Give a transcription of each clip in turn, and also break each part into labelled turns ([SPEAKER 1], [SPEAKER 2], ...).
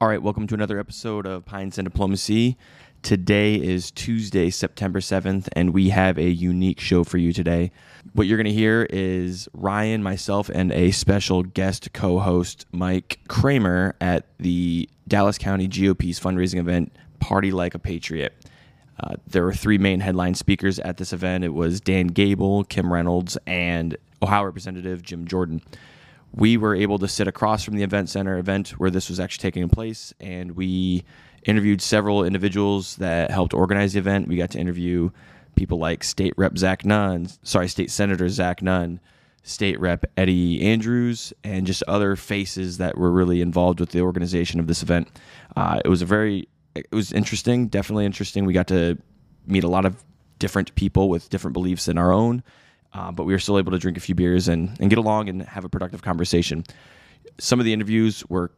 [SPEAKER 1] All right, welcome to another episode of Pints and Diplomacy. Today is Tuesday, September 7th, and we have a unique show for you today. What you're going to hear is Ryan, myself, and a special guest co host, Mike Kramer, at the Dallas County GOP's fundraising event, Party Like a Patriot. Uh, there were three main headline speakers at this event. It was Dan Gable, Kim Reynolds, and Ohio Representative Jim Jordan we were able to sit across from the event center event where this was actually taking place and we interviewed several individuals that helped organize the event. We got to interview people like state rep zach nunn sorry state senator zach nunn state rep eddie andrews and just other faces that were really involved with the organization of this event. Uh, it was a very it was interesting definitely interesting. We got to meet a lot of different people with different beliefs than our own uh, but we were still able to drink a few beers and, and get along and have a productive conversation. Some of the interviews were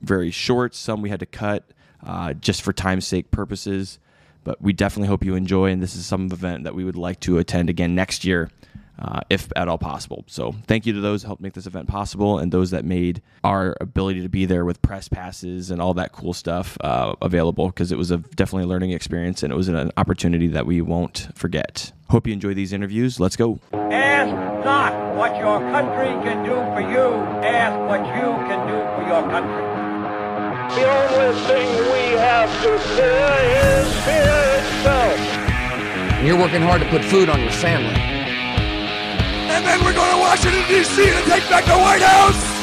[SPEAKER 1] very short, some we had to cut uh, just for time's sake purposes. But we definitely hope you enjoy, and this is some event that we would like to attend again next year uh, if at all possible. So thank you to those who helped make this event possible and those that made our ability to be there with press passes and all that cool stuff uh, available because it was a definitely a learning experience and it was an opportunity that we won't forget. Hope you enjoy these interviews. Let's go.
[SPEAKER 2] Ask not what your country can do for you. Ask what you can do for your country.
[SPEAKER 3] The only thing we have to fear is fear itself.
[SPEAKER 4] You're working hard to put food on your family.
[SPEAKER 5] And then we're going to Washington, D.C. to take back the White House!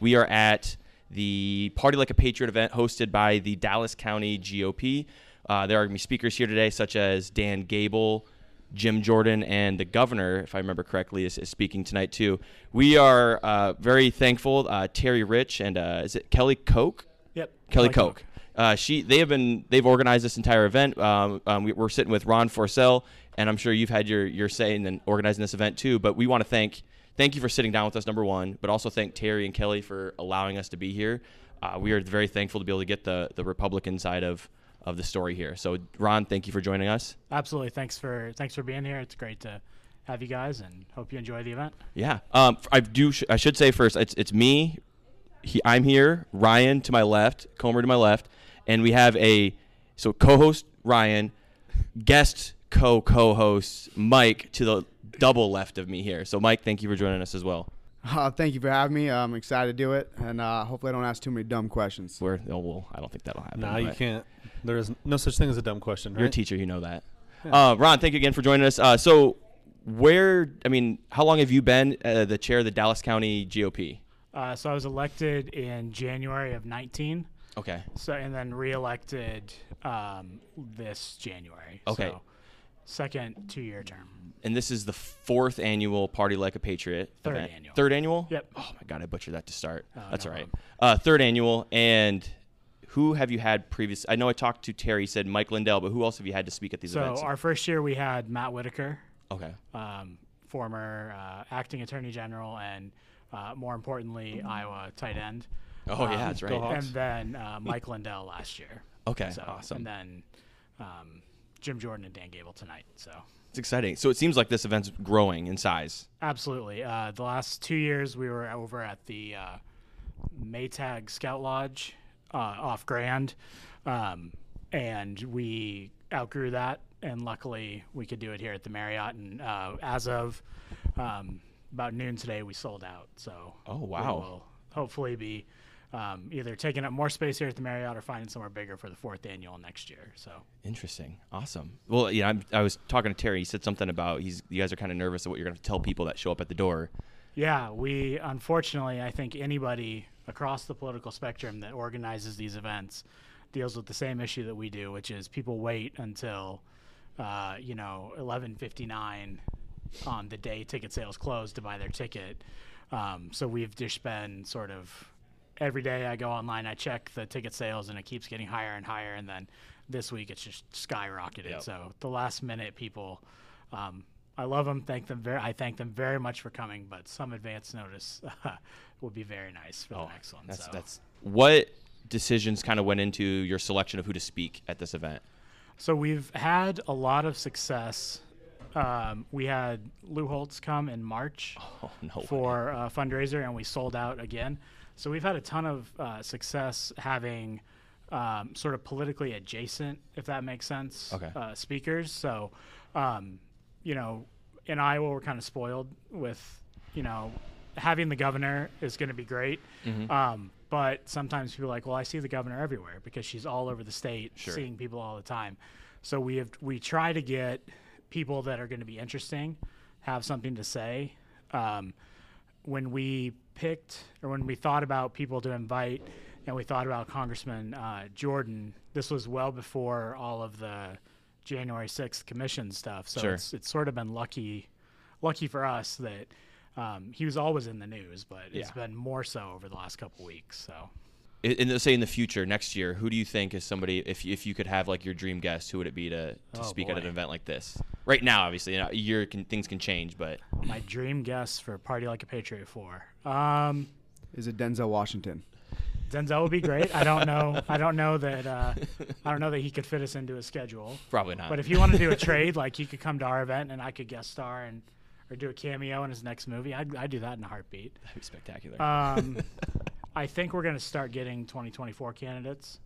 [SPEAKER 1] We are at the Party Like a Patriot event hosted by the Dallas County GOP. Uh, there are going to be speakers here today, such as Dan Gable, Jim Jordan, and the governor, if I remember correctly, is, is speaking tonight too. We are uh, very thankful. Uh, Terry Rich and uh, is it Kelly Koch?
[SPEAKER 6] Yep.
[SPEAKER 1] Kelly Koch. Uh, she they have been they've organized this entire event. Um, um, we, are sitting with Ron Forcell, and I'm sure you've had your your say in organizing this event too. But we want to thank thank you for sitting down with us, number one, but also thank Terry and Kelly for allowing us to be here. Uh, we are very thankful to be able to get the the Republican side of of the story here. So Ron, thank you for joining us.
[SPEAKER 6] Absolutely. Thanks for thanks for being here. It's great to have you guys, and hope you enjoy the event.
[SPEAKER 1] Yeah. Um, I do. Sh- I should say first, it's it's me. He, I'm here. Ryan to my left, Comer to my left, and we have a so co-host Ryan, guest co co-host Mike to the double left of me here. So Mike, thank you for joining us as well.
[SPEAKER 7] Uh, thank you for having me. I'm excited to do it, and uh, hopefully I don't ask too many dumb questions.
[SPEAKER 1] We're, oh, well, I don't think that'll happen.
[SPEAKER 8] No, you can't. There is no such thing as a dumb question.
[SPEAKER 1] You're a teacher, you know that. Uh, Ron, thank you again for joining us. Uh, so, where? I mean, how long have you been uh, the chair of the Dallas County GOP?
[SPEAKER 6] Uh, so I was elected in January of 19.
[SPEAKER 1] Okay.
[SPEAKER 6] So and then reelected um, this January.
[SPEAKER 1] Okay.
[SPEAKER 6] So second two-year term.
[SPEAKER 1] And this is the fourth annual Party Like a Patriot
[SPEAKER 6] Third
[SPEAKER 1] event.
[SPEAKER 6] annual.
[SPEAKER 1] Third annual?
[SPEAKER 6] Yep.
[SPEAKER 1] Oh my God, I butchered that to start.
[SPEAKER 6] Oh,
[SPEAKER 1] That's
[SPEAKER 6] no
[SPEAKER 1] all right. Uh, third annual, and who have you had previous? I know I talked to Terry. Said Mike Lindell, but who else have you had to speak at these
[SPEAKER 6] So
[SPEAKER 1] events?
[SPEAKER 6] our first year we had Matt Whitaker,
[SPEAKER 1] okay.
[SPEAKER 6] um, former uh, acting attorney general, and uh, more importantly, Iowa tight end.
[SPEAKER 1] Oh yeah,
[SPEAKER 6] Um,
[SPEAKER 1] that's right.
[SPEAKER 6] And then uh, Mike Lindell last year.
[SPEAKER 1] Okay,
[SPEAKER 6] So,
[SPEAKER 1] awesome.
[SPEAKER 6] And then um, Jim Jordan and Dan Gable tonight. So
[SPEAKER 1] It's exciting. So it seems like this event's growing in size.
[SPEAKER 6] absolutely. Uh, the last two years we were over at the uh, Maytag Scout Lodge uh, off Grand, um, and we outgrew that. And luckily, we could do it here at the Marriott. And uh, as of um, about noon today, we sold out. So
[SPEAKER 1] Oh,
[SPEAKER 6] we
[SPEAKER 1] wow.
[SPEAKER 6] will hopefully be um, either taking up more space here at the Marriott or finding somewhere bigger for the fourth annual next year. So
[SPEAKER 1] Interesting. Awesome. Well, yeah, I'm, I was talking to Terry. He said something about he's you guys are kind of nervous of what you're going to tell people that show up at the door.
[SPEAKER 6] Yeah, we unfortunately, I think anybody across the political spectrum that organizes these events deals with the same issue that we do, which is people wait until uh, you know 11:59 on the day ticket sales close to buy their ticket. Um, so we've just been sort of every day I go online, I check the ticket sales, and it keeps getting higher and higher. And then this week it's just skyrocketed.
[SPEAKER 1] Yep.
[SPEAKER 6] So the last minute people. Um, I love them. Thank them very. I thank them very much for coming, but some advance notice would be very nice for the next one.
[SPEAKER 1] Oh, That's
[SPEAKER 6] so.
[SPEAKER 1] that's what decisions kind of went into your selection of who to speak at this event.
[SPEAKER 6] So we've had a lot of success Um, we had Lou Holtz come in March
[SPEAKER 1] Oh, no
[SPEAKER 6] for a fundraiser, and we sold out again. So we've had a ton of uh, success having um, sort of politically adjacent, if that makes sense,
[SPEAKER 1] Okay.
[SPEAKER 6] uh, speakers. So, um, you know, in Iowa, we're kind of spoiled with, you know, having the governor is going to be great.
[SPEAKER 1] Mm-hmm.
[SPEAKER 6] Um, but sometimes people are like, well, I see the governor everywhere because she's all over the state,
[SPEAKER 1] Sure.
[SPEAKER 6] seeing people all the time. So we have we try to get people that are going to be interesting, have something to say. Um, when we picked or when we thought about people to invite, and we thought about Congressman uh, Jordan, this was well before all of the January sixth commission stuff. So
[SPEAKER 1] Sure.
[SPEAKER 6] it's it's sort of been lucky, lucky for us that. Um, he was always in the news, but it's been more so over the last couple weeks. So
[SPEAKER 1] In, in the, say in the future, next year, who do you think is somebody? If if you could have like your dream guest, who would it be to, to
[SPEAKER 6] Oh,
[SPEAKER 1] speak at an event like this? Right now, obviously, you know, year can, things can change, but
[SPEAKER 6] my dream guest for a Party Like a Patriot Four. Um,
[SPEAKER 7] Is it Denzel Washington?
[SPEAKER 6] Denzel would be great. I don't know. I don't know that. Uh, I don't know that he could fit us into his schedule.
[SPEAKER 1] probably not.
[SPEAKER 6] But if you want to do a trade, like he could come to our event and I could guest star and or do a cameo in his next movie, I'd, I'd do that in a heartbeat.
[SPEAKER 1] That'd be spectacular.
[SPEAKER 6] Um, I think we're going to start getting 2024 candidates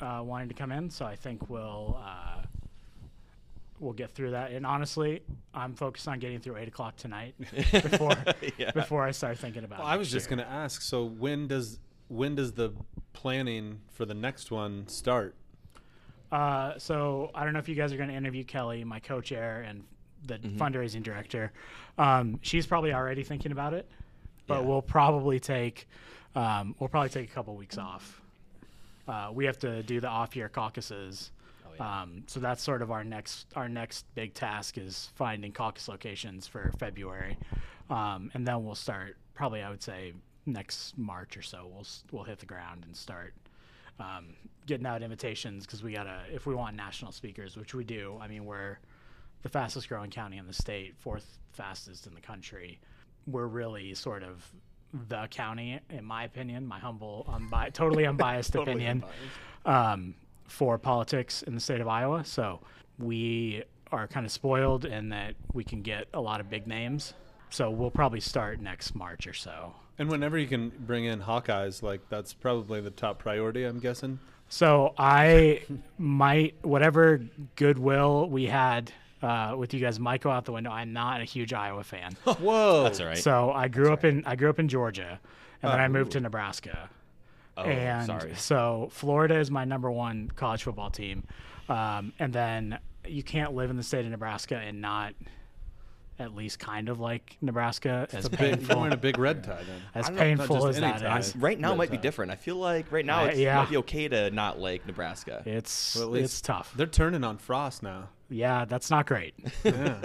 [SPEAKER 6] uh, wanting to come in, so I think we'll uh, we'll get through that. And honestly, I'm focused on getting through eight o'clock tonight before
[SPEAKER 1] Yeah.
[SPEAKER 6] before I start thinking about.
[SPEAKER 8] Well, I was just going to ask. So when does when does the planning for the next one start?
[SPEAKER 6] Uh, so I don't know if you guys are going to interview Kelly, my co-chair and the
[SPEAKER 1] Mm-hmm.
[SPEAKER 6] fundraising director. Um, she's probably already thinking about it, but
[SPEAKER 1] Yeah.
[SPEAKER 6] we'll probably take um, we'll probably take a couple weeks off. Uh, we have to do the off-year caucuses.
[SPEAKER 1] Oh,
[SPEAKER 6] Um, so that's sort of our next our next big task is finding caucus locations for February, um, and then we'll start probably I would say next March or so we'll we'll hit the ground and start um, getting out invitations because we gotta if we want national speakers, which we do. I mean we're the fastest growing county in the state, fourth fastest in the country. We're really sort of the county, in my opinion, my humble, unbi- totally unbiased opinion, um, for politics in the state of Iowa. So we are kind of spoiled in that we can get a lot of big names. So we'll probably start next March or so.
[SPEAKER 8] And whenever you can bring in Hawkeyes, like that's probably the top priority. I'm guessing.
[SPEAKER 6] So I might whatever goodwill we had uh, with you guys might go out the window. I'm not a huge Iowa fan.
[SPEAKER 8] Whoa,
[SPEAKER 1] That's all right.
[SPEAKER 6] So I grew up in I grew up in Georgia, and then I moved to Nebraska.
[SPEAKER 1] oh,
[SPEAKER 6] and
[SPEAKER 1] sorry.
[SPEAKER 6] so Florida is my number one college football team, um, and then you can't live in the state of Nebraska and not at least kind of like Nebraska. As
[SPEAKER 8] Big, you're
[SPEAKER 6] painful
[SPEAKER 8] wearing a big red tie then.
[SPEAKER 6] as
[SPEAKER 1] I don't know, not
[SPEAKER 6] painful as
[SPEAKER 8] any
[SPEAKER 6] that
[SPEAKER 8] tie.
[SPEAKER 6] is,
[SPEAKER 1] Right now
[SPEAKER 8] Red
[SPEAKER 1] might be different. I feel like right now it's
[SPEAKER 6] yeah.
[SPEAKER 1] might be okay to not like Nebraska.
[SPEAKER 6] it's
[SPEAKER 8] Well,
[SPEAKER 6] it's tough.
[SPEAKER 8] They're turning on Frost now.
[SPEAKER 6] Yeah, that's not great.
[SPEAKER 8] Yeah.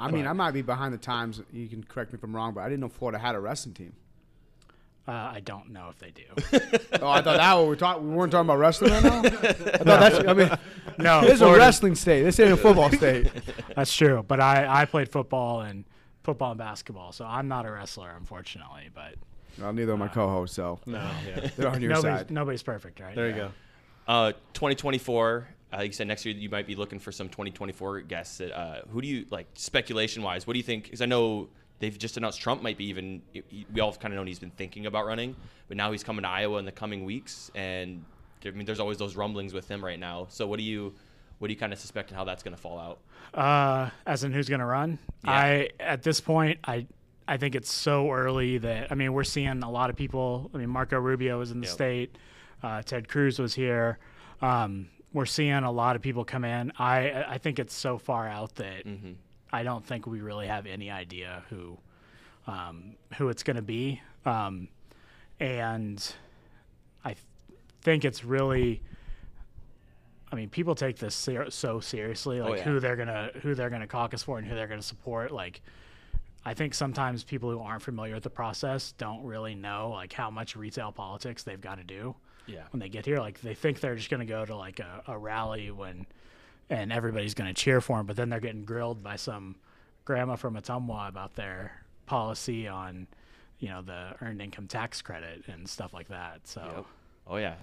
[SPEAKER 7] I mean, I might be behind the times. You can correct me if I'm wrong, but I didn't know Florida had a wrestling team.
[SPEAKER 6] Uh, I don't know if they do.
[SPEAKER 7] Oh, I thought that we were talking. We weren't talking about wrestling right now. I thought that's. I mean,
[SPEAKER 6] No,
[SPEAKER 7] this is a wrestling state. This ain't a football state.
[SPEAKER 6] That's true. But I, I played football and football and basketball, so I'm not a wrestler, unfortunately. But
[SPEAKER 7] Well, neither are my co-hosts, so
[SPEAKER 8] No, yeah.
[SPEAKER 7] they're on your
[SPEAKER 6] nobody's
[SPEAKER 7] side.
[SPEAKER 6] nobody's perfect, right?
[SPEAKER 8] There you go.
[SPEAKER 1] Uh, 2024. Uh, you said next year you might be looking for some 2024 guests. That, uh, who do you like speculation wise? What do you think? Because I know they've just announced Trump might be even. We all kind of known he's been thinking about running, but now he's coming to Iowa in the coming weeks, and I mean, there's always those rumblings with him right now. So what do you, what do you kind of suspect and how that's going to fall out?
[SPEAKER 6] Uh, as in who's going to run?
[SPEAKER 1] Yeah.
[SPEAKER 6] I at this point, I I think it's so early that I mean we're seeing a lot of people. I mean Marco Rubio was in the
[SPEAKER 1] Yep.
[SPEAKER 6] state, uh, Ted Cruz was here. Um, we're seeing a lot of people come in. I I think it's so far out that
[SPEAKER 1] Mm-hmm.
[SPEAKER 6] I don't think we really have any idea who um, who it's going to be. Um, and I th- think it's really. I mean, people take this ser- so seriously, like
[SPEAKER 1] Oh, yeah.
[SPEAKER 6] who they're gonna who they're gonna caucus for and who they're gonna support. Like, I think sometimes people who aren't familiar with the process don't really know like how much retail politics they've got to do
[SPEAKER 1] Yeah.
[SPEAKER 6] when they get here. Like, they think they're just gonna go to like a, a rally when, and everybody's gonna cheer for them, but then they're getting grilled by some grandma from Ottumwa about their policy on, you know, the earned income tax credit and stuff like that. So.
[SPEAKER 1] Yep. Oh yeah.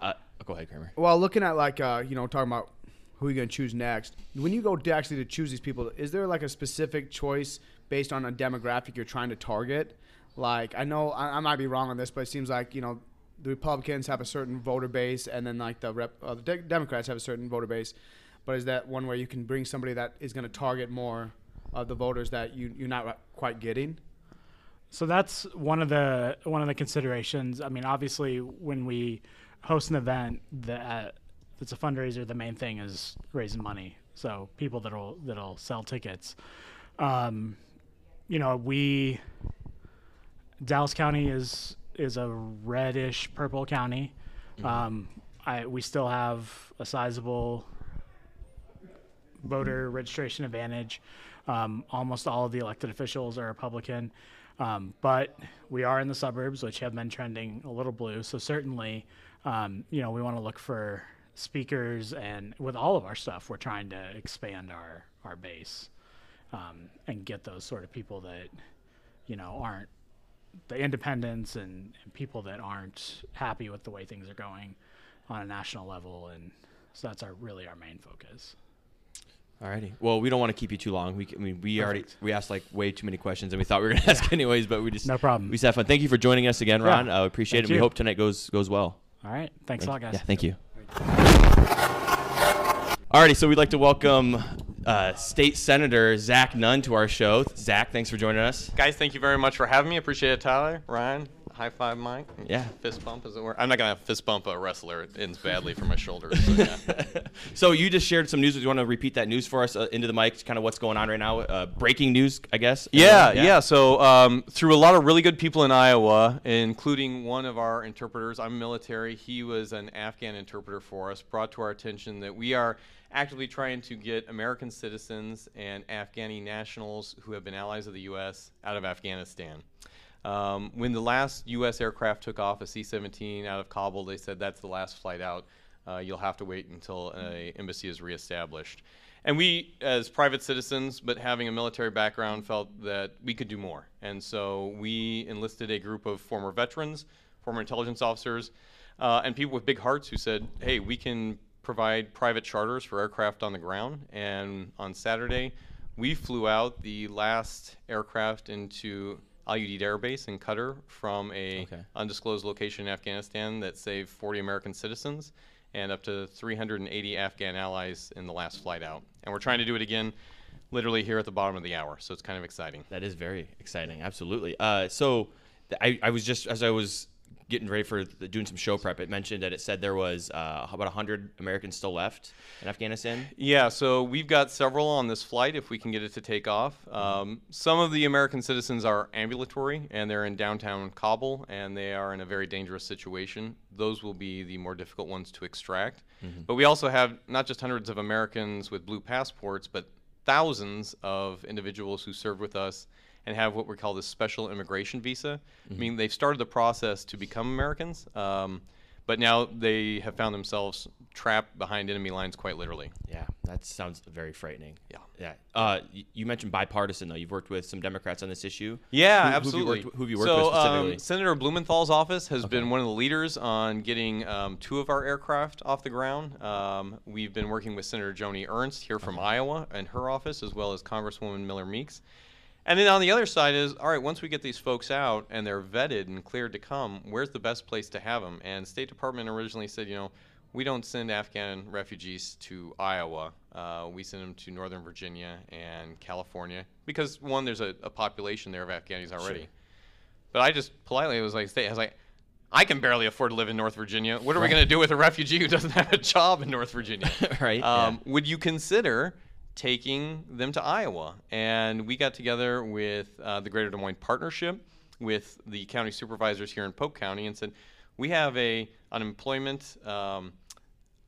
[SPEAKER 1] Uh, go ahead, Kramer.
[SPEAKER 7] Well, looking at like uh, you know talking about who you're going to choose next? When you go to actually to choose these people, is there like a specific choice based on a demographic you're trying to target? Like I know I, I might be wrong on this, but it seems like you know the Republicans have a certain voter base, and then like the rep, uh, the De- Democrats have a certain voter base. But is that one where you can bring somebody that is going to target more of the voters that you you're not quite getting?
[SPEAKER 6] So that's one of the one of the considerations. I mean, obviously, when we host an event that it's a fundraiser, the main thing is raising money. So people that'll that'll sell tickets. Um, you know, we Dallas County is is a reddish purple county. Um, I we still have a sizable voter registration advantage. Um, almost all of the elected officials are Republican, um, but we are in the suburbs, which have been trending a little blue. So certainly, um, you know, we want to look for speakers, and with all of our stuff, we're trying to expand our our base um, and get those sort of people that, you know, aren't the independents and, and people that aren't happy with the way things are going on a national level, and so that's our really our main focus.
[SPEAKER 1] Alrighty. Well, we don't want to keep you too long. We, c- I mean, we already we asked like way too many questions, and we thought we were gonna ask anyways, but we just
[SPEAKER 6] No problem.
[SPEAKER 1] We just had fun. Thank you for joining us again,
[SPEAKER 6] Yeah.
[SPEAKER 1] Ron. Uh, appreciate
[SPEAKER 6] Thank
[SPEAKER 1] it. We hope tonight goes goes well.
[SPEAKER 6] All right, thanks a lot, guys.
[SPEAKER 1] Yeah, thank you. Alrighty, so we'd like to welcome uh, State Senator Zach Nunn to our show. Zach, thanks for joining us.
[SPEAKER 9] Guys, thank you very much for having me. Appreciate it, Tyler, Ryan. High five, Mike.
[SPEAKER 1] Yeah.
[SPEAKER 9] Fist bump, as it were. I'm not gonna fist bump a wrestler. It ends badly for my shoulders. So, yeah.
[SPEAKER 1] So you just shared some news. Do you want to repeat that news for us uh, into the mic? Kind of what's going on right now? Uh, breaking news, I guess.
[SPEAKER 9] Yeah, yeah. So um, through a lot of really good people in Iowa, including one of our interpreters, I'm military. He was an Afghan interpreter for us. Brought to our attention that we are actively trying to get American citizens and Afghani nationals who have been allies of the U.S. out of Afghanistan. Um, when the last U.S. aircraft took off, a C-17 out of Kabul, they said that's the last flight out. Uh, you'll have to wait until an embassy is reestablished. And we, as private citizens, but having a military background, felt that we could do more. And so we enlisted a group of former veterans, former intelligence officers, uh, and people with big hearts who said, hey, we can provide private charters for aircraft on the ground. And on Saturday, we flew out the last aircraft into Al Udeid Air Base in Qatar from a
[SPEAKER 1] Okay.
[SPEAKER 9] undisclosed location in Afghanistan that saved 40 American citizens and up to 380 Afghan allies in the last flight out. And we're trying to do it again literally here at the bottom of the hour. So it's kind of exciting.
[SPEAKER 1] That is very exciting. Absolutely. Uh, so th- I, I was just as I was getting ready for the, doing some show prep, it mentioned that it said there was uh, about 100 Americans still left in Afghanistan.
[SPEAKER 9] Yeah, so we've got several on this flight if we can get it to take off. Um, some of the American citizens are ambulatory and they're in downtown Kabul and they are in a very dangerous situation. Those will be the more difficult ones to extract. But we also have not just hundreds of Americans with blue passports, but thousands of individuals who served with us and have what we call the special immigration visa. I mean, they've started the process to become Americans. Um, but now they have found themselves trapped behind enemy lines quite literally.
[SPEAKER 1] Yeah, that sounds very frightening.
[SPEAKER 9] Yeah.
[SPEAKER 1] Yeah. Uh, you mentioned bipartisan though. You've worked with some Democrats on this issue.
[SPEAKER 9] Yeah,
[SPEAKER 1] Who- who
[SPEAKER 9] absolutely.
[SPEAKER 1] Have you worked, who have you worked
[SPEAKER 9] so,
[SPEAKER 1] with specifically?
[SPEAKER 9] Um, Senator Blumenthal's office has been one of the leaders on getting um, two of our aircraft off the ground. Um, we've been working with Senator Joni Ernst here from Iowa and her office, as well as Congresswoman Miller Meeks. And then on the other side is, all right, once we get these folks out and they're vetted and cleared to come, where's the best place to have them? And State Department originally said, you know, we don't send Afghan refugees to Iowa. Uh, we send them to Northern Virginia and California because one, there's a, a population there of Afghanis already. But I just politely was like, I was like, I can barely afford to live in North Virginia. What are we going to do with a refugee who doesn't have a job in North Virginia?
[SPEAKER 1] Right,
[SPEAKER 9] Um, Would you consider taking them to Iowa? And we got together with uh, the Greater Des Moines Partnership, with the county supervisors here in Polk County, and said, we have a unemployment. Um,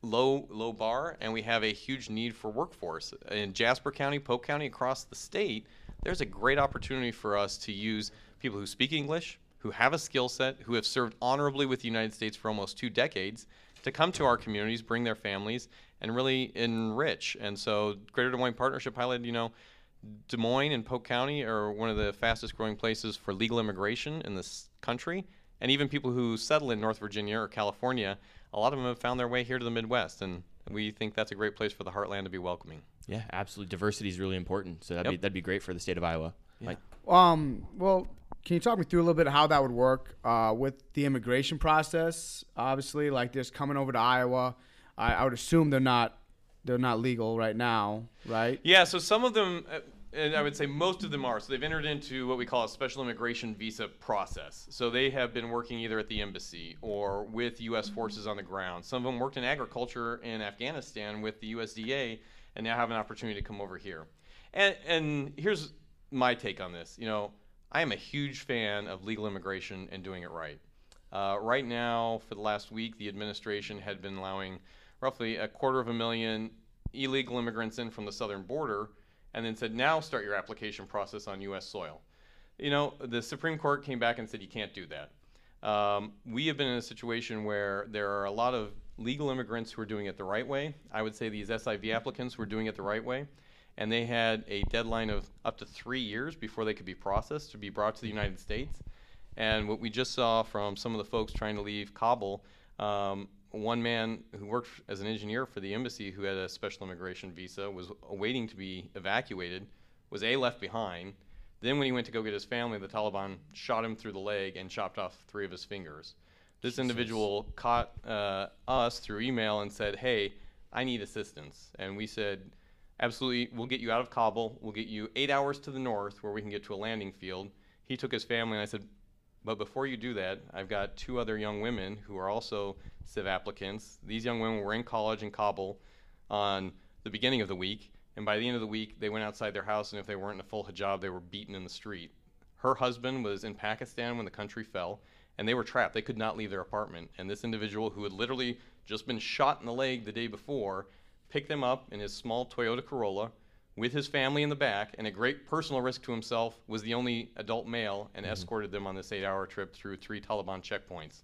[SPEAKER 9] low low bar and we have a huge need for workforce in Jasper County, Polk County, across the state. There's a great opportunity for us to use people who speak English, who have a skill set, who have served honorably with the United States for almost two decades, to come to our communities, bring their families, and really enrich. And so, Greater Des Moines Partnership highlighted, you know, Des Moines and Polk County are one of the fastest growing places for legal immigration in this country. And even people who settle in North Virginia or California, a lot of them have found their way here to the Midwest. And we think that's a great place for the Heartland to be welcoming.
[SPEAKER 1] Yeah, absolutely. Diversity is really important. So that'd
[SPEAKER 9] Yep.
[SPEAKER 1] be that'd be great for the state of Iowa. Like,
[SPEAKER 7] Um, well, can you talk me through a little bit how that would work uh, with the immigration process? Obviously, like just coming over to Iowa, I, I would assume they're not they're not legal right now, right?
[SPEAKER 9] Yeah, so some of them, uh, and I would say most of them are. So they've entered into what we call a special immigration visa process. So they have been working either at the embassy or with U.S. forces on the ground. Some of them worked in agriculture in Afghanistan with the USDA and now have an opportunity to come over here. And, and here's my take on this. You know, I am a huge fan of legal immigration and doing it right. Uh, right now, for the last week, the administration had been allowing roughly a quarter of a million illegal immigrants in from the southern border, and then said, now start your application process on U.S. soil. You know, the Supreme Court came back and said you can't do that. Um, we have been in a situation where there are a lot of legal immigrants who are doing it the right way. I would say these SIV applicants were doing it the right way, and they had a deadline of up to three years before they could be processed to be brought to the United States. And what we just saw from some of the folks trying to leave Kabul, um, one man who worked as an engineer for the embassy who had a special immigration visa was waiting to be evacuated, was A, left behind. Then, when he went to go get his family, the Taliban shot him through the leg and chopped off three of his fingers. This individual caught uh, us through email and said, Hey, I need assistance. And we said, Absolutely, we'll get you out of Kabul. We'll get you eight hours to the north where we can get to a landing field. He took his family, and I said, But before you do that, I've got two other young women who are also SIV applicants. These young women were in college in Kabul on the beginning of the week, and by the end of the week, they went outside their house, and if they weren't in a full hijab, they were beaten in the street. Her husband was in Pakistan when the country fell, and they were trapped. They could not leave their apartment. And this individual, who had literally just been shot in the leg the day before, picked them up in his small Toyota Corolla with his family in the back, and at great personal risk to himself, was the only adult male and escorted them on this eight hour trip through three Taliban checkpoints.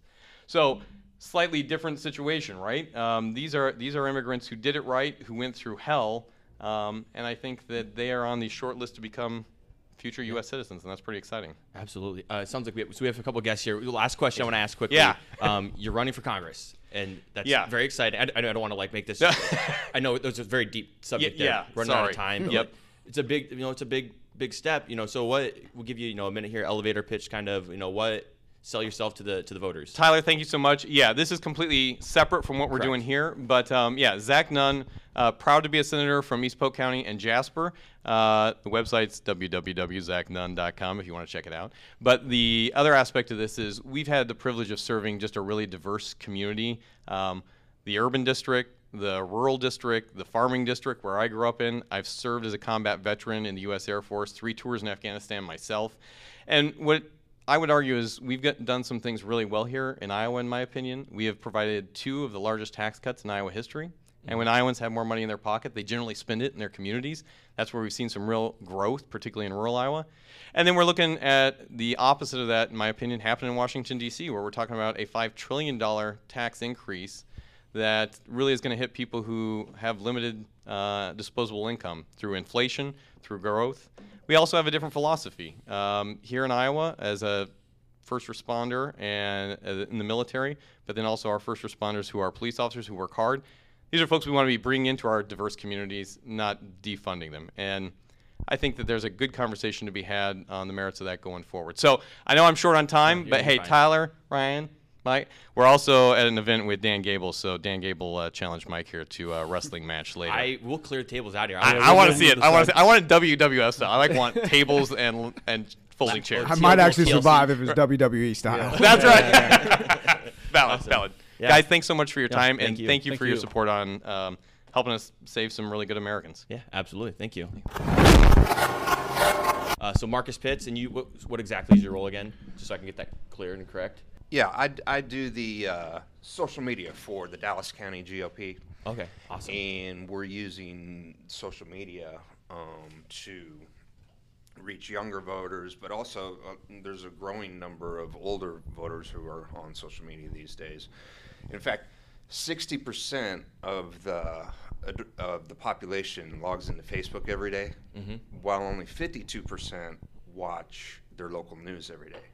[SPEAKER 9] So, slightly different situation, right? Um, these, are, these are immigrants who did it right, who went through hell, um, and I think that they are on the short list to become future U.S. citizens, and that's pretty exciting.
[SPEAKER 1] Absolutely. Uh, it sounds like we have, so we have a couple guests here. Last question I want to ask quickly.
[SPEAKER 9] Yeah.
[SPEAKER 1] Um, you're running for Congress, and that's
[SPEAKER 9] Yeah.
[SPEAKER 1] very exciting. I, I don't want to like make this. I know there's a very deep subject there.
[SPEAKER 9] yeah,
[SPEAKER 1] Running out
[SPEAKER 9] sorry.
[SPEAKER 1] of time.
[SPEAKER 9] Yep.
[SPEAKER 1] like, it's a big, you know, it's a big, big step. You know, so what? We'll give you, you know, a minute here, elevator pitch, kind of. You know, what? Sell yourself to the to the voters.
[SPEAKER 9] Tyler, thank you so much. Yeah, this is completely separate from what we're doing here, but um, yeah, Zach Nunn, uh, proud to be a senator from East Polk County and Jasper. Uh, the website's www.zachnunn.com if you want to check it out. But the other aspect of this is we've had the privilege of serving just a really diverse community. Um, the urban district, the rural district, the farming district where I grew up in. I've served as a combat veteran in the U.S. Air Force, three tours in Afghanistan myself. And what I would argue is we've got, done some things really well here in Iowa, in my opinion. We have provided two of the largest tax cuts in Iowa history. And when mm-hmm. Iowans have more money in their pocket, they generally spend it in their communities. That's where we've seen some real growth, particularly in rural Iowa. And then we're looking at the opposite of that, in my opinion, happening in Washington, D.C., where we're talking about a $5 trillion tax increase that really is going to hit people who have limited uh, disposable income through inflation, through growth. We also have a different philosophy. Um, here in Iowa, as a first responder and uh, in the military, but then also our first responders who are police officers who work hard. These are folks we want to be bringing into our diverse communities, not defunding them. And I think that there's a good conversation to be had on the merits of that going forward. So I know I'm short on time,
[SPEAKER 1] you're
[SPEAKER 9] but hey,
[SPEAKER 1] fine.
[SPEAKER 9] Tyler, Ryan, Mike, we're also at an event with Dan Gable. So Dan Gable uh, challenged Mike here to a wrestling match later.
[SPEAKER 1] I will clear tables out here.
[SPEAKER 9] I,
[SPEAKER 1] I'm-
[SPEAKER 9] I want to see it. I want to. I want WWF style. I like want tables and and folding chairs.
[SPEAKER 7] I might
[SPEAKER 1] TLC.
[SPEAKER 7] actually survive if it's WWE style.
[SPEAKER 9] That's right. valid, valid.
[SPEAKER 1] Yeah.
[SPEAKER 9] Guys, thanks so much for your
[SPEAKER 1] Yeah,
[SPEAKER 9] time
[SPEAKER 1] thank
[SPEAKER 9] and
[SPEAKER 1] you.
[SPEAKER 9] thank you
[SPEAKER 8] Thank
[SPEAKER 9] for your support on um, helping us save some really good Americans.
[SPEAKER 1] Yeah, absolutely. Thank you. Uh, so Marcus Pitts, and you, what, what exactly is your role again? Just so I can get that clear and correct.
[SPEAKER 10] Yeah, I, I do the uh, social media for the Dallas County GOP.
[SPEAKER 1] Okay, awesome.
[SPEAKER 10] And we're using social media um, to reach younger voters, but also uh, there's a growing number of older voters who are on social media these days. In fact, 60% of the of the population logs into Facebook every day, while only 52% watch their local news every day.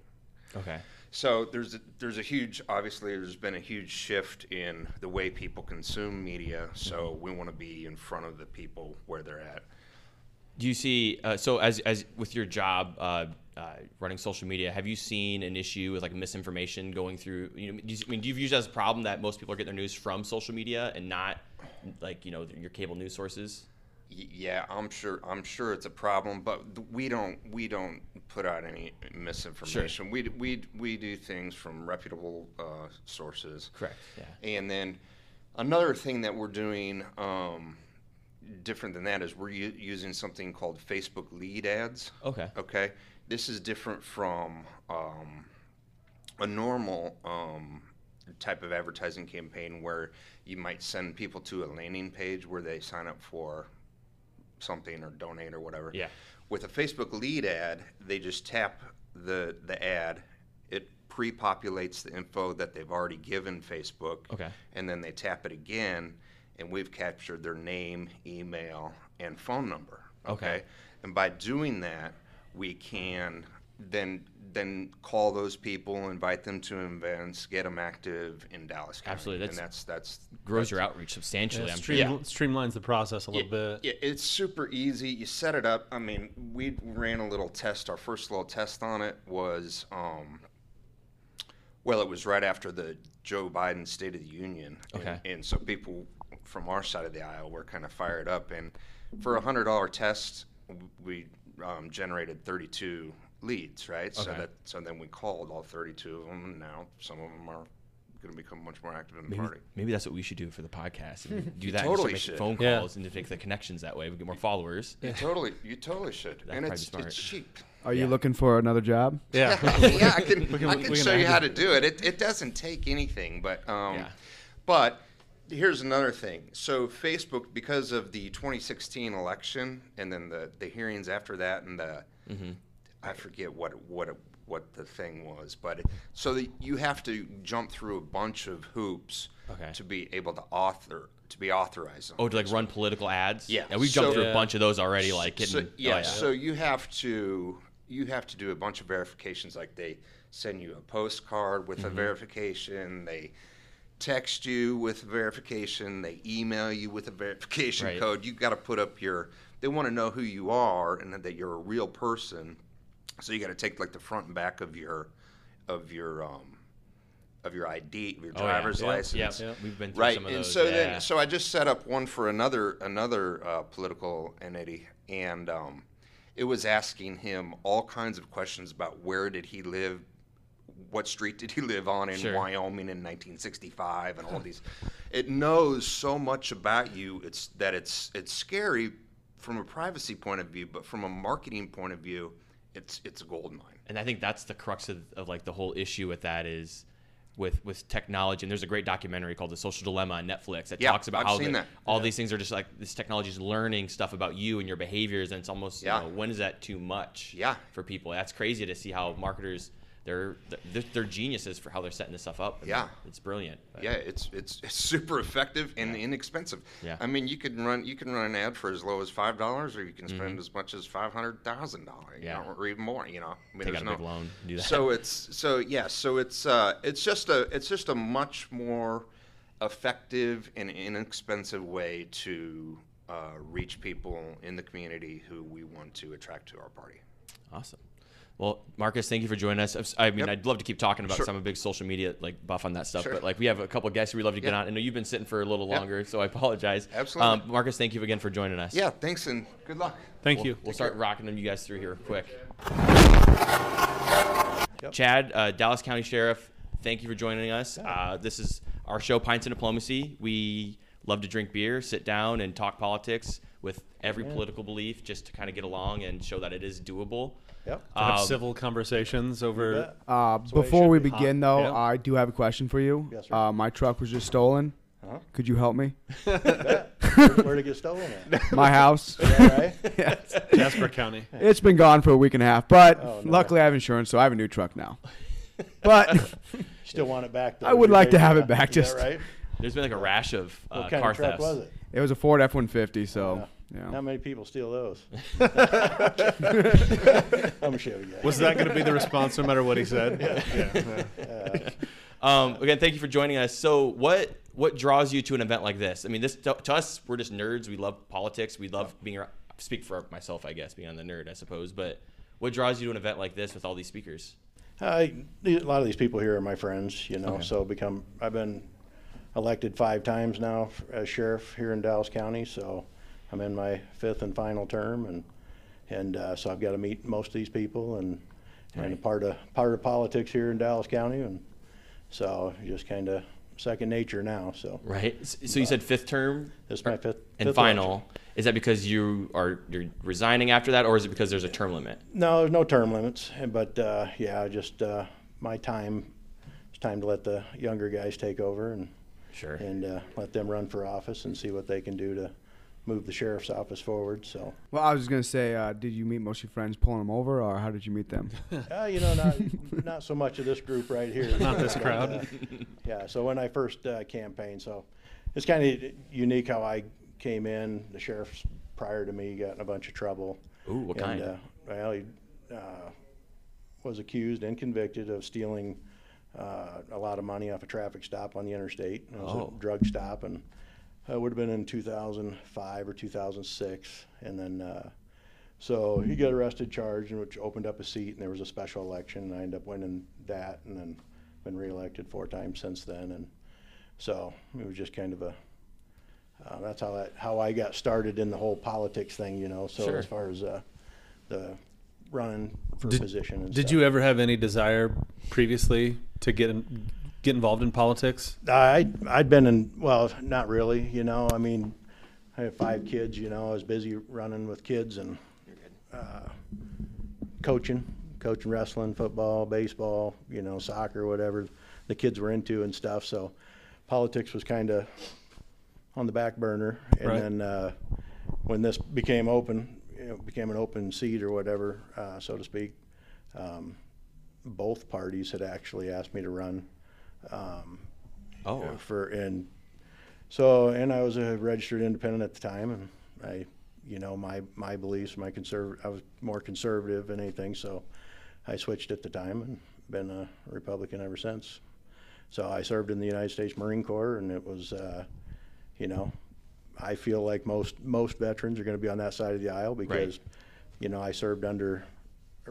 [SPEAKER 1] Okay.
[SPEAKER 10] So there's a, there's a huge obviously there's been a huge shift in the way people consume media. So we want to be in front of the people where they're at.
[SPEAKER 1] Do you see? Uh, so as as with your job uh, uh, running social media, have you seen an issue with like misinformation going through? You know, do you, I mean, do you view it as a problem that most people are getting their news from social media and not like you know your cable news sources?
[SPEAKER 10] Yeah, I'm sure. I'm sure it's a problem, but we don't. We don't put out any misinformation. We we we do things from reputable uh, sources.
[SPEAKER 1] Correct, yeah.
[SPEAKER 10] And then another thing that we're doing um, different than that is we're u- using something called Facebook lead ads.
[SPEAKER 1] Okay.
[SPEAKER 10] Okay. This is different from um, a normal um, type of advertising campaign where you might send people to a landing page where they sign up for something or donate or whatever.
[SPEAKER 1] Yeah.
[SPEAKER 10] With a Facebook lead ad, they just tap the the ad. It pre-populates the info that they've already given Facebook.
[SPEAKER 1] Okay.
[SPEAKER 10] And then they tap it again, and we've captured their name, email, and phone number.
[SPEAKER 1] Okay.
[SPEAKER 10] And by doing that, we can then then call those people, invite them to events, get them active in Dallas County.
[SPEAKER 1] Absolutely,
[SPEAKER 10] and that's that's
[SPEAKER 1] Grows
[SPEAKER 10] that's-
[SPEAKER 1] your outreach substantially.
[SPEAKER 8] Yeah,
[SPEAKER 1] I'm
[SPEAKER 8] stream,
[SPEAKER 1] sure.
[SPEAKER 8] Streamlines the process a little bit.
[SPEAKER 10] Yeah, it's super easy. You set it up. I mean, we ran a little test. Our first little test on it was, um, well, it was right after the Joe Biden State of the Union. And- And, so people from our side of the aisle were kind of fired up. And for a hundred dollar test, we um, generated 32 leads, right? So
[SPEAKER 1] Okay.
[SPEAKER 10] that so then we called all 32 of them, and now some of them are going to become much more active in the
[SPEAKER 1] Maybe,
[SPEAKER 10] party.
[SPEAKER 1] maybe that's what we should do for the podcast. and do
[SPEAKER 10] You
[SPEAKER 1] that. and
[SPEAKER 10] totally
[SPEAKER 1] start making
[SPEAKER 10] should.
[SPEAKER 1] phone
[SPEAKER 8] Yeah.
[SPEAKER 1] calls and to make the connections that way. We get more followers.
[SPEAKER 10] You totally, you totally should,
[SPEAKER 1] That'd
[SPEAKER 10] and
[SPEAKER 1] probably
[SPEAKER 10] it's
[SPEAKER 1] be smart.
[SPEAKER 10] it's cheap.
[SPEAKER 7] Are you looking for another job?
[SPEAKER 8] Yeah.
[SPEAKER 10] yeah, I can,
[SPEAKER 8] We can-
[SPEAKER 10] I
[SPEAKER 8] we
[SPEAKER 10] can
[SPEAKER 8] can
[SPEAKER 10] show you
[SPEAKER 8] add
[SPEAKER 10] how
[SPEAKER 8] it.
[SPEAKER 10] to do it. It, it doesn't take anything, but um,
[SPEAKER 1] Yeah.
[SPEAKER 10] but here's another thing. So Facebook, because of the 2016 election and then the, the hearings after that, and the
[SPEAKER 1] Mm-hmm.
[SPEAKER 10] I forget what what what the thing was, but it, so that you have to jump through a bunch of hoops
[SPEAKER 1] Okay.
[SPEAKER 10] to be able to author to be authorized.
[SPEAKER 1] Oh, to like run political ads.
[SPEAKER 10] Yeah,
[SPEAKER 1] And we've jumped
[SPEAKER 10] so-
[SPEAKER 1] through a bunch of those already. Like
[SPEAKER 10] so, yeah,
[SPEAKER 1] oh, yeah.
[SPEAKER 10] so you have to you have to do a bunch of verifications. Like they send you a postcard with a
[SPEAKER 1] Mm-hmm.
[SPEAKER 10] verification. They text you with a verification. They email you with a verification
[SPEAKER 1] Right.
[SPEAKER 10] code. You've got to put up your. They want to know who you are and that you're a real person. So you got to take like the front and back of your of your um of your ID, your
[SPEAKER 1] Oh, yeah.
[SPEAKER 10] driver's license.
[SPEAKER 1] yep. We've been through
[SPEAKER 10] right.
[SPEAKER 1] some of
[SPEAKER 10] and
[SPEAKER 1] those,
[SPEAKER 10] so
[SPEAKER 1] yeah.
[SPEAKER 10] then, so I just set up one for another another uh, political entity, and um, it was asking him all kinds of questions about where did he live, what street did he live on in
[SPEAKER 1] Sure.
[SPEAKER 10] Wyoming in 1965, and all these. It knows so much about you. It's that it's it's scary from a privacy point of view, but from a marketing point of view, it's it's a gold mine.
[SPEAKER 1] and I think that's the crux of, of like the whole issue with that is with with technology. And there's a great documentary called The Social Dilemma on Netflix that
[SPEAKER 10] Yeah,
[SPEAKER 1] talks about
[SPEAKER 10] I've
[SPEAKER 1] how the- all these things are just like this technology is learning stuff about you and your behaviors, and it's almost
[SPEAKER 10] Yeah.
[SPEAKER 1] you know, when is that too much?
[SPEAKER 10] Yeah.
[SPEAKER 1] for people. That's crazy to see how marketers they're they're, they're geniuses for how they're setting this stuff up. and
[SPEAKER 10] Yeah.
[SPEAKER 1] it's brilliant. But-
[SPEAKER 10] Yeah, it's it's, it's super effective and inexpensive.
[SPEAKER 1] Yeah.
[SPEAKER 10] I mean, you can run you can run an ad for as low as five dollars, or you can spend
[SPEAKER 1] Mhm.
[SPEAKER 10] as much as five hundred thousand dollars,
[SPEAKER 1] Yeah.
[SPEAKER 10] know, or even more. You know, I mean,
[SPEAKER 1] Take out a big loan, do that.
[SPEAKER 10] So it's so yeah, so it's uh, it's just a it's just a much more effective and inexpensive way to uh, reach people in the community who we want to attract to our party.
[SPEAKER 1] Awesome. Well, Marcus, thank you for joining us. I mean,
[SPEAKER 10] Yep.
[SPEAKER 1] I'd love to keep talking about
[SPEAKER 10] Sure.
[SPEAKER 1] some of big social media like buff on that stuff,
[SPEAKER 10] Sure.
[SPEAKER 1] but like we have a couple of guests we'd love to get
[SPEAKER 10] Yeah.
[SPEAKER 1] on. I know you've been sitting for a little
[SPEAKER 10] Yep.
[SPEAKER 1] longer, so I apologize.
[SPEAKER 10] Absolutely.
[SPEAKER 1] Um, Marcus, thank you again for joining us.
[SPEAKER 10] Yeah, thanks and good luck.
[SPEAKER 8] Thank
[SPEAKER 1] We'll-
[SPEAKER 8] you.
[SPEAKER 1] We'll start rocking them you guys through here quick. Chad, uh, Dallas County Sheriff, thank you for joining us. Uh, this is our show, Pints and Diplomacy. We love to drink beer, sit down, and talk politics with every political belief just to kind of get along and show that it is doable.
[SPEAKER 11] Yep.
[SPEAKER 8] To have
[SPEAKER 1] Um,
[SPEAKER 8] civil conversations over.
[SPEAKER 7] Uh,
[SPEAKER 11] That's the way it
[SPEAKER 7] before
[SPEAKER 11] should
[SPEAKER 7] we
[SPEAKER 11] be.
[SPEAKER 7] begin, though,
[SPEAKER 8] Yeah.
[SPEAKER 7] I do have a question for you.
[SPEAKER 11] Yes, sir.
[SPEAKER 7] Uh, my truck was just stolen.
[SPEAKER 11] Huh?
[SPEAKER 7] Could you help me?
[SPEAKER 11] Where, where'd it get stolen at?
[SPEAKER 7] My house.
[SPEAKER 11] Is that right?
[SPEAKER 7] Yes.
[SPEAKER 8] Jasper County.
[SPEAKER 7] It's been gone for a week and a half, but
[SPEAKER 11] Oh, no.
[SPEAKER 7] luckily I have insurance, so I have a new truck now. But
[SPEAKER 11] Still want it back, though.
[SPEAKER 7] I would
[SPEAKER 11] You
[SPEAKER 7] like to have
[SPEAKER 11] for
[SPEAKER 7] it back,
[SPEAKER 11] Is that
[SPEAKER 7] just-
[SPEAKER 11] right?
[SPEAKER 1] There's been like a rash of uh,
[SPEAKER 11] What kind
[SPEAKER 1] car
[SPEAKER 11] of truck
[SPEAKER 1] thefts.
[SPEAKER 11] was it?
[SPEAKER 7] it was a Ford F-150, so
[SPEAKER 11] Yeah.
[SPEAKER 7] Yeah.
[SPEAKER 11] Not many people steal those. I'm a Chevy guy.
[SPEAKER 8] Was that going to be the response no matter what he said?
[SPEAKER 11] Yeah.
[SPEAKER 8] yeah.
[SPEAKER 1] Um, again, thank you for joining us. So, what what draws you to an event like this? I mean, this to, to us, we're just nerds. We love politics. We love being. around- Speak for myself, I guess, being on the nerd, I suppose. But what draws you to an event like this with all these speakers?
[SPEAKER 11] I, a lot of these people here are my friends, you know.
[SPEAKER 1] Okay.
[SPEAKER 11] So become I've been elected five times now as sheriff here in Dallas County. So I'm in my fifth and final term, and and uh, so I've got to meet most of these people and and a part of part of politics here in Dallas County, and so just kind of second nature now. So
[SPEAKER 1] Right. So you said fifth term.
[SPEAKER 11] This is my fifth-
[SPEAKER 1] and
[SPEAKER 11] fifth
[SPEAKER 1] final.
[SPEAKER 11] election.
[SPEAKER 1] Is that because you are you're resigning after that, or is it because there's a term limit?
[SPEAKER 11] No, there's no term limits, but uh, yeah, just uh, my time. It's time to let the younger guys take over and
[SPEAKER 1] Sure.
[SPEAKER 11] and uh, let them run for office and see what they can do to move the sheriff's office forward. So,
[SPEAKER 7] Well, I was gonna say, uh, did you meet most of your friends pulling them over, or how did you meet them?
[SPEAKER 11] uh, you know, not not so much of this group right here.
[SPEAKER 8] Not this
[SPEAKER 11] but,
[SPEAKER 8] crowd.
[SPEAKER 11] uh, yeah. So when I first uh, campaigned, so it's kind of unique how I came in. The sheriff's prior to me got in a bunch of trouble.
[SPEAKER 1] Ooh, what
[SPEAKER 11] and,
[SPEAKER 1] kind?
[SPEAKER 11] Uh, well, he uh, was accused and convicted of stealing uh, a lot of money off a traffic stop on the interstate. It was
[SPEAKER 1] Oh.
[SPEAKER 11] a drug stop, and it would have been in 2005 or 2006. And then, uh, so he got arrested, charged, and which opened up a seat, and there was a special election, and I ended up winning that, and then been reelected four times since then. And so it was just kind of a uh, that's how that how I got started in the whole politics thing, you know. So
[SPEAKER 1] Sure.
[SPEAKER 11] as far as uh, the running for
[SPEAKER 8] Did,
[SPEAKER 11] position and
[SPEAKER 8] did
[SPEAKER 11] stuff.
[SPEAKER 8] you ever have any desire previously to get in, get involved in politics?
[SPEAKER 11] I I'd been in well, not really. You know, I mean, I have five kids. You know, I was busy running with kids and uh, coaching, coaching wrestling, football, baseball. You know, soccer, whatever the kids were into and stuff. So politics was kind of on the back burner. And
[SPEAKER 8] Right.
[SPEAKER 11] then uh, when this became open, you know, became an open seat or whatever, uh, so to speak. Um, both parties had actually asked me to run. Um,
[SPEAKER 1] Oh.
[SPEAKER 11] uh, for and so and I was a registered independent at the time, and I, you know, my my beliefs, my conserv, I was more conservative than anything, so I switched at the time and been a Republican ever since. So I served in the United States Marine Corps, and it was, uh, you know, I feel like most most veterans are going to be on that side of the aisle because, you know, I served under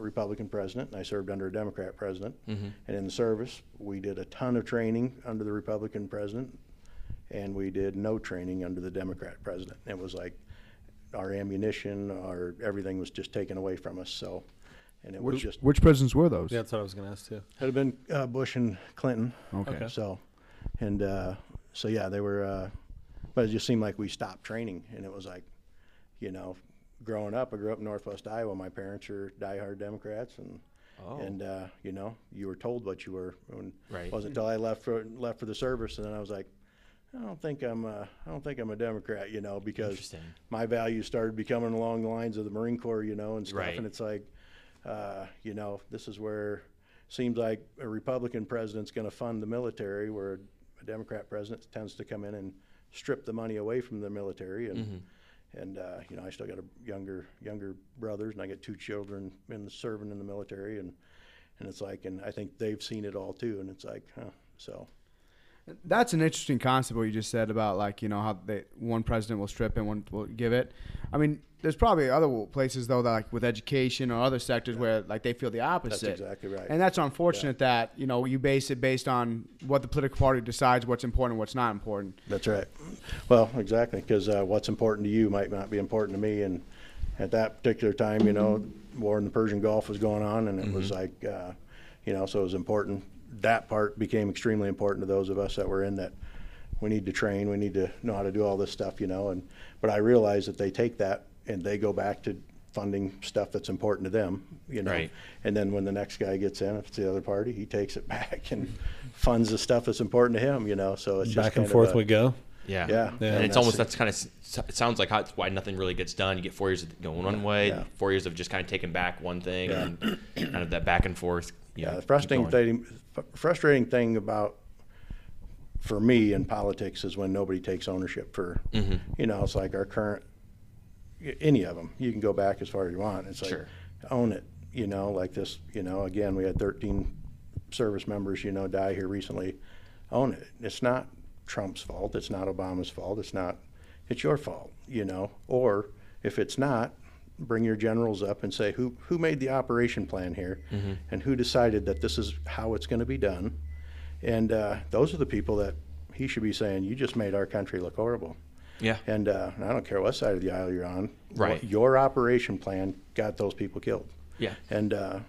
[SPEAKER 11] a Republican president and I served under a Democrat president.
[SPEAKER 1] Mhm.
[SPEAKER 11] And in the service, we did a ton of training under the Republican president, and we did no training under the Democrat president. It was like our ammunition, our everything was just taken away from us. So, and it was
[SPEAKER 7] Which,
[SPEAKER 11] just
[SPEAKER 7] which presidents were those?
[SPEAKER 8] Yeah, that's what I was going to ask too.
[SPEAKER 11] It had been uh, Bush and Clinton.
[SPEAKER 7] Okay. Okay.
[SPEAKER 11] So, and uh, so yeah, they were. Uh, but it just seemed like we stopped training, and it was like, you know, growing up, I grew up in Northwest Iowa. My parents are diehard Democrats, and
[SPEAKER 1] Oh.
[SPEAKER 11] and uh, you know, you were told what you were. And
[SPEAKER 1] Right.
[SPEAKER 11] It wasn't until I left for left for the service, and then I was like. I don't think I'm. Uh, I don't think I'm a Democrat, you know, because my values started becoming along the lines of the Marine Corps, you know, and stuff.
[SPEAKER 1] Right.
[SPEAKER 11] And it's like, uh, you know, this is where seems like a Republican president's going to fund the military, where a Democrat president tends to come in and strip the money away from the military. And
[SPEAKER 1] Mhm.
[SPEAKER 11] And uh, you know, I still got a younger younger brothers, and I got two children in the serving in the military, and and it's like, and I think they've seen it all too, and it's like, huh, so.
[SPEAKER 7] That's an interesting concept what you just said about like you know how they one president will strip and one will give it. I mean, there's probably other places though that like with education or other sectors where like they feel the opposite.
[SPEAKER 11] exactly right.
[SPEAKER 7] And that's unfortunate that you know you base it based on what the political party decides what's important and what's not important.
[SPEAKER 11] That's right. Well, exactly, because uh, what's important to you might not be important to me. And at that particular time, you know, war in the Persian Gulf was going on, and it was like, uh, you know, so it was important. That part became extremely important to those of us that were in that. We need to train. We need to know how to do all this stuff, you know. And but I realize that they take that and they go back to funding stuff that's important to them, you know.
[SPEAKER 1] Right.
[SPEAKER 11] And then when the next guy gets in, if it's the other party, he takes it back and funds the stuff that's important to him, you know. So it's just
[SPEAKER 8] Back and forth
[SPEAKER 11] a-
[SPEAKER 8] we go.
[SPEAKER 1] Yeah.
[SPEAKER 11] Yeah.
[SPEAKER 1] And,
[SPEAKER 11] And
[SPEAKER 1] it's almost
[SPEAKER 11] it.
[SPEAKER 1] that's kind of it sounds like how why nothing really gets done. You get four years of going one way,
[SPEAKER 11] Yeah.
[SPEAKER 1] four years of just kind of taking back one thing,
[SPEAKER 11] Yeah.
[SPEAKER 1] and kind of that back and forth. You
[SPEAKER 11] Yeah,
[SPEAKER 1] know,
[SPEAKER 11] the frustrating thing, frustrating thing about for me in politics is when nobody takes ownership for,
[SPEAKER 1] Mhm.
[SPEAKER 11] you know, it's like our current any of them. You can go back as far as you want. It's like
[SPEAKER 1] Sure.
[SPEAKER 11] own it. You know, like this. You know, again, we had 13 service members. You know, die here recently. Own it. It's not Trump's fault. It's not Obama's fault. It's not. It's your fault. You know, or if it's not, bring your generals up and say who who made the operation plan here,
[SPEAKER 1] Mm-hmm.
[SPEAKER 11] and who decided that this is how it's going to be done, and uh, those are the people that he should be saying you just made our country look horrible.
[SPEAKER 1] Yeah.
[SPEAKER 11] And uh, I don't care what side of the aisle you're on.
[SPEAKER 1] Right.
[SPEAKER 11] Your operation plan got those people killed.
[SPEAKER 1] Yeah.
[SPEAKER 11] And uh,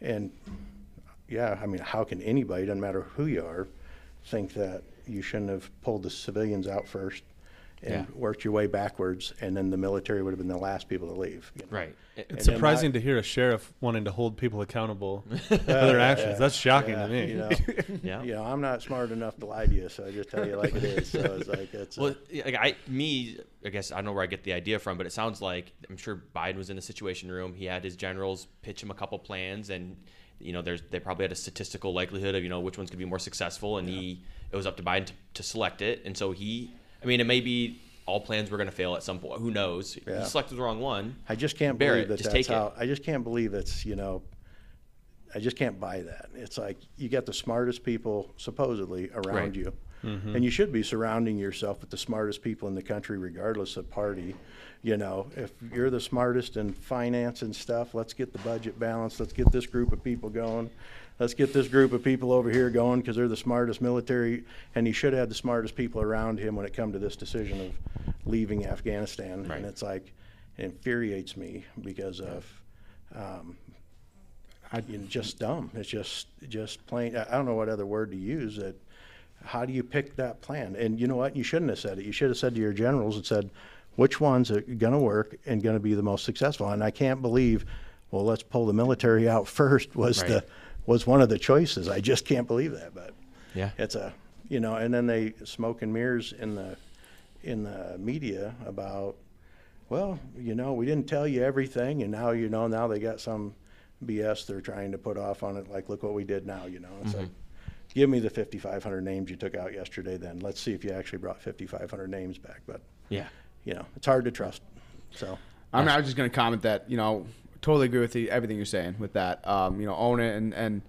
[SPEAKER 11] and yeah, I mean, how can anybody, doesn't matter who you are, think that you shouldn't have pulled the civilians out first and
[SPEAKER 1] Yeah.
[SPEAKER 11] worked your way backwards, and then the military would have been the last people to leave. you know?
[SPEAKER 1] Right.
[SPEAKER 8] It's
[SPEAKER 11] And
[SPEAKER 8] surprising
[SPEAKER 11] I-
[SPEAKER 8] to hear a sheriff wanting to hold people accountable for their actions. That's shocking
[SPEAKER 11] Yeah,
[SPEAKER 8] to me.
[SPEAKER 11] You know,
[SPEAKER 1] Yeah.
[SPEAKER 11] you know, I'm not smart enough to lie to you, so I just tell you like it is. So it's like it's.
[SPEAKER 1] Well,
[SPEAKER 11] uh,
[SPEAKER 1] yeah, like I, me, I guess I don't know where I get the idea from, but it sounds like I'm sure Biden was in the Situation Room. He had his generals pitch him a couple plans, and you know, there's they probably had a statistical likelihood of you know which one's gonna be more successful, and he it was up to Biden to, to select it, and so he, I mean, it may be all plans were gonna fail at some point. Who knows?
[SPEAKER 11] Yeah.
[SPEAKER 1] He selected the wrong one.
[SPEAKER 11] I just can't believe
[SPEAKER 1] it.
[SPEAKER 11] that
[SPEAKER 1] Just
[SPEAKER 11] that's
[SPEAKER 1] it.
[SPEAKER 11] how. I just can't believe it's you know. I just can't buy that. It's like you got the smartest people supposedly around
[SPEAKER 1] Right.
[SPEAKER 11] you,
[SPEAKER 8] Mhm.
[SPEAKER 11] and you should be surrounding yourself with the smartest people in the country, regardless of party. You know, if you're the smartest in finance and stuff, let's get the budget balanced. Let's get this group of people going. Let's get this group of people over here going because they're the smartest military, and he should have the smartest people around him when it come to this decision of leaving Afghanistan.
[SPEAKER 1] Right.
[SPEAKER 11] And it's like, it infuriates me because of, um, I, you know, just dumb. It's just, just plain. I I don't know what other word to use. That, how do you pick that plan? And you know what? You shouldn't have said it. You should have said to your generals and said, which ones are going to work and going to be the most successful. And I can't believe, well, let's pull the military out first was
[SPEAKER 1] Right.
[SPEAKER 11] the was one of the choices. I just can't believe that. But
[SPEAKER 1] Yeah.
[SPEAKER 11] it's a you know, and then they smoke and mirrors in the in the media about, well, you know, we didn't tell you everything, and now you know now they got some BS they're trying to put off on it. Like, look what we did now. You know, it's like, mm-hmm. give me the 5,500 names you took out yesterday. Then let's see if you actually brought 5,500 names back. But
[SPEAKER 1] Yeah.
[SPEAKER 11] you know, it's hard to trust. So
[SPEAKER 7] I mean, I was just going to comment that you know, totally agree with the, everything you're saying with that. Um, you know, own it and and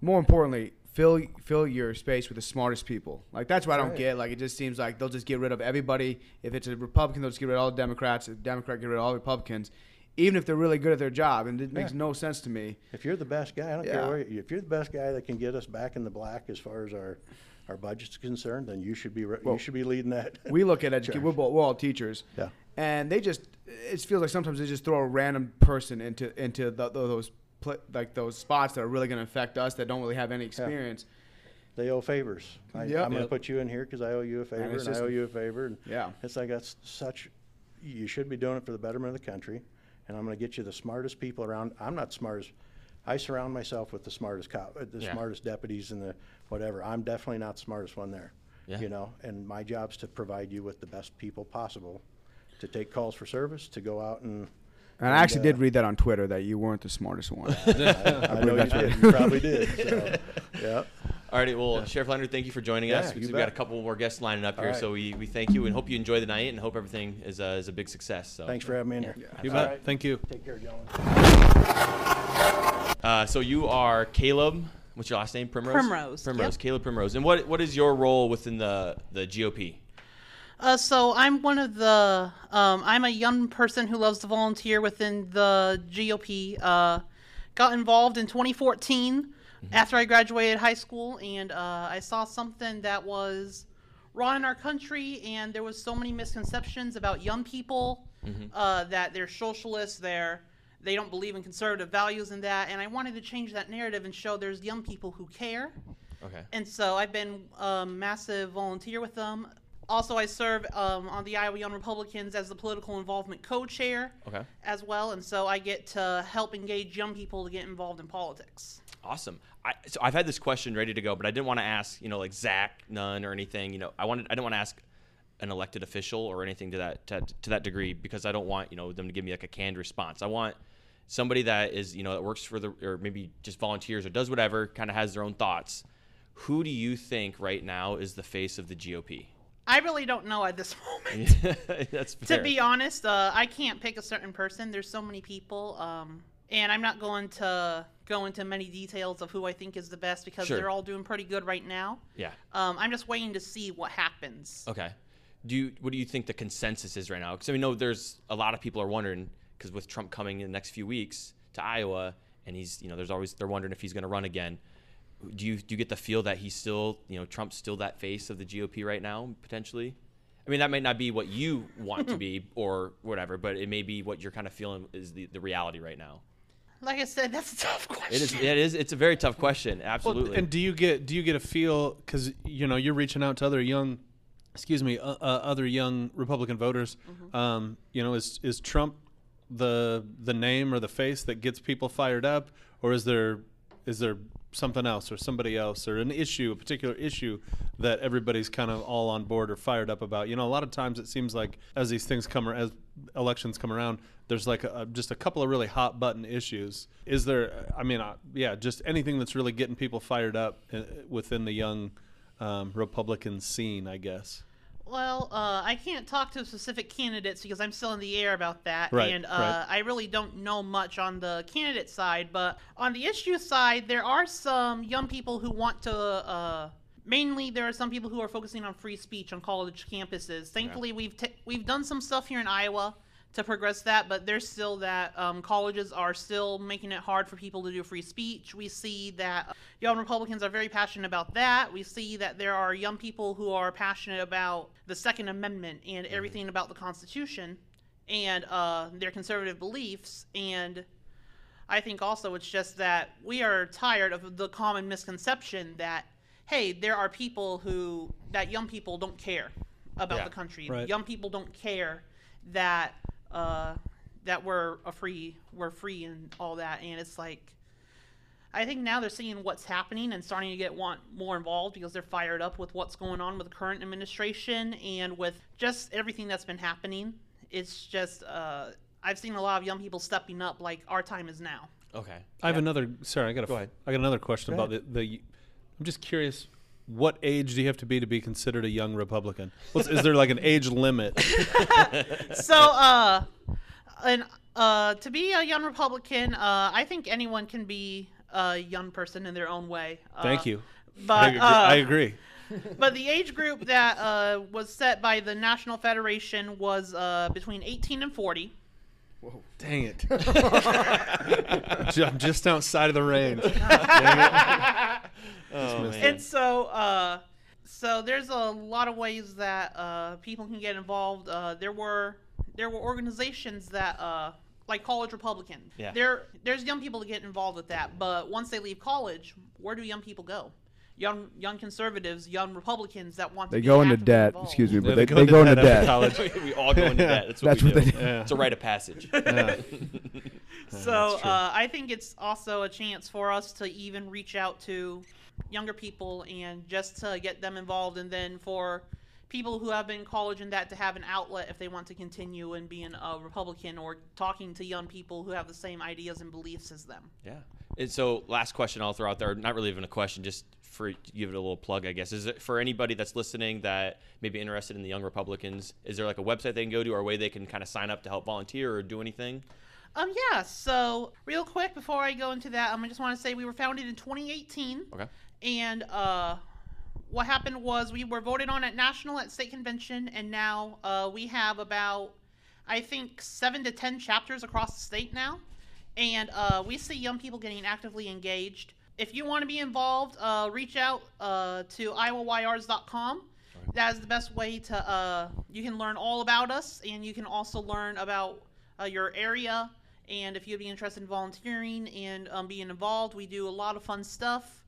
[SPEAKER 7] more importantly, fill fill your space with the smartest people. Like that's what I don't get. Like it just seems like they'll just get rid of everybody. If it's a Republican, they'll just get rid of all the Democrats. If Democrat, get rid of all the Republicans, even if they're really good at their job. And it makes
[SPEAKER 11] Yeah.
[SPEAKER 7] no sense to me.
[SPEAKER 11] if you're the best guy, I don't
[SPEAKER 7] Yeah.
[SPEAKER 11] care where. You, if you're the best guy that can get us back in the black as far as our our budget's concerned, then you should be re-
[SPEAKER 7] Well,
[SPEAKER 11] you should be leading that.
[SPEAKER 7] we look at education. We're, both, we're all teachers.
[SPEAKER 11] Yeah.
[SPEAKER 7] And they just, it feels like sometimes they just throw a random person into into the, those like those spots that are really going to affect us that don't really have any experience.
[SPEAKER 11] they owe favors. I,
[SPEAKER 7] Yep.
[SPEAKER 11] I'm going to
[SPEAKER 7] Yep.
[SPEAKER 11] put you in here because I owe you a favor,
[SPEAKER 7] it's
[SPEAKER 11] and, I owe you a favor. And
[SPEAKER 7] Yeah.
[SPEAKER 11] it's like that's such. You should be doing it for the betterment of the country, and I'm going to get you the smartest people around. I'm not smart as. I surround myself with the smartest cop, uh, the
[SPEAKER 1] Yeah.
[SPEAKER 11] smartest deputies, and the whatever. I'm definitely not the smartest one there.
[SPEAKER 1] Yeah.
[SPEAKER 11] You know, and my job's to provide you with the best people possible, to take calls for service, to go out and.
[SPEAKER 7] And I actually
[SPEAKER 11] uh,
[SPEAKER 7] did read that on Twitter that you weren't the smartest one.
[SPEAKER 11] I, I know you did. You probably did. So, yeah.
[SPEAKER 1] All righty, well, Sheriff Leonard, thank you for joining us.
[SPEAKER 11] Yeah,
[SPEAKER 1] We've
[SPEAKER 11] you
[SPEAKER 1] got a couple more guests lining up
[SPEAKER 11] All
[SPEAKER 1] here,
[SPEAKER 11] right.
[SPEAKER 1] so we, we thank you and hope you enjoy the night and hope everything is a, is a big success. So
[SPEAKER 11] Thanks for having me in here.
[SPEAKER 8] You bet.
[SPEAKER 11] right.
[SPEAKER 8] Thank you.
[SPEAKER 11] Take care, gentlemen.
[SPEAKER 1] Uh, so you are Caleb. What's your last name? Primrose.
[SPEAKER 12] Primrose,
[SPEAKER 1] Primrose.
[SPEAKER 12] yep.
[SPEAKER 1] Caleb Primrose. And what what is your role within the the GOP?
[SPEAKER 12] Uh, so I'm one of the. Um, I'm a young person who loves to volunteer within the GOP. Uh, got involved in 2014 after I graduated high school, and uh, I saw something that was wrong in our country, and there was so many misconceptions about young people uh, that they're socialists, they're they don't believe in conservative values and that, and I wanted to change that narrative and show there's young people who care.
[SPEAKER 1] Okay.
[SPEAKER 12] And so I've been a massive volunteer with them. Also, I serve um, on the Iowa Young Republicans as the political involvement co-chair
[SPEAKER 1] Okay.
[SPEAKER 12] as well, and so I get to help engage young people to get involved in politics.
[SPEAKER 1] Awesome. I, so I've had this question ready to go, but I didn't want to ask, you know, like Zach Nunn or anything. You know, I wanted I didn't want to ask an elected official or anything to that to, to that degree because I don't want you know them to give me like a canned response. I want somebody that is you know that works for the or maybe just volunteers or does whatever, kind of has their own thoughts. Who do you think right now is the face of the GOP?
[SPEAKER 12] I really don't know at this moment.
[SPEAKER 1] That's
[SPEAKER 12] to be honest, uh, I can't pick a certain person. There's so many people, um, and I'm not going to go into many details of who I think is the best because
[SPEAKER 1] Sure.
[SPEAKER 12] they're all doing pretty good right now.
[SPEAKER 1] Yeah.
[SPEAKER 12] Um, I'm just waiting to see what happens.
[SPEAKER 1] Okay. Do you what do you think the consensus is right now? Because I know there's a lot of people are wondering because with Trump coming in the next few weeks to Iowa, and he's you know there's always they're wondering if he's going to run again. Do you do you get the feel that he's still you know Trump's still that face of the GOP right now potentially? I mean that might not be what you want to be or whatever, but it may be what you're kind of feeling is the, the reality right now.
[SPEAKER 12] Like I said, that's a tough question.
[SPEAKER 1] It is. It is. It's a very tough question.
[SPEAKER 8] Well,
[SPEAKER 1] Absolutely.
[SPEAKER 8] and do you get do you get a feel because you know you're reaching out to other young, excuse me, uh, uh, other young Republican voters? Um, you know, is is Trump the the name or the face that gets people fired up, or is there is there something else or somebody else or an issue, a particular issue that everybody's kind of all on board or fired up about? You know, a lot of times it seems like as these things come ar- as elections come around, there's like a, just a couple of really hot button issues. Is there? I mean, uh, yeah, just anything that's really getting people fired up uh, within the young um, Republican scene, I guess.
[SPEAKER 12] Well, uh, I can't talk to specific candidates because I'm still in the air about that,
[SPEAKER 8] Right,
[SPEAKER 12] and uh,
[SPEAKER 8] right.
[SPEAKER 12] I really don't know much on the candidate side. But on the issue side, there are some young people who want to. Uh, mainly, there are some people who are focusing on free speech on college campuses. Thankfully, we've t- we've done some stuff here in Iowa to progress that, but there's still that um, colleges are still making it hard for people to do free speech. We see that young Republicans are very passionate about that. We see that there are young people who are passionate about the Second Amendment and everything about the Constitution and uh, their conservative beliefs. And I think also it's just that we are tired of the common misconception that, hey, there are people who, that young people don't care about
[SPEAKER 8] Yeah,
[SPEAKER 12] the country.
[SPEAKER 8] right.
[SPEAKER 12] Young people don't care that uh, that we're a free, we're free and all that. And it's like, I think now they're seeing what's happening and starting to get want more involved because they're fired up with what's going on with the current administration and with just everything that's been happening. It's just uh, I've seen a lot of young people stepping up like our time is now.
[SPEAKER 1] okay.
[SPEAKER 8] I have another. Sorry, I got. a.
[SPEAKER 1] Go ahead.
[SPEAKER 8] I got another question
[SPEAKER 1] Go
[SPEAKER 8] about the, the. I'm just curious. What age do you have to be to be considered a young Republican? What's, is there like an age limit?
[SPEAKER 12] so uh and uh to be a young republican uh i think anyone can be a young person in their own way uh,
[SPEAKER 8] Thank you.
[SPEAKER 12] but
[SPEAKER 8] I agree.
[SPEAKER 12] uh,
[SPEAKER 8] I agree.
[SPEAKER 12] but the age group that uh was set by the national federation was uh between 18 and 40 Whoa.
[SPEAKER 8] Dang it! I'm just outside of the range. Dang it. Just missed it.
[SPEAKER 12] and so uh so there's a lot of ways that uh people can get involved uh there were there were organizations that uh like college republican
[SPEAKER 1] Yeah.
[SPEAKER 12] there there's young people to get involved with that but once they leave college where do young people go young young conservatives young republicans that want
[SPEAKER 7] They
[SPEAKER 12] to be
[SPEAKER 7] go into debt.
[SPEAKER 12] involved.
[SPEAKER 7] Excuse me, but
[SPEAKER 8] they
[SPEAKER 7] they,
[SPEAKER 8] go
[SPEAKER 7] they
[SPEAKER 8] into
[SPEAKER 7] go into
[SPEAKER 8] debt
[SPEAKER 7] debt.
[SPEAKER 8] college.
[SPEAKER 1] we all go into debt. That's what
[SPEAKER 7] That's
[SPEAKER 1] we
[SPEAKER 7] what
[SPEAKER 1] do.
[SPEAKER 7] they-
[SPEAKER 8] Yeah.
[SPEAKER 1] It's a rite of passage.
[SPEAKER 12] So uh, I think it's also a chance for us to even reach out to younger people and just to get them involved, and then for people who have been in college and that to have an outlet if they want to continue and being a Republican or talking to young people who have the same ideas and beliefs as them.
[SPEAKER 1] Yeah. And so, last question I'll throw out there, not really even a question, just for give it a little plug, I guess. Is it for anybody that's listening that may be interested in the Young Republicans? Is there like a website they can go to or a way they can kind of sign up to help volunteer or do anything?
[SPEAKER 12] Um, yeah. So real quick before I go into that, um, I just want to say we were founded in 2018.
[SPEAKER 1] Okay.
[SPEAKER 12] And uh, what happened was we were voted on at national at state convention, and now uh, we have about I think seven to ten chapters across the state now, and uh, we see young people getting actively engaged. If you want to be involved, uh, reach out uh, to iowayrs.com. That is the best way to. Uh, you can learn all about us, and you can also learn about uh, your area. And if you'd be interested in volunteering and um, being involved, we do a lot of fun stuff.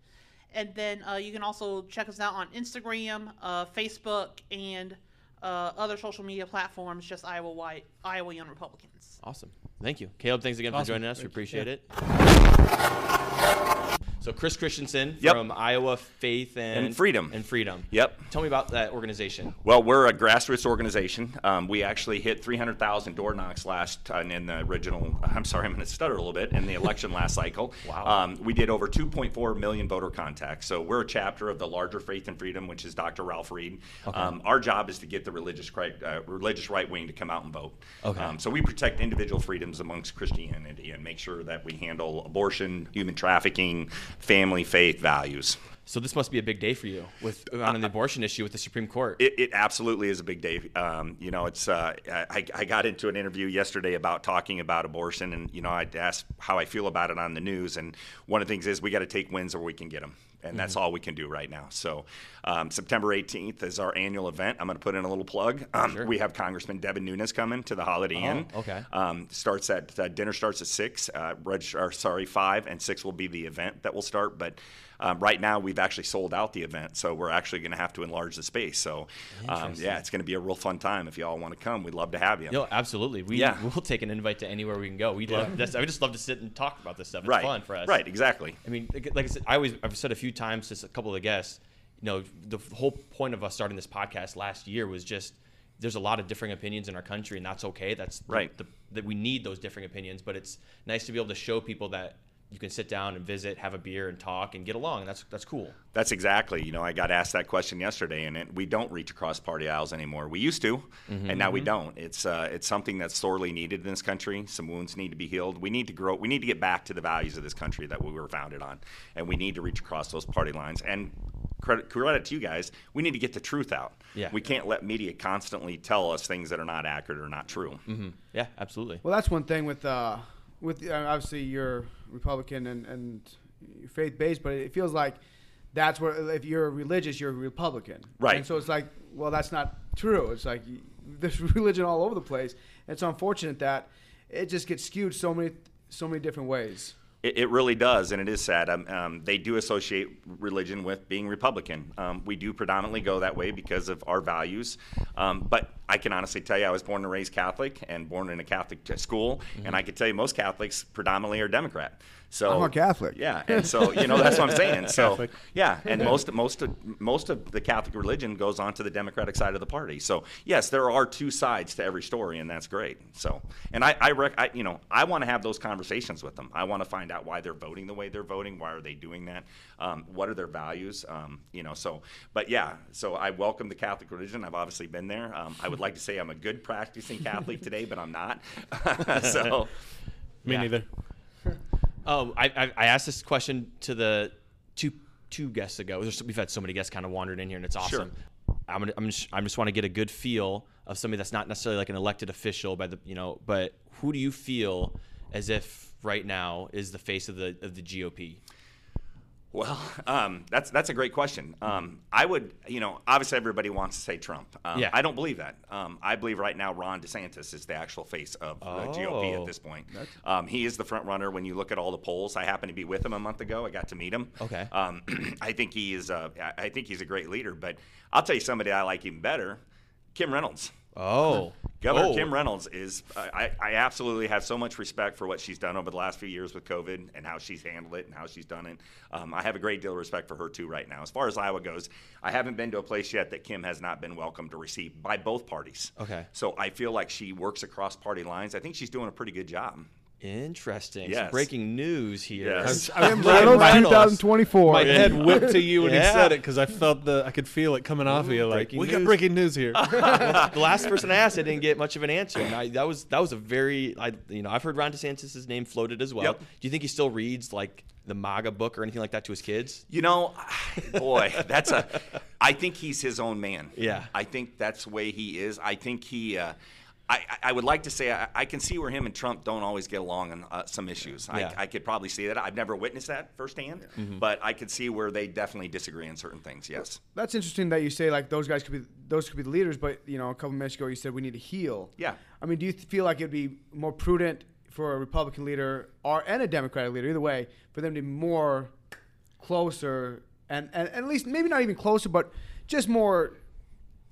[SPEAKER 12] And then uh, you can also check us out on Instagram, uh, Facebook, and uh, other social media platforms, just Iowa White, Iowa Young Republicans.
[SPEAKER 1] Awesome. Thank you. Caleb, thanks again for joining us. We
[SPEAKER 8] Thank you.
[SPEAKER 1] appreciate
[SPEAKER 8] Yeah.
[SPEAKER 1] it. So Chris Christensen
[SPEAKER 13] Yep.
[SPEAKER 1] from Iowa Faith and,
[SPEAKER 13] And Freedom.
[SPEAKER 1] and Freedom.
[SPEAKER 13] Yep.
[SPEAKER 1] Tell me about that organization.
[SPEAKER 13] Well, we're a grassroots organization. Um, we actually hit 300,000 door knocks last uh, in the original. I'm sorry, I'm going to stutter a little bit in the election last cycle.
[SPEAKER 1] Wow.
[SPEAKER 13] Um, we did over 2.4 million voter contacts. So we're a chapter of the larger Faith and Freedom, which is Dr. Ralph Reed.
[SPEAKER 1] Okay.
[SPEAKER 13] Um, our job is to get the religious right, uh, religious right wing to come out and vote.
[SPEAKER 1] Okay.
[SPEAKER 13] Um, so we protect individual freedoms amongst Christianity and make sure that we handle abortion, human trafficking, family, faith, values.
[SPEAKER 1] So this must be a big day for you with on the abortion issue with the Supreme Court.
[SPEAKER 13] It, it absolutely is a big day. Um, you know, it's. Uh, I, I got into an interview yesterday about talking about abortion, and you know, I asked how I feel about it on the news, and one of the things is we got to take wins where we can get them, and that's
[SPEAKER 1] Mhm.
[SPEAKER 13] all we can do right now. So, um, September 18th is our annual event. I'm going to put in a little plug. Um,
[SPEAKER 1] Sure.
[SPEAKER 13] We have Congressman Devin Nunes coming to the Holiday
[SPEAKER 1] Oh,
[SPEAKER 13] Inn.
[SPEAKER 1] okay.
[SPEAKER 13] Um, starts at uh, dinner starts at six. Uh, reg- or, sorry, five, and six will be the event that will start. But um, right now, we've actually sold out the event, so we're actually going to have to enlarge the space. So, um, yeah, it's going to be a real fun time. If y'all want to come, we'd love to have you.
[SPEAKER 1] Yo, absolutely. We
[SPEAKER 13] Yeah.
[SPEAKER 1] we'll take an invite to anywhere we can go. We'd love.
[SPEAKER 13] Yeah.
[SPEAKER 1] I would just love to sit and talk about this stuff. It's
[SPEAKER 13] Right.
[SPEAKER 1] fun for us.
[SPEAKER 13] Right, exactly.
[SPEAKER 1] I mean, like, like I said, I always I've said a few times to a couple of the guests. You know, the whole point of us starting this podcast last year was just there's a lot of differing opinions in our country, and that's okay. That's the-
[SPEAKER 13] Right.
[SPEAKER 1] The, that we need those differing opinions, but it's nice to be able to show people that you can sit down and visit, have a beer, and talk, and get along. And that's that's cool.
[SPEAKER 13] That's exactly. You know, I got asked that question yesterday, and it, we don't reach across party aisles anymore. We used to, and now we
[SPEAKER 1] Mhm.
[SPEAKER 13] don't. It's uh, it's something that's sorely needed in this country. Some wounds need to be healed. We need to grow. We need to get back to the values of this country that we were founded on, and we need to reach across those party lines. And credit credit to you guys, we need to get the truth out.
[SPEAKER 1] Yeah.
[SPEAKER 13] We can't let media constantly tell us things that are not accurate or not true.
[SPEAKER 1] Mm-hmm. Yeah, absolutely.
[SPEAKER 7] Well, that's one thing with uh, with uh, obviously you're Republican and and faith based, but it feels like that's where if you're religious, you're a Republican,
[SPEAKER 13] Right.
[SPEAKER 7] And so it's like, well, that's not true. It's like there's religion all over the place. And it's unfortunate that it just gets skewed so many so many different ways.
[SPEAKER 13] It, it really does, and it is sad. Um, um, they do associate religion with being Republican. Um, we do predominantly go that way because of our values. Um, but I can honestly tell you, I was born and raised Catholic and born in a Catholic school, and I can tell you most Catholics predominantly are Democrat. So
[SPEAKER 7] I'm a Catholic.
[SPEAKER 13] Yeah, and so you know that's what I'm saying. So
[SPEAKER 7] Catholic.
[SPEAKER 13] yeah, and most most of most of the Catholic religion goes on to the Democratic side of the party. So yes, there are two sides to every story, and that's great. So, and I, I, rec- I you know, I want to have those conversations with them. I want to find out why they're voting the way they're voting. Why are they doing that? Um, what are their values? Um, you know, so, but yeah, so I welcome the Catholic religion. I've obviously been there. Um, I would like to say I'm a good practicing Catholic today, but I'm not. so,
[SPEAKER 8] Me
[SPEAKER 1] Yeah.
[SPEAKER 8] neither.
[SPEAKER 1] Oh, I, I I asked this question to the two two guests ago. We've had so many guests kind of wandered in here, and it's awesome. I'm gonna, I'm just, I'm just want to get a good feel of somebody that's not necessarily like an elected official by the you know, but who do you feel as if right now is the face of the of the GOP?
[SPEAKER 13] Well, um, that's that's a great question. Um, I would, you know, obviously everybody wants to say Trump. Um,
[SPEAKER 1] Yeah.
[SPEAKER 13] I don't believe that. Um, I believe right now Ron DeSantis is the actual face of the GOP
[SPEAKER 1] Oh.
[SPEAKER 13] at this point. Um, he is the front runner when you look at all the polls. I happened to be with him a month ago. I got to meet him.
[SPEAKER 1] Okay.
[SPEAKER 13] Um, I think he is. Uh, I I think he's a great leader. But I'll tell you somebody I like even better, Kim Reynolds.
[SPEAKER 1] Oh,
[SPEAKER 13] Governor
[SPEAKER 1] Oh.
[SPEAKER 13] Kim Reynolds is. I, I absolutely have so much respect for what she's done over the last few years with COVID and how she's handled it and how she's done it. Um, I have a great deal of respect for her too right now. As far as Iowa goes, I haven't been to a place yet that Kim has not been welcome to receive by both parties.
[SPEAKER 1] Okay.
[SPEAKER 13] So I feel like she works across party lines. I think she's doing a pretty good job.
[SPEAKER 1] Interesting.
[SPEAKER 13] Yes.
[SPEAKER 1] Some breaking news here.
[SPEAKER 13] Yes.
[SPEAKER 7] I am
[SPEAKER 1] Kim
[SPEAKER 7] Reynolds
[SPEAKER 1] Reynolds.
[SPEAKER 7] 2024.
[SPEAKER 8] My head whipped to you when
[SPEAKER 1] Yeah.
[SPEAKER 8] he said it because I felt the I could feel it coming off of you. Like
[SPEAKER 1] breaking
[SPEAKER 8] we got breaking news here.
[SPEAKER 1] the last person I asked, I didn't get much of an answer. And I, that was that was a very, I, you know, I've heard Ron DeSantis' name floated as well.
[SPEAKER 13] Yep.
[SPEAKER 1] Do you think he still reads like the MAGA book or anything like that to his kids?
[SPEAKER 13] You know, boy, that's a. I think he's his own man.
[SPEAKER 1] Yeah.
[SPEAKER 13] I think that's the way he is. I think he. Uh, I, I- I would like to say I, I can see where him and Trump don't always get along on uh, some issues.
[SPEAKER 1] Yeah.
[SPEAKER 13] I, I could probably see that. I've never witnessed that firsthand,
[SPEAKER 1] Mhm.
[SPEAKER 13] but I could see where they definitely disagree on certain things. Yes.
[SPEAKER 7] That's interesting that you say like those guys could be those could be the leaders, but you know a couple minutes ago you said we need to heal.
[SPEAKER 13] Yeah.
[SPEAKER 7] I mean, do you th- feel like it'd be more prudent for a Republican leader or and a Democratic leader, either way, for them to be more closer and, and, and at least maybe not even closer, but just more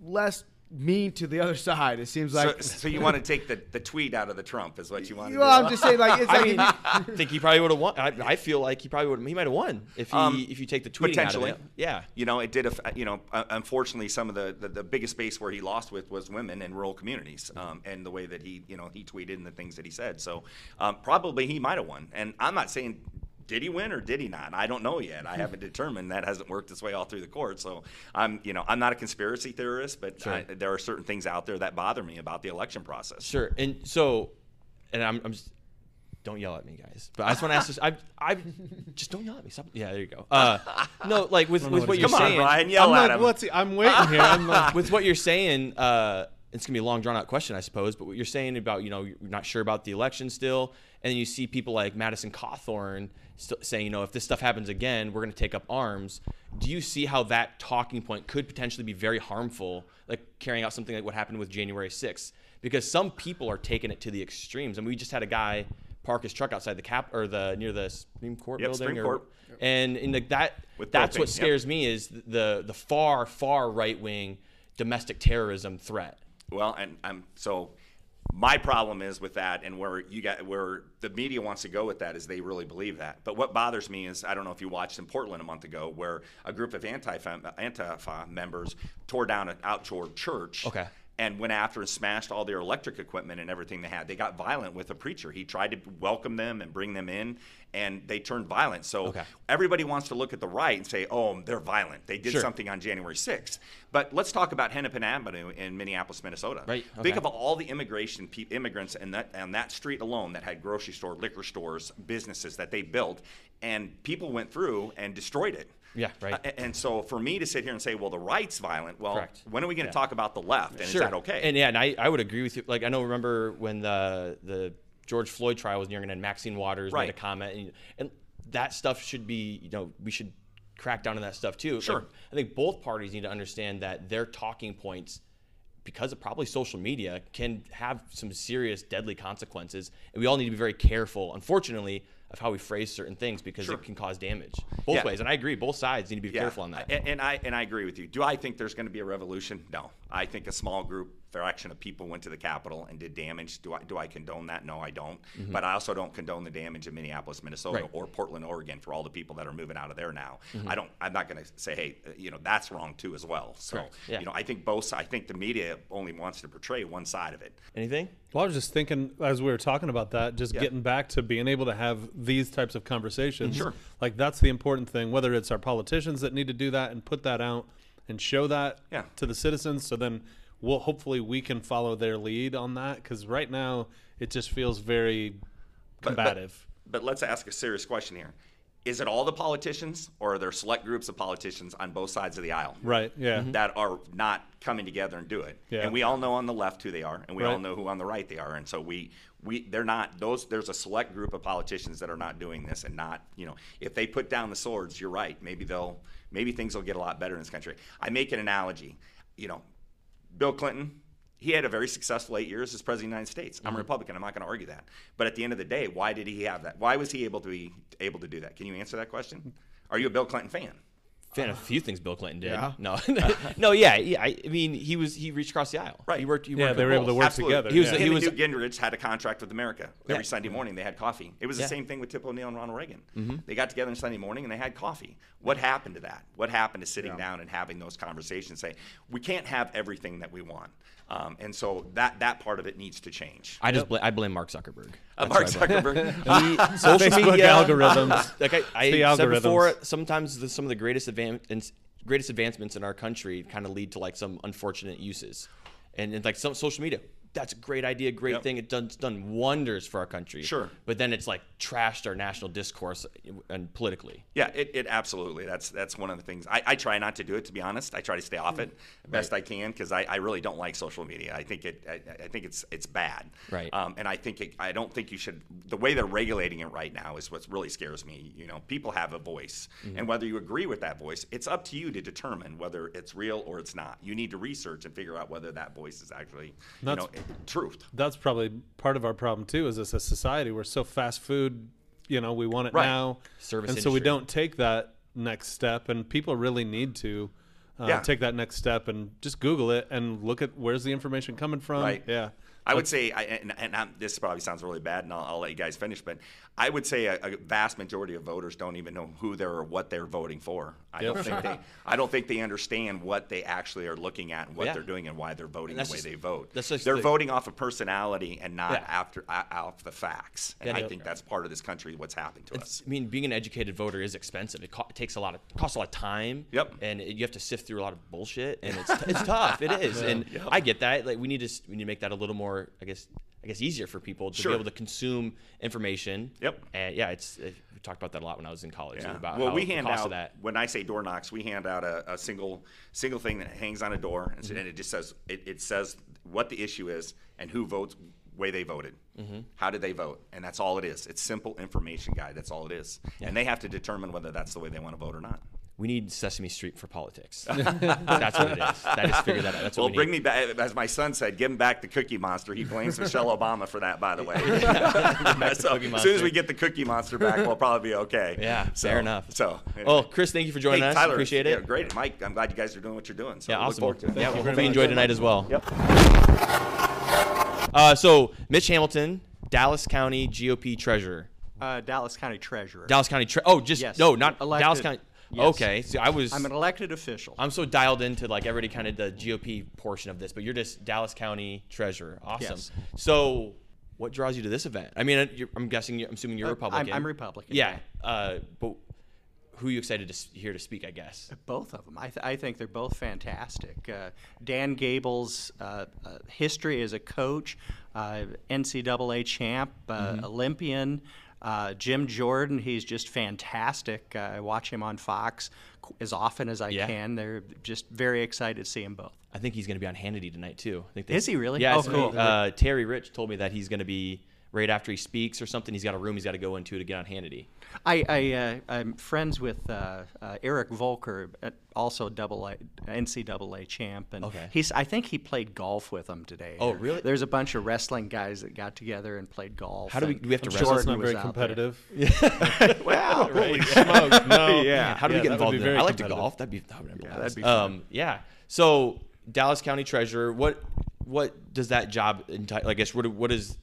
[SPEAKER 7] less mean to the other side. It seems like.
[SPEAKER 13] so, so you want to take the, the tweet out of the Trump is what you want to
[SPEAKER 7] Well,
[SPEAKER 13] do?
[SPEAKER 7] I'm just saying, like, it's
[SPEAKER 1] I
[SPEAKER 7] like
[SPEAKER 1] mean, I think he probably would have won. I, I feel like he probably would. He might have won if he
[SPEAKER 13] Um,
[SPEAKER 1] if you take the tweeting out of
[SPEAKER 13] potentially,
[SPEAKER 1] it. Yeah.
[SPEAKER 13] You know, it did. You know, uh, unfortunately, some of the, the the biggest base where he lost with was women in rural communities, um, and the way that he you know he tweeted and the things that he said. So um, probably he might have won. And I'm not saying. Did he win or did he not? I don't know yet. I haven't determined. That hasn't worked its way all through the court. So I'm, you know, I'm not a conspiracy theorist, but
[SPEAKER 1] Sure.
[SPEAKER 13] I, there are certain things out there that bother me about the election process.
[SPEAKER 1] Sure. And so, and I'm, I'm just, don't yell at me, guys. But I just want to ask this. I, I just don't yell at me. Stop. Yeah, there you go. Uh, no, like with, with
[SPEAKER 8] what
[SPEAKER 1] what you're
[SPEAKER 13] Come on,
[SPEAKER 1] saying.
[SPEAKER 13] Brian, yell
[SPEAKER 8] I'm
[SPEAKER 13] at
[SPEAKER 8] like,
[SPEAKER 13] him.
[SPEAKER 8] what's he, I'm waiting here. I'm like,
[SPEAKER 1] with what you're saying, uh, it's gonna be a long drawn out question, I suppose. But what you're saying about you know you're not sure about the election still, and then you see people like Madison Cawthorn st- saying you know if this stuff happens again, we're gonna take up arms. Do you see how that talking point could potentially be very harmful, like carrying out something like what happened with January 6th? Because some people are taking it to the extremes, I and we just had a guy park his truck outside the cap or the near the Supreme Court
[SPEAKER 13] Yep,
[SPEAKER 1] building,
[SPEAKER 13] Supreme
[SPEAKER 1] or,
[SPEAKER 13] Court.
[SPEAKER 1] and in the, that
[SPEAKER 13] With
[SPEAKER 1] that's
[SPEAKER 13] propane,
[SPEAKER 1] what
[SPEAKER 13] yep.
[SPEAKER 1] scares me is the the far far right wing domestic terrorism threat.
[SPEAKER 13] Well, and I'm so my problem is with that, and where you got where the media wants to go with that is they really believe that. But what bothers me is I don't know if you watched in Portland a month ago where a group of Antifa, Antifa members tore down an outdoor church.
[SPEAKER 1] Okay.
[SPEAKER 13] And went after and smashed all their electric equipment and everything they had. They got violent with a preacher. He tried to welcome them and bring them in, and they turned violent. So
[SPEAKER 1] Okay.
[SPEAKER 13] everybody wants to look at the right and say, "Oh, they're violent. They did
[SPEAKER 1] Sure.
[SPEAKER 13] something on January 6th." But let's talk about Hennepin Avenue in Minneapolis, Minnesota.
[SPEAKER 1] Right,
[SPEAKER 13] Think of all the immigration pe- immigrants in that on that street alone that had grocery store, liquor stores, businesses that they built, and people went through and destroyed it.
[SPEAKER 1] Yeah, right.
[SPEAKER 13] Uh, and so for me to sit here and say, "Well, the right's violent," well,
[SPEAKER 1] Correct.
[SPEAKER 13] when are we going to
[SPEAKER 1] Yeah.
[SPEAKER 13] talk about the left? And is that okay?
[SPEAKER 1] And yeah, and I, I would agree with you. Like I know, remember when the the George Floyd trial was nearing, and Maxine Waters made a comment, and, and that stuff should be, you know, we should crack down on that stuff too. Like,
[SPEAKER 13] Sure.
[SPEAKER 1] I think both parties need to understand that their talking points. Because of probably social media, can have some serious, deadly consequences, and we all need to be very careful. Unfortunately, of how we phrase certain things because
[SPEAKER 13] Sure.
[SPEAKER 1] it can cause damage both
[SPEAKER 13] Yeah.
[SPEAKER 1] ways. And I agree, both sides need to be
[SPEAKER 13] Yeah,
[SPEAKER 1] careful on that.
[SPEAKER 13] a- And I and I agree with you. Do I think there's going to be a revolution? No. I think a small group fraction of people went to the Capitol and did damage. Do I do I condone that? No, I don't.
[SPEAKER 1] Mhm.
[SPEAKER 13] But I also don't condone the damage in Minneapolis, Minnesota,
[SPEAKER 1] Right.
[SPEAKER 13] or Portland, Oregon, for all the people that are moving out of there now.
[SPEAKER 1] Mhm.
[SPEAKER 13] I don't. I'm not going to say, hey, uh, you know, that's wrong too as well. So
[SPEAKER 1] Yeah.
[SPEAKER 13] you know, I think both. I think the media only wants to portray one side of it.
[SPEAKER 1] Anything?
[SPEAKER 8] Well, I was just thinking as we were talking about that, just
[SPEAKER 13] Yeah.
[SPEAKER 8] getting back to being able to have these types of conversations.
[SPEAKER 13] Sure.
[SPEAKER 8] Like that's the important thing. Whether it's our politicians that need to do that and put that out and show that
[SPEAKER 13] Yeah.
[SPEAKER 8] to the citizens, so then we'll hopefully we can follow their lead on that. Because right now it just feels very
[SPEAKER 13] But- but-
[SPEAKER 8] combative.
[SPEAKER 13] But, let's ask a serious question here. Is it all the politicians, or are there select groups of politicians on both sides of the aisle?
[SPEAKER 8] Right, yeah. Mhm.
[SPEAKER 13] That are not coming together and do it.
[SPEAKER 8] Yeah.
[SPEAKER 13] And we all know on the left who they are, and we all know who on the right they are. And so we, we, they're not those. There's a select group of politicians that are not doing this, and not, you know, if they put down the swords, you're right. Maybe they'll, maybe things will get a lot better in this country. I make an analogy. You know, Bill Clinton, he had a very successful eight years as president of the United States. I'm a mm-hmm. Republican. I'm not going to argue that. But at the end of the day, why did he have that? Why was he able to be able to do that? Can you answer that question? Mm-hmm. Are you a Bill Clinton fan?
[SPEAKER 1] Fan of a few things Bill Clinton did.
[SPEAKER 13] Yeah.
[SPEAKER 1] No, no, yeah, yeah. I, I mean, he was he reached across the aisle. Right. He worked. He
[SPEAKER 8] Yeah,
[SPEAKER 1] worked
[SPEAKER 8] they
[SPEAKER 1] with
[SPEAKER 8] were able to work
[SPEAKER 13] Absolutely.
[SPEAKER 8] together,
[SPEAKER 1] He was.
[SPEAKER 8] yeah.
[SPEAKER 1] He
[SPEAKER 13] Him
[SPEAKER 1] was.
[SPEAKER 13] Newt Gingrich had a contract with America. Every
[SPEAKER 1] Yeah.
[SPEAKER 13] Sunday morning they had coffee. It was the
[SPEAKER 1] Yeah.
[SPEAKER 13] same thing with Tip O'Neill and Ronald Reagan.
[SPEAKER 1] Mhm.
[SPEAKER 13] They got together on Sunday morning and they had coffee. What happened to that? What happened to sitting down and having those conversations? Say we can't have everything that we want, um, and so that that part of it needs to change.
[SPEAKER 1] I just bla- I blame Mark Zuckerberg.
[SPEAKER 13] Uh, Mark
[SPEAKER 1] who I blame.
[SPEAKER 13] Zuckerberg.
[SPEAKER 1] He- social media
[SPEAKER 8] algorithms.
[SPEAKER 1] Like I, I
[SPEAKER 8] It's the
[SPEAKER 1] said before, sometimes the, some of the greatest advan- greatest advancements in our country kind of lead to like some unfortunate uses, and, and like some social media. That's a great idea, great
[SPEAKER 13] Yep.
[SPEAKER 1] thing. It's done, it's done wonders for our country.
[SPEAKER 13] Sure.
[SPEAKER 1] But then it's like trashed our national discourse uh, and politically.
[SPEAKER 13] Yeah, it, it absolutely. That's that's one of the things. I, I try not to do it to be honest. I try to stay off it mm. best I can because I, I really don't like social media. I think it I, I think it's it's bad.
[SPEAKER 1] Right.
[SPEAKER 13] Um, and I think it, I don't think you should. The way they're regulating it right now is what really scares me. You know, people have a voice, mm-hmm. and whether you agree with that voice, it's up to you to determine whether it's real or it's not. You need to research and figure out whether that voice is actually you
[SPEAKER 8] That's-
[SPEAKER 13] know truth.
[SPEAKER 8] That's probably part of our problem too. Is as a society we're so fast food, you know, we want it
[SPEAKER 13] Right.
[SPEAKER 8] now,
[SPEAKER 1] Service
[SPEAKER 8] and so we don't take that next step. And people really need to uh,
[SPEAKER 13] Yeah.
[SPEAKER 8] take that next step and just Google it and look at where's the information coming from.
[SPEAKER 13] Right.
[SPEAKER 8] Yeah.
[SPEAKER 13] I would say, I, and, and I'm, this probably sounds really bad, and I'll, I'll let you guys finish, but I would say a, a vast majority of voters don't even know who they're or what they're voting for. I
[SPEAKER 8] Yep.
[SPEAKER 13] don't think they, I don't think they understand what they actually are looking at and what
[SPEAKER 1] Yeah.
[SPEAKER 13] they're doing and why they're voting the way
[SPEAKER 1] just-
[SPEAKER 13] they vote. they're
[SPEAKER 1] the-
[SPEAKER 13] voting off of personality and not
[SPEAKER 1] Yeah.
[SPEAKER 13] after uh, off the facts. And
[SPEAKER 1] Yeah,
[SPEAKER 13] I think that's part of this country what's happened to us.
[SPEAKER 1] I mean, being an educated voter is expensive. It, co- it takes a lot of costs a lot of time.
[SPEAKER 13] Yep.
[SPEAKER 1] And it, you have to sift through a lot of bullshit, and it's it's tough. It is, and
[SPEAKER 13] Yep.
[SPEAKER 1] I get that. Like we need to we need to make that a little more, I guess, I guess easier for people to
[SPEAKER 13] Sure.
[SPEAKER 1] be able to consume information.
[SPEAKER 13] Yep.
[SPEAKER 1] And yeah, it's it, we talked about that a lot when I was in college
[SPEAKER 13] Yeah.
[SPEAKER 1] about
[SPEAKER 13] well, we
[SPEAKER 1] the
[SPEAKER 13] hand
[SPEAKER 1] cost
[SPEAKER 13] out
[SPEAKER 1] of that.
[SPEAKER 13] when I say door knocks, we hand out a, a single single thing that hangs on a door, and,
[SPEAKER 1] Mhm.
[SPEAKER 13] and it just says it, it says what the issue is and who votes, way they voted,
[SPEAKER 1] Mhm.
[SPEAKER 13] how did they vote, and that's all it is. It's simple information guide. That's all it is, and they have to determine whether that's the way they want to vote or not.
[SPEAKER 1] We need Sesame Street for politics. That's what it is. That is figure that out. That's
[SPEAKER 13] well,
[SPEAKER 1] what we
[SPEAKER 13] bring
[SPEAKER 1] need.
[SPEAKER 13] me back, as my son said, give him back the Cookie Monster. He blames Michelle Obama for that, by the way.
[SPEAKER 1] back the
[SPEAKER 13] so,
[SPEAKER 1] Cookie
[SPEAKER 13] as soon as we get the Cookie Monster back, we'll probably be okay.
[SPEAKER 1] Yeah,
[SPEAKER 13] So-
[SPEAKER 1] fair enough.
[SPEAKER 13] So,
[SPEAKER 1] Well, Chris, thank you for joining
[SPEAKER 13] Hey,
[SPEAKER 1] us.
[SPEAKER 13] Tyler,
[SPEAKER 1] Appreciate it.
[SPEAKER 13] yeah, great, Mike. I'm glad you guys are doing what you're doing. So
[SPEAKER 1] yeah,
[SPEAKER 13] I look forward to it.
[SPEAKER 1] Yeah,
[SPEAKER 13] Thank
[SPEAKER 1] well,
[SPEAKER 13] you very
[SPEAKER 1] hopefully you
[SPEAKER 13] much.
[SPEAKER 1] enjoyed tonight as well.
[SPEAKER 13] Yep.
[SPEAKER 1] Uh, so Mitch Hamilton, Dallas County GOP treasurer.
[SPEAKER 14] Uh, Dallas County Treasurer.
[SPEAKER 1] Dallas County. Tre- oh, just
[SPEAKER 14] Yes.
[SPEAKER 1] no, not
[SPEAKER 14] Elected.
[SPEAKER 1] Dallas County.
[SPEAKER 14] Yes.
[SPEAKER 1] Okay, so I was.
[SPEAKER 14] I'm an elected official.
[SPEAKER 1] I'm so dialed into like everybody kind of the GOP portion of this, but you're just Dallas County treasurer. Awesome.
[SPEAKER 14] Yes.
[SPEAKER 1] So, what draws you to this event? I mean, I'm guessing, you're, I'm assuming you're
[SPEAKER 14] Uh, I'm-
[SPEAKER 1] Republican.
[SPEAKER 14] I'm Republican,
[SPEAKER 1] Yeah. Uh, but who are you excited to hear to speak? I guess.
[SPEAKER 14] Both of them. I, th- I think they're both fantastic. Uh, Dan Gable's uh, uh, history as a coach, uh, NCAA champ, uh,
[SPEAKER 1] Mhm.
[SPEAKER 14] Olympian. Uh, Jim Jordan, he's just fantastic. Uh, I watch him on Fox as often as I
[SPEAKER 1] Yeah.
[SPEAKER 14] can. They're just very excited to see them both.
[SPEAKER 1] I think he's going to be on Hannity tonight too. I think
[SPEAKER 14] Is he really?
[SPEAKER 1] Yeah.
[SPEAKER 14] Oh, cool.
[SPEAKER 1] Uh, Terry Rich told me that he's going to be right after he speaks or something. He's got a room he's got to go into to get on Hannity.
[SPEAKER 14] I, I uh, I'm friends with uh, uh, Eric Volker, uh, also double A, NCAA champ, and
[SPEAKER 1] Okay.
[SPEAKER 14] he's I think he played golf with him today.
[SPEAKER 1] Oh, really?
[SPEAKER 14] There's a bunch of wrestling guys that got together and played golf.
[SPEAKER 1] How do we- do we have to
[SPEAKER 14] I'm
[SPEAKER 1] wrestle?
[SPEAKER 14] Jordan
[SPEAKER 1] It's not
[SPEAKER 8] very
[SPEAKER 14] out there.
[SPEAKER 8] competitive.
[SPEAKER 14] well,
[SPEAKER 8] Holy smokes, no.
[SPEAKER 14] Yeah.
[SPEAKER 1] How do we get involved in that? I like to golf. That'd be that would be
[SPEAKER 14] Yeah, that'd be fun.
[SPEAKER 1] Um, yeah. So Dallas County Treasurer, what what does that job enti- I guess what what is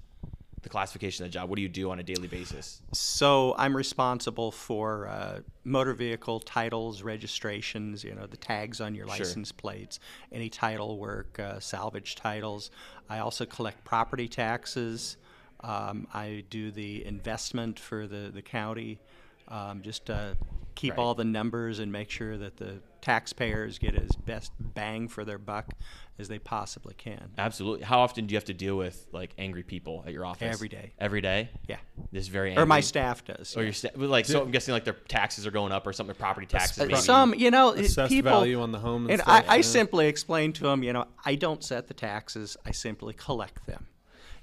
[SPEAKER 1] the classification of the job? What do you do on a daily basis?
[SPEAKER 14] So I'm responsible for uh, motor vehicle titles, registrations, you know, the tags on your
[SPEAKER 1] Sure.
[SPEAKER 14] license plates, any title work, uh, salvage titles. I also collect property taxes. Um, I do the investment for the, the county, um, just uh, keep
[SPEAKER 1] Right.
[SPEAKER 14] all the numbers and make sure that the taxpayers get as best bang for their buck as they possibly can.
[SPEAKER 1] Absolutely. How often do you have to deal with like angry people at your office?
[SPEAKER 14] Every day.
[SPEAKER 1] Every day.
[SPEAKER 14] Yeah.
[SPEAKER 1] This very
[SPEAKER 14] Or my staff does,
[SPEAKER 1] Or
[SPEAKER 14] yeah.
[SPEAKER 1] your staff. Like so, I'm guessing like their taxes are going up or something. Property taxes.
[SPEAKER 14] Uh,
[SPEAKER 1] maybe.
[SPEAKER 14] Some, you know, it-
[SPEAKER 8] Assessed
[SPEAKER 14] people.
[SPEAKER 8] value on the home and
[SPEAKER 14] and
[SPEAKER 8] stuff,
[SPEAKER 14] I, I simply explain to them, you know, I don't set the taxes. I simply collect them.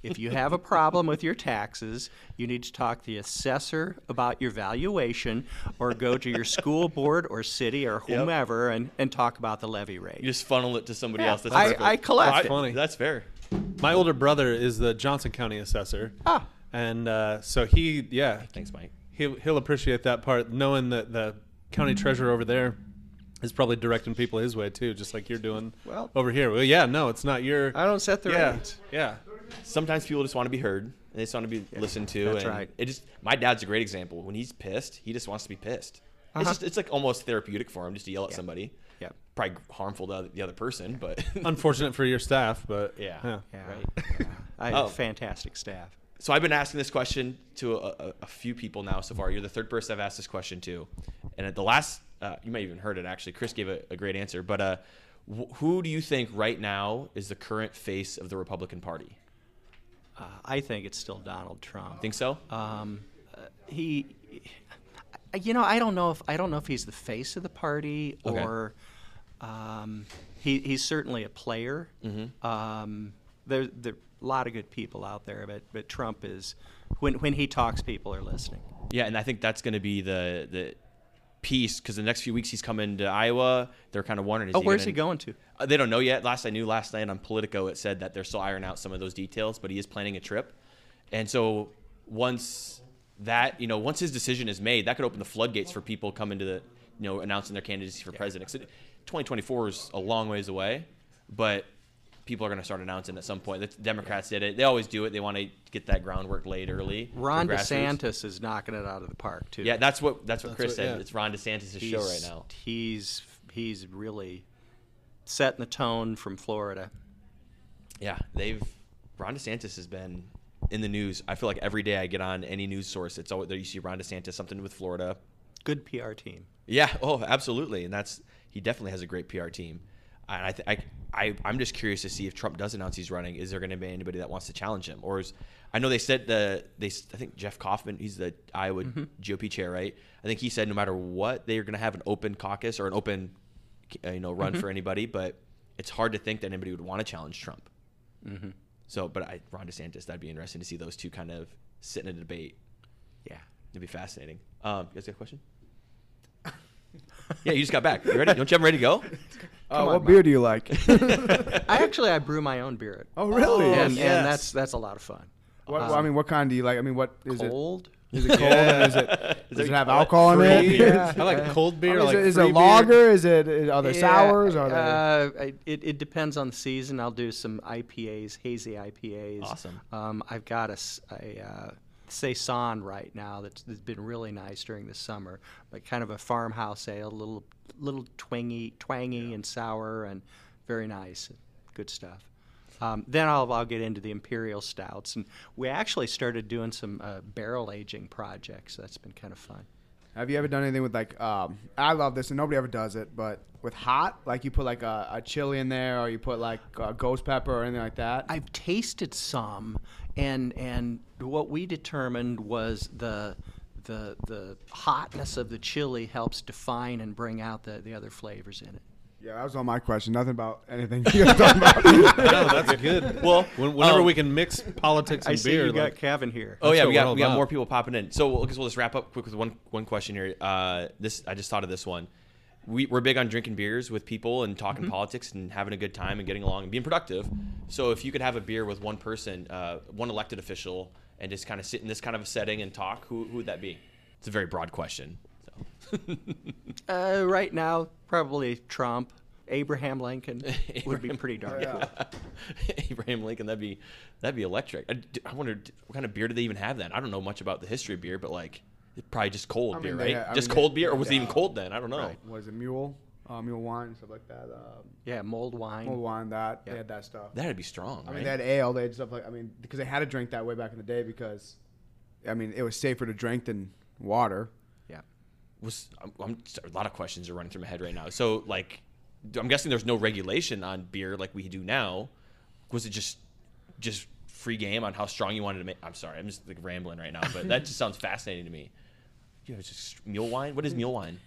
[SPEAKER 14] If you have a problem with your taxes, you need to talk to the assessor about your valuation, or go to your school board or city or
[SPEAKER 1] Yep.
[SPEAKER 14] whomever and, and talk about the levy rate.
[SPEAKER 1] You just funnel it to somebody
[SPEAKER 14] Yeah,
[SPEAKER 1] else. That's
[SPEAKER 14] I-
[SPEAKER 1] perfect.
[SPEAKER 14] I collect
[SPEAKER 1] That's
[SPEAKER 14] it.
[SPEAKER 8] Funny.
[SPEAKER 1] That's fair.
[SPEAKER 8] My older brother is the Johnson County assessor.
[SPEAKER 14] Ah.
[SPEAKER 8] And uh, so he, yeah.
[SPEAKER 1] Thanks, Mike.
[SPEAKER 8] He'll, he'll appreciate that part, knowing that the county treasurer over there is probably directing people his way too, just like you're doing
[SPEAKER 14] Well-
[SPEAKER 8] over here. Well, yeah, no, it's not your.
[SPEAKER 14] I don't set the
[SPEAKER 8] yeah,
[SPEAKER 14] rates.
[SPEAKER 8] Yeah.
[SPEAKER 1] Sometimes people just want to be heard. and They just want to be listened to.
[SPEAKER 14] that's
[SPEAKER 1] and
[SPEAKER 14] right.
[SPEAKER 1] It just my dad's a great example. When he's pissed, he just wants to be pissed.
[SPEAKER 14] Uh-huh.
[SPEAKER 1] It's just it's like almost therapeutic for him just to yell at somebody.
[SPEAKER 14] Yeah.
[SPEAKER 1] Probably harmful to the other person, but
[SPEAKER 8] Unfortunate for your staff, but
[SPEAKER 1] yeah.
[SPEAKER 8] yeah.
[SPEAKER 14] Yeah.
[SPEAKER 1] Right.
[SPEAKER 14] I have
[SPEAKER 1] Oh.
[SPEAKER 14] fantastic staff.
[SPEAKER 1] So I've been asking this question to a, a, a few people now so far. You're the third person I've asked this question to, and at the last, uh, you might have even heard it actually. Chris gave a, a great answer, but uh, wh- who do you think right now is the current face of the Republican Party?
[SPEAKER 14] Uh, I think it's still Donald Trump.
[SPEAKER 1] Think so?
[SPEAKER 14] Um, uh, he, you know, I don't know if I don't know if he's the face of the party
[SPEAKER 1] Okay.
[SPEAKER 14] or um, he, he's certainly a player.
[SPEAKER 1] Mhm.
[SPEAKER 14] Um, there, there are a lot of good people out there, but but Trump is when when he talks, people are listening.
[SPEAKER 1] Yeah, and I think that's going to be the the piece because the next few weeks he's coming to Iowa. They're kind of wondering.
[SPEAKER 14] Oh,
[SPEAKER 1] he
[SPEAKER 14] where's
[SPEAKER 1] gonna-
[SPEAKER 14] he going to?
[SPEAKER 1] Uh, they don't know yet. Last I knew, last night on Politico, it said that they're still ironing out some of those details, but he is planning a trip. And so once that, you know, once his decision is made, that could open the floodgates for people coming to the, you know, announcing their candidacy for president. 'Cause it- 2024 is a long ways away, but people are going to start announcing at some point. The Democrats did it. They always do it. They want to get that groundwork laid early.
[SPEAKER 14] Ron
[SPEAKER 1] grassroots.
[SPEAKER 14] DeSantis is knocking it out of the park too.
[SPEAKER 1] Yeah, that's what that's what
[SPEAKER 14] That's
[SPEAKER 1] Chris
[SPEAKER 14] what-
[SPEAKER 1] said.
[SPEAKER 14] yeah.
[SPEAKER 1] It's Ron DeSantis' show right now.
[SPEAKER 14] He's he's really setting the tone from Florida.
[SPEAKER 1] Yeah, they've Ron DeSantis has been in the news. I feel like every day I get on any news source, it's always there. You see Ron DeSantis something with Florida.
[SPEAKER 14] Good PR team.
[SPEAKER 1] Yeah. Oh, absolutely. And that's he definitely has a great PR team. And I, th- I, I, I'm just curious to see if Trump does announce he's running. Is there going to be anybody that wants to challenge him, or is I know they said the they I think Jeff Kaufmann he's the Iowa
[SPEAKER 14] Mhm.
[SPEAKER 1] GOP chair, right? I think he said no matter what they're going to have an open caucus or an open, uh, you know, run
[SPEAKER 14] Mhm.
[SPEAKER 1] for anybody. But it's hard to think that anybody would want to challenge Trump.
[SPEAKER 14] Mhm.
[SPEAKER 1] So, but I, Ron DeSantis, that'd be interesting to see those two kind of sit in a debate.
[SPEAKER 14] Yeah,
[SPEAKER 1] it'd be fascinating. Um, you guys got a question? yeah, you just got back. You ready? Don't you have them ready to go?
[SPEAKER 7] Uh,
[SPEAKER 14] Come
[SPEAKER 7] what
[SPEAKER 14] on,
[SPEAKER 7] beer do you like?
[SPEAKER 14] I actually I brew my own beer.
[SPEAKER 7] Oh, really?
[SPEAKER 14] And,
[SPEAKER 7] Yes.
[SPEAKER 14] and that's that's a lot of fun.
[SPEAKER 7] What,
[SPEAKER 14] Um,
[SPEAKER 7] well, I mean, what kind do you like? I mean, what is it?
[SPEAKER 14] Cold?
[SPEAKER 7] it? Is it cold? and is it?
[SPEAKER 14] Is
[SPEAKER 7] Does
[SPEAKER 14] it
[SPEAKER 7] it have alcohol in
[SPEAKER 14] free
[SPEAKER 7] it?
[SPEAKER 14] beer? I like cold beer,
[SPEAKER 7] I mean,
[SPEAKER 14] like
[SPEAKER 7] is it, is
[SPEAKER 14] free
[SPEAKER 7] it
[SPEAKER 14] beer.
[SPEAKER 7] lager? Is it? Is, are there
[SPEAKER 14] Yeah,
[SPEAKER 7] sours? Are there?
[SPEAKER 14] Uh, I- it, it depends on the season. I'll do some IPAs, hazy IPAs.
[SPEAKER 1] Awesome.
[SPEAKER 14] Um, I've got a, s- a uh, saison right now that's, that's been really nice during the summer, but kind of a farmhouse ale, a little little twangy, twangy and sour, and very nice, good stuff. Um, then I'll, I'll get into the imperial stouts, and we actually started doing some uh, barrel aging projects. That's been kind of fun.
[SPEAKER 7] Have you ever done anything with like? Um, I love this, and nobody ever does it, but with hot, like you put like a, a chili in there, or you put like uh, ghost pepper or anything like that.
[SPEAKER 14] I've tasted some, and and what we determined was the the the hotness of the chili helps define and bring out the, the other flavors in it.
[SPEAKER 7] Yeah, that was all my question. Nothing about anything you guys talking about.
[SPEAKER 8] No, that's good.
[SPEAKER 1] Well,
[SPEAKER 8] When- whenever
[SPEAKER 1] um,
[SPEAKER 8] we can mix politics
[SPEAKER 14] I
[SPEAKER 8] and
[SPEAKER 14] see
[SPEAKER 8] beer,
[SPEAKER 14] you got
[SPEAKER 8] like-
[SPEAKER 14] Kevin here.
[SPEAKER 1] Oh
[SPEAKER 8] That's
[SPEAKER 1] yeah, we got we got
[SPEAKER 8] about.
[SPEAKER 1] more people popping in. So I guess we'll just wrap up quick with one one question here. Uh, this I just thought of this one. We, we're big on drinking beers with people and talking
[SPEAKER 14] Mhm.
[SPEAKER 1] politics and having a good time and getting along and being productive. So if you could have a beer with one person, uh, one elected official, and just kind of sit in this kind of a setting and talk, who, who would that be? It's a very broad question. So.
[SPEAKER 14] Uh, right now, probably Trump, Abraham Lincoln would be pretty darn
[SPEAKER 1] Yeah.
[SPEAKER 14] cool.
[SPEAKER 1] Abraham Lincoln, that'd be that'd be electric. I, I wonder what kind of beer do they even have then? I don't know much about the history of beer, but like probably just cold
[SPEAKER 7] I mean,
[SPEAKER 1] beer, right?
[SPEAKER 7] ha- I
[SPEAKER 1] just
[SPEAKER 7] mean,
[SPEAKER 1] cold beer, or was it even cold then? I don't know.
[SPEAKER 7] Right. Was it mule? Uh, mule wine and stuff like that. Um,
[SPEAKER 14] Yeah, mulled wine.
[SPEAKER 7] Mulled wine. That they had that stuff.
[SPEAKER 1] That'd be strong,
[SPEAKER 7] I mean, they had ale. They had stuff like I mean, because they had to drink that way back in the day because, I mean, it was safer to drink than water.
[SPEAKER 14] Yeah.
[SPEAKER 1] Was I'm, I'm, a lot of questions are running through my head right now. So like, I'm guessing there's no regulation on beer like we do now. Was it just just free game on how strong you wanted to make? I'm sorry, I'm just like rambling right now, but that just sounds fascinating to me. You know, it's just mule wine. What is mule wine?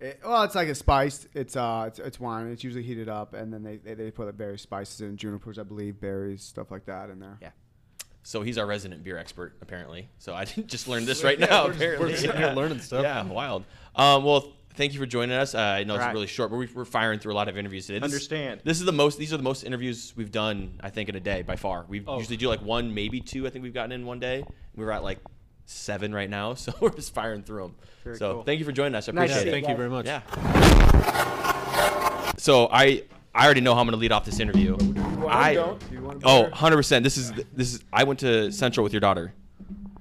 [SPEAKER 7] It, well, it's like a spiced. It's uh, it's, it's wine. It's usually heated up, and then they they, they put like various spices in, junipers, I believe, berries, stuff like that in there.
[SPEAKER 14] Yeah.
[SPEAKER 1] So he's our resident beer expert, apparently. So I just learned this right
[SPEAKER 7] Yeah,
[SPEAKER 1] now.
[SPEAKER 7] we're just- we're
[SPEAKER 1] apparently,
[SPEAKER 7] just sitting here learning stuff.
[SPEAKER 1] Yeah, wild. Um, well, thank you for joining us. Uh, I know it's
[SPEAKER 14] Right.
[SPEAKER 1] really short, but we- we're firing through a lot of interviews today. This,
[SPEAKER 14] Understand.
[SPEAKER 1] This is the most. These are the most interviews we've done, I think, in a day by far. We
[SPEAKER 14] Oh.
[SPEAKER 1] usually do like one, maybe two. I think we've gotten in one day. We're at like seven right now, so we're just firing through them.
[SPEAKER 14] Very
[SPEAKER 1] so
[SPEAKER 14] cool.
[SPEAKER 1] thank you for joining us. I appreciate
[SPEAKER 14] to
[SPEAKER 1] it.
[SPEAKER 14] see you Thank you guys.
[SPEAKER 1] Yeah. So I I already know how I'm going to lead off this interview. I
[SPEAKER 7] don't? Do you want a
[SPEAKER 1] oh 100 percent. This is this is. I went to Central with your daughter.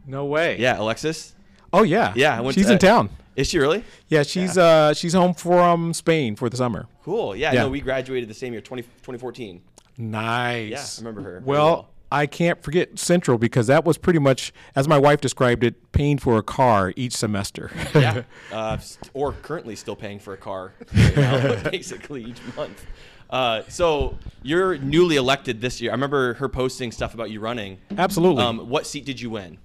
[SPEAKER 15] No way.
[SPEAKER 1] Yeah, Alexis.
[SPEAKER 15] Oh yeah.
[SPEAKER 1] Yeah, I went
[SPEAKER 15] she's
[SPEAKER 1] to-
[SPEAKER 15] in town.
[SPEAKER 1] Is she really?
[SPEAKER 15] Yeah, she's uh she's home from Spain for the summer.
[SPEAKER 1] Cool. Yeah,
[SPEAKER 15] Yeah.
[SPEAKER 1] no, we graduated the same year, 20, 2014.
[SPEAKER 15] Nice.
[SPEAKER 1] Yeah, I remember her
[SPEAKER 15] Well,
[SPEAKER 1] well.
[SPEAKER 15] I can't forget Central because that was pretty much, as my wife described it, paying for a car each semester.
[SPEAKER 1] yeah, uh, or currently still paying for a car, right now, basically each month. Uh, so you're newly elected this year. I remember her posting stuff about you running.
[SPEAKER 15] Absolutely.
[SPEAKER 1] Um, what seat did you win?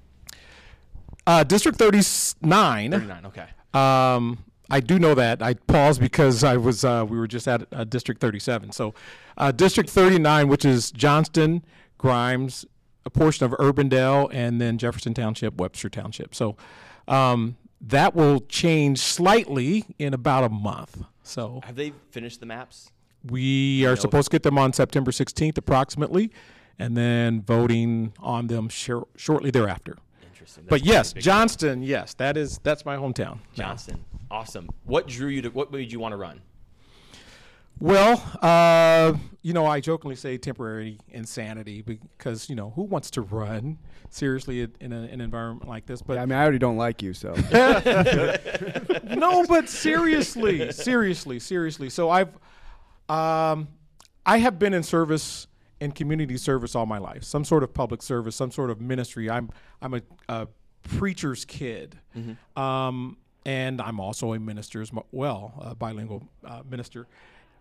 [SPEAKER 15] Uh, District 39.
[SPEAKER 1] 39, okay.
[SPEAKER 15] Um, I do know that. I paused because I was uh, we were just at uh, District 37. So, uh, District 39, which is Johnston, Grimes, a portion of Urbandale, and then Jefferson Township, Webster Township. So, um, that will change slightly in about a month. So,
[SPEAKER 1] Have they finished the maps?
[SPEAKER 15] we are supposed to get them on September 16th, approximately, and then voting on them shor- shortly thereafter.
[SPEAKER 1] Interesting.
[SPEAKER 15] But yes. Johnston, yes, that is that's my hometown.
[SPEAKER 1] Johnston. Awesome. What drew you to? What made you want to run?
[SPEAKER 15] Well, uh, you know, I jokingly say temporary insanity because you know who wants to run seriously in, in an environment like this? But
[SPEAKER 7] I mean, I already don't like you, so.
[SPEAKER 15] no, but seriously, seriously, seriously. So I've, um, I have been in service in community service all my life. Some sort of public service, some sort of ministry. I'm I'm a, a preacher's kid,
[SPEAKER 1] Mhm.
[SPEAKER 15] um, and I'm also a minister as well, a bilingual uh, minister.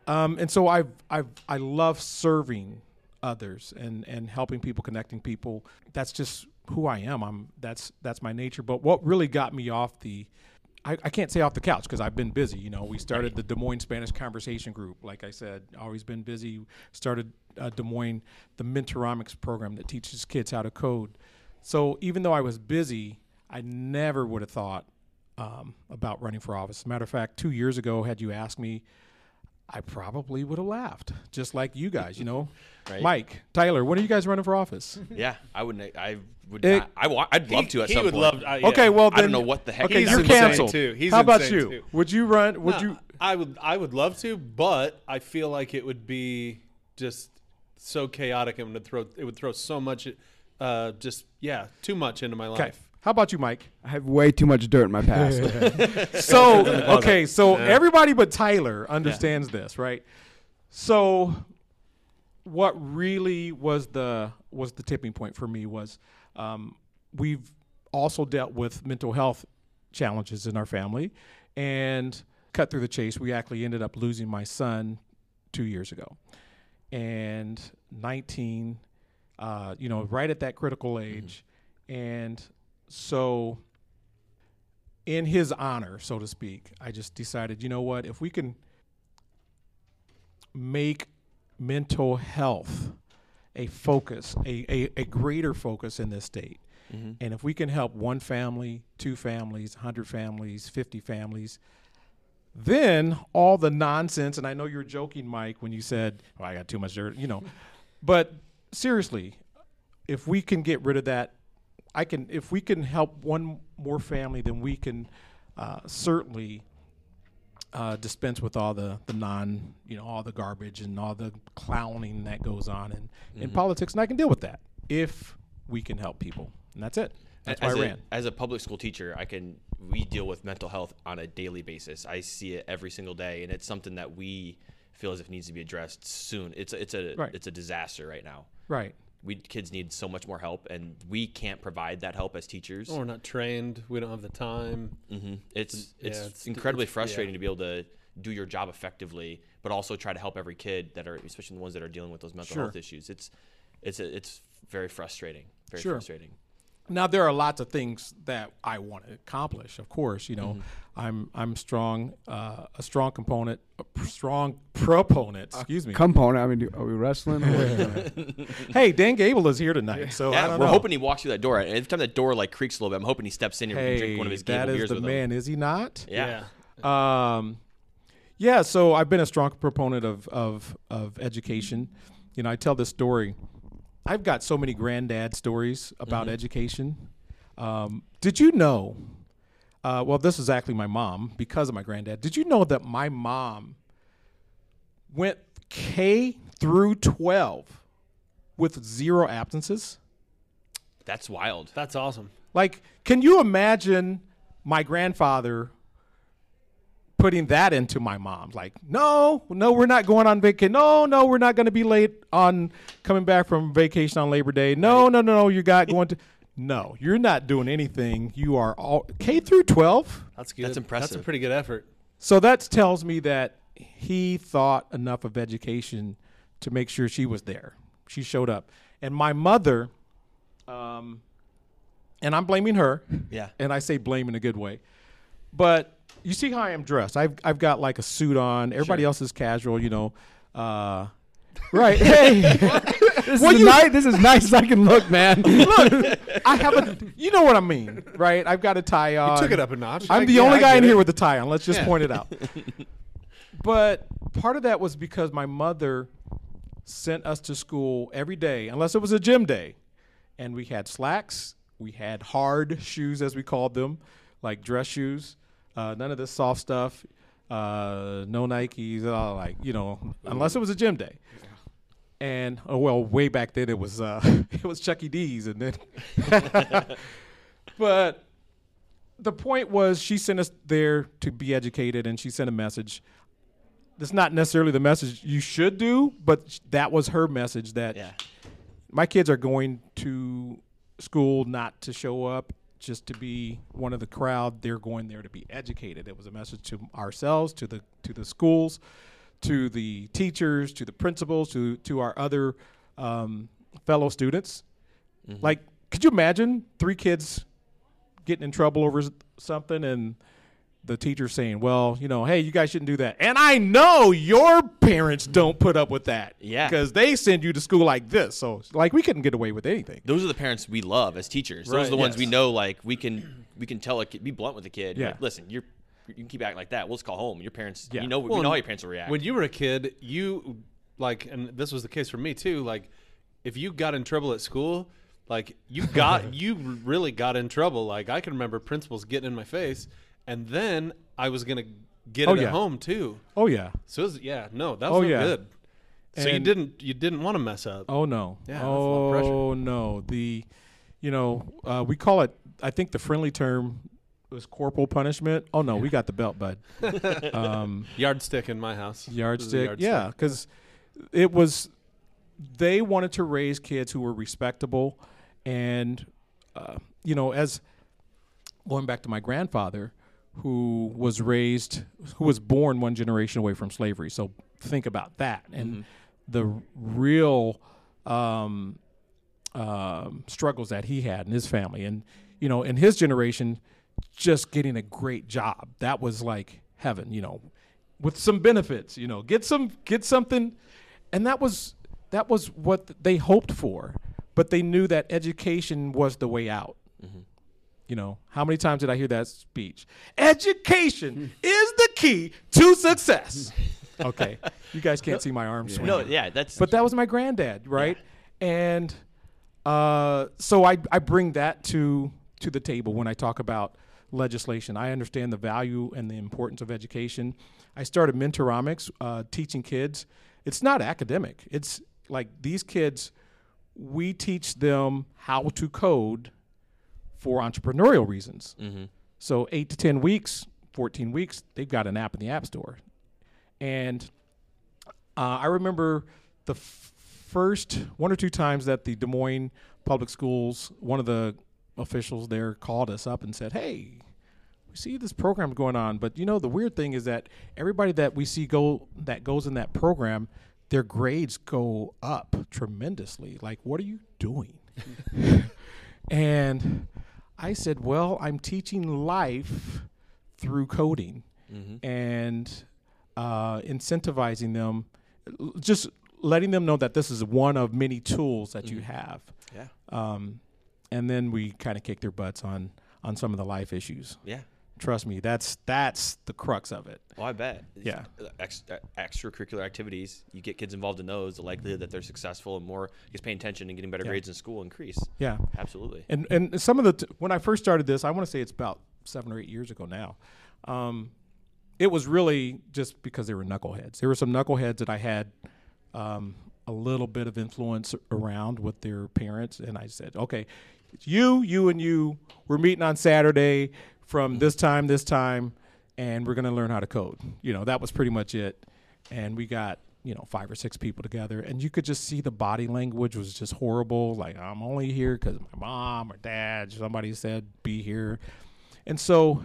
[SPEAKER 15] Um, and so I've I've I love serving others and and helping people, connecting people. That's just who I am. I'm that's that's my nature. But what really got me off the I, I can't say off the couch because I've been busy. You know, we started the Des Moines Spanish Conversation Group. Like I said, always been busy. Started uh, Des Moines, the Mentoromics program that teaches kids how to code. So even though I was busy, I never would have thought um, about running for office. As a matter of fact, two years ago, had you asked me, I probably would have laughed, just like you guys. You know,
[SPEAKER 1] Right.
[SPEAKER 15] Mike, Tyler, when are you guys running for office?
[SPEAKER 1] Yeah, I wouldn't. I would.
[SPEAKER 15] It-
[SPEAKER 1] not, I wa- I'd love to at
[SPEAKER 8] he
[SPEAKER 1] some
[SPEAKER 8] would
[SPEAKER 1] point.
[SPEAKER 8] love- uh, yeah.
[SPEAKER 15] Okay, well then
[SPEAKER 1] I don't know what the heck.
[SPEAKER 15] Okay,
[SPEAKER 1] is
[SPEAKER 15] you're canceled.
[SPEAKER 8] too. He's
[SPEAKER 15] How about you?
[SPEAKER 8] too.
[SPEAKER 15] Would you run? Would
[SPEAKER 8] No,
[SPEAKER 15] you?
[SPEAKER 8] I would. I would love to, but I feel like it would be just so chaotic and would throw. It would throw so much. Uh, just yeah, too much into my
[SPEAKER 15] Okay.
[SPEAKER 8] Life.
[SPEAKER 15] How about you, Mike?
[SPEAKER 7] I have way too much dirt in my past.
[SPEAKER 15] so okay, so
[SPEAKER 8] Yeah.
[SPEAKER 15] everybody but Tyler understands this, right? So what really was the was the tipping point for me was um, we've also dealt with mental health challenges in our family, and cut through the chase, we actually ended up losing my son two years ago, and 19, uh, you know, right at that critical age, and so in his honor, so to speak, I just decided, you know what, if we can make mental health a focus, a, a, a greater focus in this state,
[SPEAKER 1] Mhm.
[SPEAKER 15] and if we can help one family, two families, 100 families, 50 families, then all the nonsense, and I know you're joking, Mike, when you said, oh, I got too much dirt, you know, but seriously, if we can get rid of that, I can, if we can help one more family, then we can uh, certainly uh, dispense with all the, the non, you know, all the garbage and all the clowning that goes on in, in
[SPEAKER 1] Mhm.
[SPEAKER 15] politics. And I can deal with that if we can help people. And that's it. That's why
[SPEAKER 1] as
[SPEAKER 15] I
[SPEAKER 1] a,
[SPEAKER 15] ran.
[SPEAKER 1] As a public school teacher, I can we deal with mental health on a daily basis. I see it every single day, and it's something that we feel as if needs to be addressed soon. It's a, it's a
[SPEAKER 15] Right.
[SPEAKER 1] it's a disaster right now.
[SPEAKER 15] Right.
[SPEAKER 1] We kids need so much more help, and we can't provide that help as teachers.
[SPEAKER 8] Oh, we're not trained. We don't have the time.
[SPEAKER 1] hmm It's
[SPEAKER 8] Yeah,
[SPEAKER 1] it's,
[SPEAKER 8] it's-
[SPEAKER 1] incredibly
[SPEAKER 8] it's- yeah.
[SPEAKER 1] frustrating to be able to do your job effectively, but also try to help every kid that are, especially the ones that are dealing with those mental
[SPEAKER 15] Sure.
[SPEAKER 1] health issues. It's it's a, it's very frustrating. Very
[SPEAKER 15] Sure.
[SPEAKER 1] frustrating.
[SPEAKER 15] Now there are lots of things that I want to accomplish. Of course, you know, I'm I'm strong, uh, a strong component, a p- strong proponent. Excuse me.
[SPEAKER 7] Component. I mean, do- are we wrestling?
[SPEAKER 15] hey, Dan Gable is here tonight, so I
[SPEAKER 1] yeah,
[SPEAKER 15] don't
[SPEAKER 1] we're
[SPEAKER 15] know.
[SPEAKER 1] hoping he walks through that door. Every time that door like creaks a little bit, I'm hoping he steps in here and drink one of his
[SPEAKER 15] Hey, that
[SPEAKER 1] Gable
[SPEAKER 15] is
[SPEAKER 1] beers
[SPEAKER 15] the
[SPEAKER 1] with
[SPEAKER 15] man,
[SPEAKER 1] him.
[SPEAKER 15] is he not?
[SPEAKER 1] Yeah.
[SPEAKER 15] Um, yeah. So I've been a strong proponent of of of education. You know, I tell this story. I've got so many granddad stories about
[SPEAKER 1] Mhm.
[SPEAKER 15] education. Um, did you know? Uh, well, this is actually my mom because of my granddad. Did you know that my mom went K through 12 with zero absences?
[SPEAKER 1] That's wild.
[SPEAKER 8] That's awesome.
[SPEAKER 15] Like, can you imagine my grandfather putting that into my mom? Like, no, no, we're not going on vacation. No, no, we're not going to be late on coming back from vacation on Labor Day. No, no, no, no, you got going to. No, you're not doing anything. You are all K through 12.
[SPEAKER 8] That's good.
[SPEAKER 1] That's impressive.
[SPEAKER 8] That's a pretty good effort.
[SPEAKER 15] So that tells me that he thought enough of education to make sure she was there. She showed up. And my mother, um, and I'm blaming her.
[SPEAKER 1] Yeah.
[SPEAKER 15] And I say blame in a good way. But you see how I am dressed. I've, I've got like a suit on. Everybody
[SPEAKER 1] Sure.
[SPEAKER 15] else is casual, you know. Uh, right. Hey.
[SPEAKER 7] this, is
[SPEAKER 15] you-
[SPEAKER 7] nice, this is nice as I can look, man.
[SPEAKER 15] Look, I have a, you know what I mean, right? I've got a tie on.
[SPEAKER 8] took it up a notch.
[SPEAKER 15] I'm the
[SPEAKER 8] yeah,
[SPEAKER 15] only
[SPEAKER 8] I
[SPEAKER 15] guy
[SPEAKER 8] get
[SPEAKER 15] in
[SPEAKER 8] it.
[SPEAKER 15] here with a tie on. Let's just
[SPEAKER 8] Yeah.
[SPEAKER 15] point it out. but part of that was because my mother sent us to school every day, unless it was a gym day, and we had slacks, we had hard shoes as we called them, like dress shoes. Uh, none of this soft stuff. uh, no Nikes, all like you know, unless it was a gym day. And oh well, way back then it was uh, it was Chuck E. D's, and then. but the point was, she sent us there to be educated, and she sent a message. That's not necessarily the message you should do, but that was her message that my kids are going to school not to show up just to be one of the crowd they're going there to be educated. It was a message to ourselves to the to the schools to the teachers to the principals to to our other um, fellow students. Like could you imagine three kids getting in trouble over something and the teacher saying well you know hey you guys shouldn't do that and i know your parents don't put up with that
[SPEAKER 1] Yeah.
[SPEAKER 15] because they send you to school like this so like we couldn't get away with anything
[SPEAKER 1] Those are the parents we love as teachers. Those
[SPEAKER 15] Right,
[SPEAKER 1] are the ones we know. Like we can we can tell a kid, be blunt with a kid.
[SPEAKER 15] Yeah.
[SPEAKER 1] Like, Listen, you're you can keep acting like that. We'll just call home. Your parents,
[SPEAKER 8] Yeah.
[SPEAKER 1] you know,
[SPEAKER 8] Well,
[SPEAKER 1] we know how your parents will react.
[SPEAKER 8] When you were a kid, you like, and this was the case for me too. Like, if you got in trouble at school, like you got, you really got in trouble. Like I can remember principals getting in my face, and then I was gonna get
[SPEAKER 15] Oh,
[SPEAKER 8] it
[SPEAKER 15] yeah.
[SPEAKER 8] at home too.
[SPEAKER 15] Oh, yeah.
[SPEAKER 8] So it was, yeah, no, that was
[SPEAKER 15] Oh,
[SPEAKER 8] was no
[SPEAKER 15] yeah.
[SPEAKER 8] good. So you didn't, you didn't want to mess up.
[SPEAKER 15] Oh no!
[SPEAKER 8] Yeah, that's a lot of pressure.
[SPEAKER 15] oh no! The, you know, uh, we call it. I think the friendly term was corporal punishment. Oh no, we got the belt, bud. um,
[SPEAKER 8] Yardstick in my house. This is a
[SPEAKER 15] Yardstick,
[SPEAKER 8] yardstick.
[SPEAKER 15] yeah, because it was. They wanted to raise kids who were respectable, and uh, you know, as going back to my grandfather, who was raised, who was born one generation away from slavery. So think about that, and the real um, um, struggles that he had in his family, and you know, in his generation, just getting a great job that was like heaven. You know, with some benefits. You know, get some get something, and that was that was what they hoped for, but they knew that education was the way out. You know, how many times did I hear that speech? Education is the key to success. okay, you guys can't see my arms.
[SPEAKER 1] No, yeah, that's-
[SPEAKER 15] But that was my granddad, right? And uh, so I I bring that to to the table when I talk about legislation. I understand the value and the importance of education. I started Mentoromics, uh, teaching kids. It's not academic. It's like these kids. We teach them how to code for entrepreneurial reasons.
[SPEAKER 1] Mhm.
[SPEAKER 15] So eight to ten weeks, fourteen weeks, they've got an app in the app store. And uh, I remember the f- first one or two times that the Des Moines Public Schools, one of the officials there called us up and said, "Hey, we see this program going on, but you know the weird thing is that everybody that we see go that goes in that program, their grades go up tremendously. Like, what are you doing?" and I said, "Well, I'm teaching life through coding
[SPEAKER 1] Mhm.
[SPEAKER 15] and uh, incentivizing them, just letting them know that this is one of many tools that you
[SPEAKER 1] Mhm.
[SPEAKER 15] have."
[SPEAKER 1] Yeah.
[SPEAKER 15] Um, and then we kind of kick their butts on on some of the life issues.
[SPEAKER 1] Yeah.
[SPEAKER 15] Trust me, that's that's the crux of it.
[SPEAKER 1] Oh, I bet.
[SPEAKER 15] Yeah.
[SPEAKER 1] Ex- uh, extracurricular activities, you get kids involved in those, the likelihood that they're successful and more just paying attention and getting better
[SPEAKER 15] Yeah.
[SPEAKER 1] grades in school increase.
[SPEAKER 15] Yeah,
[SPEAKER 1] Absolutely.
[SPEAKER 15] And and some of the t- when I first started this, I want to say it's about seven or eight years ago now. Um, it was really just because they were knuckleheads. There were some knuckleheads that I had um, a little bit of influence around with their parents, and I said, okay, it's you, you, and you. We're meeting on Saturday from this time, this time, and we're gonna learn how to code. You know, that was pretty much it. And we got you know five or six people together, and you could just see the body language was just horrible. Like I'm only here because my mom or dad, somebody said be here, and so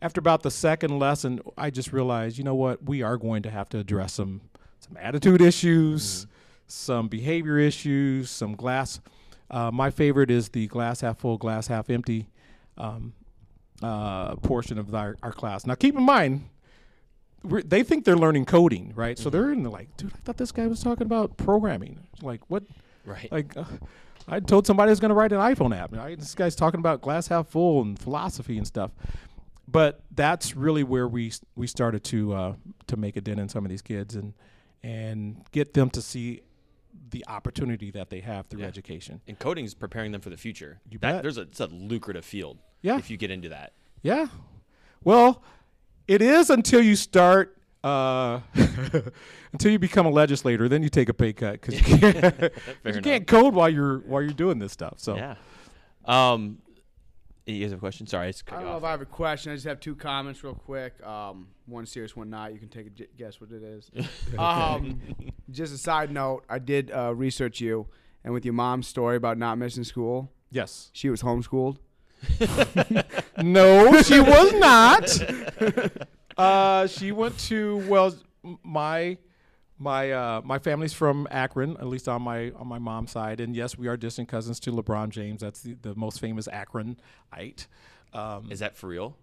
[SPEAKER 15] after about the second lesson, I just realized, you know what, we are going to have to address some some attitude issues, some behavior issues, some glass. Uh, my favorite is the glass half full, glass half empty um, uh, portion of our, our class. Now, keep in mind, we're, they think they're learning coding, right? So they're in the like, dude, I thought this guy was talking about programming. Like, what?
[SPEAKER 1] Right.
[SPEAKER 15] Like, uh, I told somebody I was going to write an iPhone app. Right? This guy's talking about glass half full and philosophy and stuff. But that's really where we we started to uh, to make a dent in some of these kids and and get them to see the opportunity that they have through
[SPEAKER 1] Yeah.
[SPEAKER 15] education.
[SPEAKER 1] And coding is preparing them for the future.
[SPEAKER 15] You
[SPEAKER 1] That-
[SPEAKER 15] bet.
[SPEAKER 1] There's a, it's a lucrative field.
[SPEAKER 15] Yeah.
[SPEAKER 1] If you get into that.
[SPEAKER 15] Yeah. Well, It is until you start. Uh, until you become a legislator, then you take a pay cut because you can't, you can't code while you're while you're doing this stuff. So
[SPEAKER 1] Yeah. Um, you guys have a question? Sorry, I just
[SPEAKER 7] I don't
[SPEAKER 1] you
[SPEAKER 7] know
[SPEAKER 1] off.
[SPEAKER 7] if I have a question. I just have two comments real quick. Um, one serious, one not. You can take a j- guess what it is. um, just a side note. I did uh, research you, and with your mom's story about not missing school.
[SPEAKER 15] Yes.
[SPEAKER 7] She was homeschooled.
[SPEAKER 15] no, she was not. uh, she went to well, m- my my uh, my family's from Akron, at least on my on my mom's side, and yes, we are distant cousins to LeBron James. That's the, the most famous Akronite. Um,
[SPEAKER 1] Is that for real?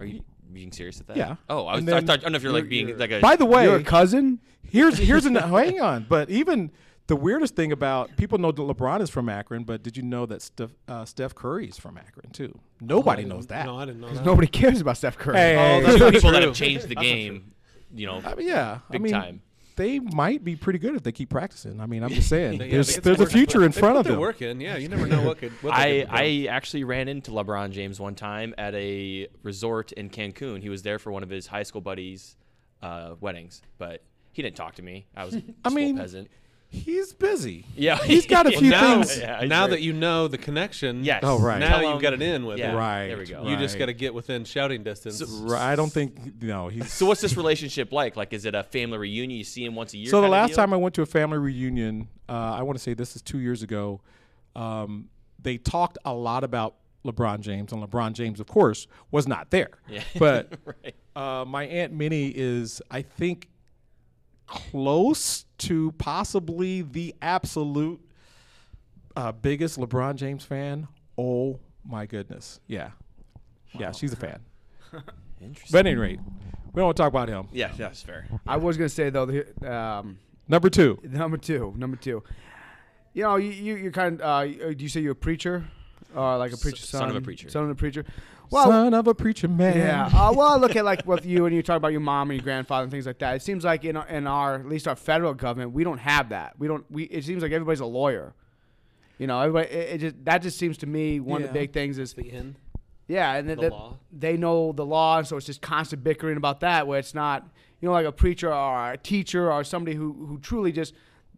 [SPEAKER 1] Are you being serious with that?
[SPEAKER 15] Yeah.
[SPEAKER 1] Oh, I, was,
[SPEAKER 15] And
[SPEAKER 1] I thought. I don't know if you're like being like a.
[SPEAKER 15] By the way,
[SPEAKER 7] You're a cousin.
[SPEAKER 15] Here's here's an hang on, but even the weirdest thing about people know that LeBron is from Akron, but did you know that Steph, uh, Steph Curry is from Akron too? Nobody knows that.
[SPEAKER 8] No, I didn't know that.
[SPEAKER 7] nobody cares about Steph Curry.
[SPEAKER 15] Hey,
[SPEAKER 1] Oh,
[SPEAKER 15] that's
[SPEAKER 1] there's
[SPEAKER 15] not
[SPEAKER 1] people that have changed the game. You know.
[SPEAKER 15] I mean, yeah,
[SPEAKER 1] Big
[SPEAKER 15] I mean,
[SPEAKER 1] time.
[SPEAKER 15] They might be pretty good if they keep practicing. I mean, I'm just saying,
[SPEAKER 8] Yeah,
[SPEAKER 15] there's there's a future in
[SPEAKER 8] they
[SPEAKER 15] front
[SPEAKER 8] put
[SPEAKER 15] of them.
[SPEAKER 8] work in. Yeah, you never know what could. What
[SPEAKER 1] I
[SPEAKER 8] could.
[SPEAKER 1] I actually ran into LeBron James one time at a resort in Cancun. He was there for one of his high school buddies' uh, weddings, but he didn't talk to me. I was. a
[SPEAKER 15] I
[SPEAKER 1] school
[SPEAKER 15] mean,
[SPEAKER 1] peasant.
[SPEAKER 15] He's busy.
[SPEAKER 1] Yeah,
[SPEAKER 15] he's got a
[SPEAKER 1] Well,
[SPEAKER 15] few
[SPEAKER 8] now,
[SPEAKER 15] things.
[SPEAKER 1] Yeah,
[SPEAKER 8] now
[SPEAKER 1] very-
[SPEAKER 8] that you know the connection,
[SPEAKER 1] Yes.
[SPEAKER 15] Oh, right.
[SPEAKER 8] Now
[SPEAKER 1] Tell
[SPEAKER 8] you've got it in with
[SPEAKER 1] yeah,
[SPEAKER 8] it.
[SPEAKER 15] Right.
[SPEAKER 1] There we go.
[SPEAKER 8] You just got to get within shouting distance.
[SPEAKER 15] Right, I don't think no. He's
[SPEAKER 1] So what's this relationship like? Like, is it a family reunion? You see him once a year?
[SPEAKER 15] So the
[SPEAKER 1] kinda
[SPEAKER 15] last
[SPEAKER 1] deal?
[SPEAKER 15] time I went to a family reunion, uh, I want to say this is two years ago. Um, they talked a lot about LeBron James, and LeBron James, of course, was not there.
[SPEAKER 1] Yeah.
[SPEAKER 15] But
[SPEAKER 1] Right.
[SPEAKER 15] uh, my aunt Minnie is, I think, close to possibly the absolute uh, biggest LeBron James fan. Oh my goodness, yeah, yeah, she's a fan.
[SPEAKER 1] Interesting.
[SPEAKER 15] But at any rate, we don't want to talk about him.
[SPEAKER 1] Yeah, that's fair.
[SPEAKER 7] I was gonna say though, the, um,
[SPEAKER 15] Number two.
[SPEAKER 7] number two, number two. You know, you you you're kind of. Uh, do you say you're a preacher, or like a preacher son?
[SPEAKER 1] son of a preacher.
[SPEAKER 7] Son of a preacher. Well,
[SPEAKER 15] Son of a preacher man.
[SPEAKER 7] Yeah. Uh, well, I look at like with you and you talk about your mom and your grandfather and things like that. It seems like in our, in our at least our federal government, we don't have that. We don't. We it seems like everybody's a lawyer. You know, everybody. It, it just that just seems to me one of the big things is
[SPEAKER 8] the end.
[SPEAKER 7] yeah, and that
[SPEAKER 8] The
[SPEAKER 7] that
[SPEAKER 8] law.
[SPEAKER 7] they know the law, and so it's just constant bickering about that. Where it's not, you know, like a preacher or a teacher or somebody who who truly just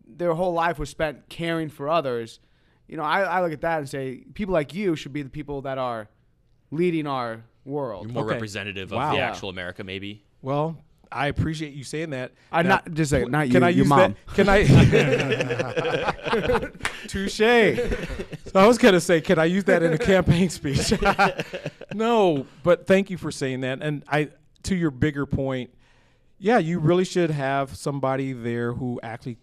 [SPEAKER 7] their whole life was spent caring for others. You know, I, I look at that and say people like you should be the people that are leading our world.
[SPEAKER 1] You're more
[SPEAKER 15] Okay.
[SPEAKER 1] representative
[SPEAKER 15] Wow.
[SPEAKER 1] of the
[SPEAKER 15] Yeah.
[SPEAKER 1] actual America, maybe.
[SPEAKER 15] Well, I appreciate you saying that.
[SPEAKER 7] I
[SPEAKER 15] Now,
[SPEAKER 7] not just like not you,
[SPEAKER 15] can I
[SPEAKER 7] your
[SPEAKER 15] use
[SPEAKER 7] mom.
[SPEAKER 15] that? Can I? Touche. So I was gonna say, can I use that in a campaign speech? no, but thank you for saying that. And I, to your bigger point, yeah, you really should have somebody there who actually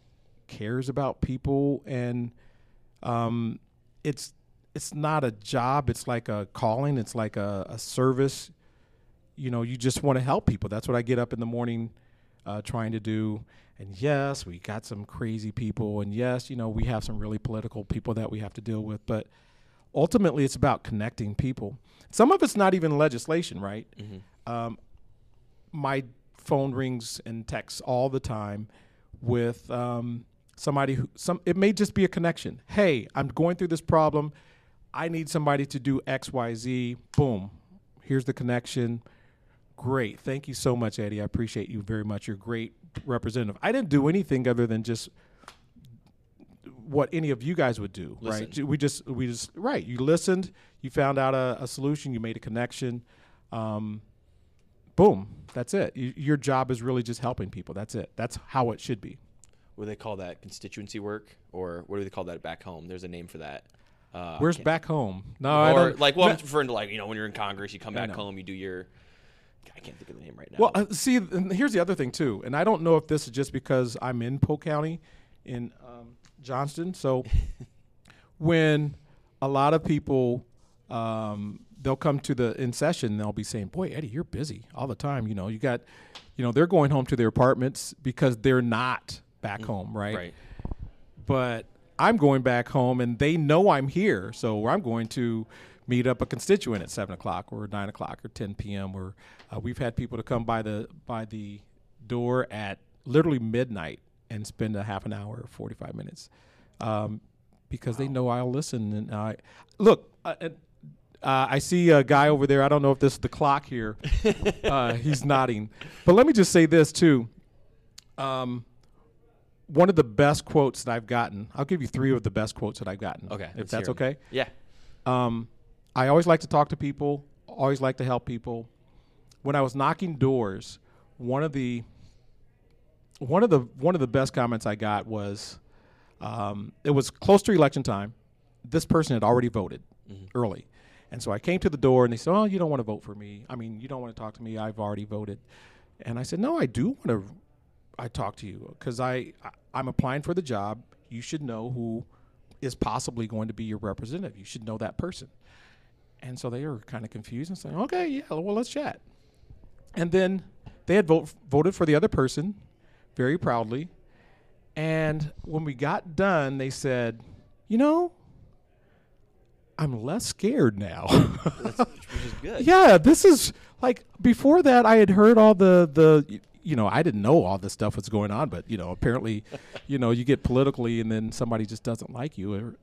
[SPEAKER 15] cares about people, and um, it's it's not a job. It's like a calling. It's like a, a service you know, you just want to help people. That's what I get up in the morning uh, trying to do. And yes, we got some crazy people. And yes, you know, we have some really political people that we have to deal with. But ultimately, it's about connecting people. Some of it's not even legislation, right? Um, my phone rings and texts all the time with um, somebody who some it may just be a connection. Hey, I'm going through this problem. I need somebody to do X, Y, Z. Boom. Here's the connection. Great. Thank you so much, Eddie. I appreciate you very much. You're a great representative. I didn't do anything other than just what any of you guys would do, right? We just, we just, right. You listened. You found out a, a solution. You made a connection. Um, boom. That's it. You, your job is really just helping people. That's it. That's how it should be.
[SPEAKER 1] What do they call that? Constituency work, or what do they call that back home? There's a name for that. Uh,
[SPEAKER 15] Where's back home? No, I
[SPEAKER 1] or
[SPEAKER 15] don't.
[SPEAKER 1] like, well, I'm referring to like you know when you're in Congress, you come
[SPEAKER 15] I
[SPEAKER 1] back
[SPEAKER 15] know.
[SPEAKER 1] home, you do your. I can't think of the name right now.
[SPEAKER 15] Well, uh, see, and here's the other thing too, and I don't know if this is just because I'm in Polk County, in um, Johnston. So when a lot of people um, they'll come to the in session, and they'll be saying, "Boy, Eddie, you're busy all the time. You know, you got, you know, they're going home to their apartments because they're not back home, right?
[SPEAKER 1] right.
[SPEAKER 15] but I'm going back home and they know I'm here. So I'm going to meet up a constituent at seven o'clock or nine o'clock or 10 p.m. Or uh, we've had people to come by the by the door at literally midnight and spend a half an hour or 45 minutes um, because they know I'll listen. And I look, uh, Uh, I see a guy over there. I don't know if this is the clock here. uh, he's nodding. But let me just say this too. Um, one of the best quotes that I've gotten. I'll give you three of the best quotes that I've gotten.
[SPEAKER 1] Okay,
[SPEAKER 15] if that's okay.
[SPEAKER 1] Yeah.
[SPEAKER 15] Um, I always like to talk to people. Always like to help people. When I was knocking doors, one of the one of the one of the best comments I got was, um, it was close to election time. This person had already voted early, and so I came to the door and they said, "Oh, you don't want to vote for me. I mean, you don't want to talk to me. I've already voted." And I said, "No, I do want to. I talk to you because I, I I'm applying for the job. You should know who is possibly going to be your representative. You should know that person." And so they were kind of confused and saying, "Okay, yeah, well, let's chat." And then they had vote, voted for the other person very proudly. And when we got done, they said, "You know, I'm less scared now."
[SPEAKER 1] which is good.
[SPEAKER 15] Yeah, this is like before that I had heard all the the you know, I didn't know all this stuff was going on, but you know, apparently, you know, you get politically and then somebody just doesn't like you or,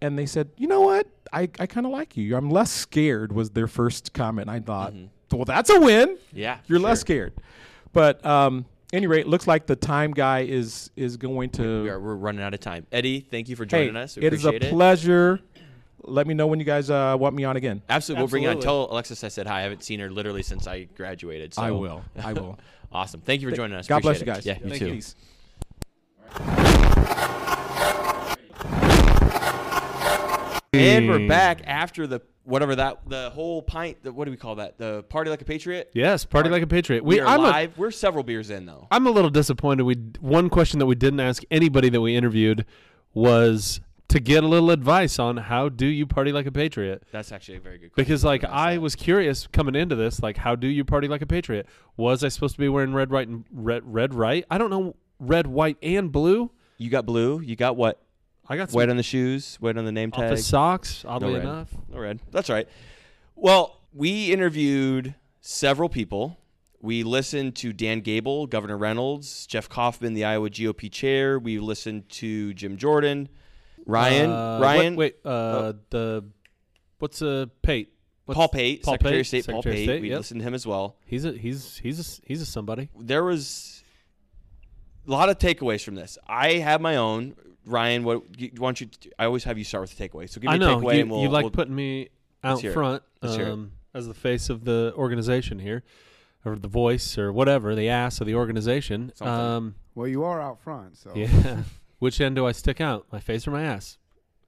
[SPEAKER 15] and they said, "You know what? I I kind of like you. I'm less scared." was their first comment. I thought, "Well, that's a win."
[SPEAKER 1] Mm-hmm. Yeah,
[SPEAKER 15] You're less scared. But um any rate, looks like the time guy is is going to
[SPEAKER 1] We are, we're running out of time. Eddie, thank you for
[SPEAKER 15] Hey,
[SPEAKER 1] joining us. We
[SPEAKER 15] it is a
[SPEAKER 1] appreciate
[SPEAKER 15] pleasure. Let me know when you guys uh, want me on again.
[SPEAKER 1] Absolutely. We'll bring you on.
[SPEAKER 15] Absolutely.
[SPEAKER 1] Tell Alexis I said hi. I haven't seen her literally since I graduated. So.
[SPEAKER 15] I will. I will.
[SPEAKER 1] awesome. Thank you for joining us.
[SPEAKER 15] God bless you
[SPEAKER 1] Appreciate
[SPEAKER 15] guys.
[SPEAKER 1] it. Yeah, you
[SPEAKER 15] Thank
[SPEAKER 1] too.
[SPEAKER 15] you. Peace.
[SPEAKER 1] And we're back after the whatever that the whole pint. The, what do we call that? The party like a patriot.
[SPEAKER 8] Yes, party like a patriot.
[SPEAKER 1] We,
[SPEAKER 8] We-
[SPEAKER 1] are
[SPEAKER 8] I'm a-
[SPEAKER 1] live. we're several beers in though.
[SPEAKER 8] I'm a little disappointed. We one question that we didn't ask anybody that we interviewed was to get a little advice on how do you party like a patriot.
[SPEAKER 1] That's actually a very good question.
[SPEAKER 8] Because like I was curious coming into this, like how do you party like a patriot? Was I supposed to be wearing red, white, and red, red, right? I don't know red, white, and blue.
[SPEAKER 1] You got blue. You got what?
[SPEAKER 8] I got
[SPEAKER 1] white on the shoes, white on the name tag.
[SPEAKER 8] office socks. Oddly
[SPEAKER 1] no red.
[SPEAKER 8] enough,
[SPEAKER 1] No red. That's right. Well, we interviewed several people. We listened to Dan Gable, Governor Reynolds, Jeff Kaufmann, the Iowa GOP chair. We listened to Jim Jordan, Ryan.
[SPEAKER 8] Uh,
[SPEAKER 1] Ryan.
[SPEAKER 8] Wait, wait uh, the what's uh Pate? What's-
[SPEAKER 1] Paul Pate,
[SPEAKER 8] Paul
[SPEAKER 1] Secretary
[SPEAKER 8] Pate,
[SPEAKER 1] of State Paul
[SPEAKER 8] Secretary of
[SPEAKER 1] Pate.
[SPEAKER 8] State,
[SPEAKER 1] we
[SPEAKER 8] yep.
[SPEAKER 1] listened to him as well.
[SPEAKER 8] He's a he's he's a, he's a somebody.
[SPEAKER 1] There was a lot of takeaways from this. I have my own. Ryan, what why don't you? I always have you start with the takeaway. So give me
[SPEAKER 8] I know
[SPEAKER 1] a takeaway,
[SPEAKER 8] you,
[SPEAKER 1] and we'll.
[SPEAKER 8] you like
[SPEAKER 1] we'll-
[SPEAKER 8] putting me
[SPEAKER 1] let's
[SPEAKER 8] out
[SPEAKER 1] hear it.
[SPEAKER 8] front
[SPEAKER 1] Let's hear it.
[SPEAKER 8] um, as the face of the organization here, or the voice, or whatever, the ass of the organization. Um,
[SPEAKER 7] Well, you are out front, so
[SPEAKER 8] yeah. Which end do I stick out? My face or my ass?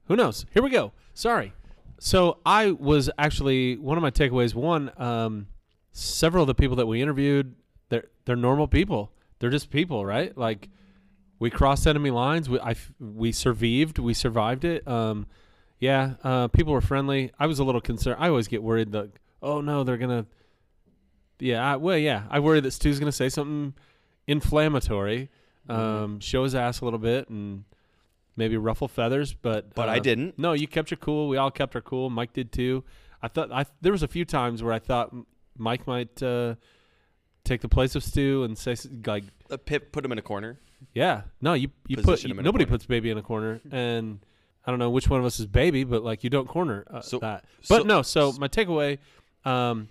[SPEAKER 8] Who knows? Here we go. Sorry. So I was actually one of my takeaways. One, um, several of the people that we interviewed, they're they're normal people. They're just people, right? Like we crossed enemy lines. We I we survived. We survived it. Um, yeah. Uh, people were friendly. I was a little concerned. I always get worried that oh no, they're gonna. Yeah. I, well, yeah. I worry that Stu's gonna say something inflammatory, um, show his ass a little bit, and maybe ruffle feathers. But
[SPEAKER 1] But I
[SPEAKER 8] uh,
[SPEAKER 1] didn't.
[SPEAKER 8] No, you kept your cool. We all kept our cool. Mike did too. I thought I there was a few times where I thought Mike might uh, take the place of Stu and say like
[SPEAKER 1] Uh, pip, put him in a corner.
[SPEAKER 8] yeah. No, you you put
[SPEAKER 1] Position him in
[SPEAKER 8] nobody puts baby in a corner, and I don't know which one of us is baby, but like you don't corner uh,
[SPEAKER 1] So-
[SPEAKER 8] that. But
[SPEAKER 1] so-
[SPEAKER 8] no, so my takeaway, um,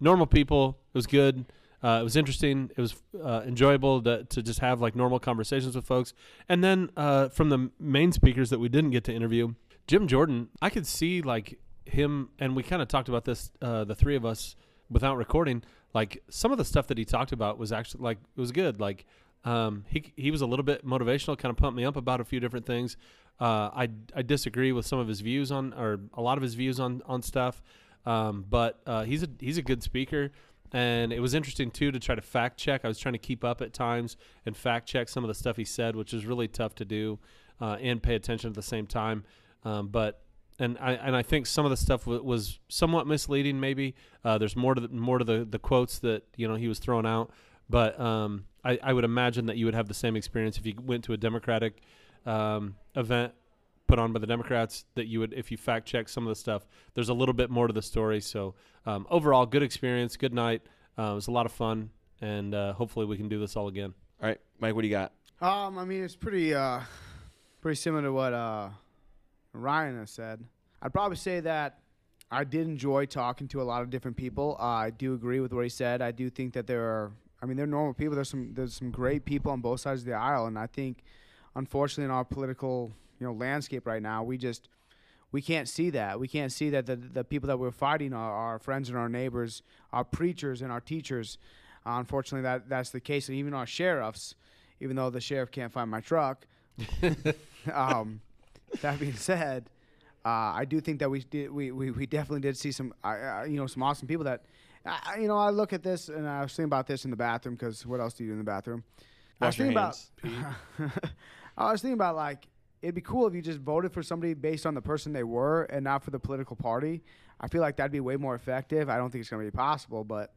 [SPEAKER 8] normal people. It was good. Uh, it was interesting. It was uh, enjoyable to, to just have like normal conversations with folks. And then uh, from the main speakers that we didn't get to interview, Jim Jordan, I could see like him, and we kind of talked about this, uh, the three of us, without recording. Like some of the stuff that he talked about was actually like it was good. Like um, he he was a little bit motivational, kind of pumped me up about a few different things. Uh, I I disagree with some of his views on, or a lot of his views on on stuff. Um, but uh, he's a he's a good speaker, and it was interesting too to try to fact check. I was trying to keep up at times and fact check some of the stuff he said, which is really tough to do, uh, and pay attention at the same time. Um, but and I and I think some of the stuff w- was somewhat misleading. Maybe uh, there's more to the, more to the the quotes that you know he was throwing out. But um, I, I would imagine that you would have the same experience if you went to a Democratic um, event put on by the Democrats. That you would, if you fact check some of the stuff, there's a little bit more to the story. So um, overall, good experience, good night. Uh, it was a lot of fun, and uh, hopefully we can do this all again.
[SPEAKER 1] All right, Mike, what do you got?
[SPEAKER 7] Um, I mean, it's pretty, uh, pretty similar to what uh, Ryan has said. I'd probably say that I did enjoy talking to a lot of different people. Uh, I do agree with what he said. I do think that there are. I mean, they're normal people. There's some there's some great people on both sides of the aisle, and I think, unfortunately, in our political you know landscape right now, we just we can't see that. We can't see that the the people that we're fighting are our friends and our neighbors, our preachers and our teachers. Uh, unfortunately, that that's the case, and even our sheriffs. Even though the sheriff can't find my truck. um, that being said, uh, I do think that we did we, we, we definitely did see some uh, uh, you know some awesome people that uh, you know I look at this and I was thinking about this in the bathroom because what else do you do in the bathroom? I was
[SPEAKER 1] Wash your
[SPEAKER 7] thinking about I was thinking about like it'd be cool if you just voted for somebody based on the person they were and not for the political party. I feel like that'd be way more effective. I don't think it's going to be possible, but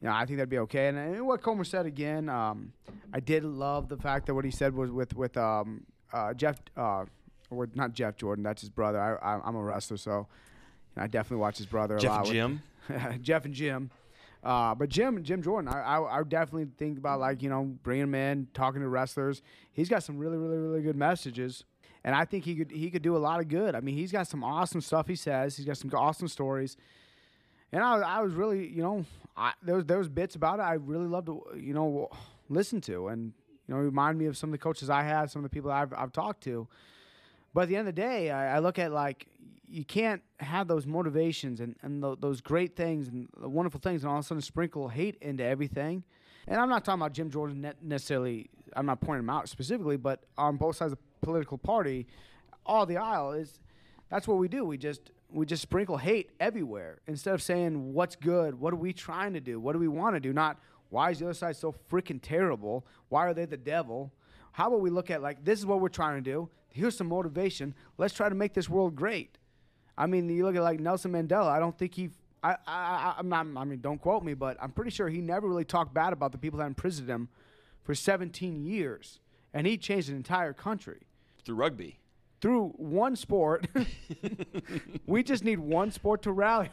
[SPEAKER 7] you know, I think that'd be okay. And, and what Comer said again, um, I did love the fact that what he said was with with um, uh, Jeff, uh, or not Jeff Jordan, that's his brother. I, I, I'm a wrestler, so I definitely watch his brother
[SPEAKER 1] Jeff
[SPEAKER 7] a lot.
[SPEAKER 1] and Jim?
[SPEAKER 7] with- Jeff and Jim. Uh, but Jim, Jim Jordan, I, I, I definitely think about like you know bringing him in, talking to wrestlers. He's got some really, really, really good messages, and I think he could he could do a lot of good. I mean, he's got some awesome stuff he says. He's got some awesome stories, and I, I was really you know I, there was there was bits about it I really loved to you know listen to, and you know remind me of some of the coaches I had, some of the people I've I've talked to. But at the end of the day, I, I look at like you can't have those motivations and, and tho- those great things and the wonderful things and all of a sudden sprinkle hate into everything. And I'm not talking about Jim Jordan necessarily. I'm not pointing him out specifically, but on both sides of the political party, all the aisle is that's what we do. We just we just sprinkle hate everywhere instead of saying what's good, what are we trying to do, what do we want to do, not why is the other side so freaking terrible? Why are they the devil? How about we look at like this is what we're trying to do. Here's some motivation. Let's try to make this world great. I mean, you look at like Nelson Mandela. I don't think he. I, I, I'm not. I mean, don't quote me, but I'm pretty sure he never really talked bad about the people that imprisoned him for 17 years, and he changed an entire country
[SPEAKER 1] through rugby.
[SPEAKER 7] through one sport. we just need one sport to rally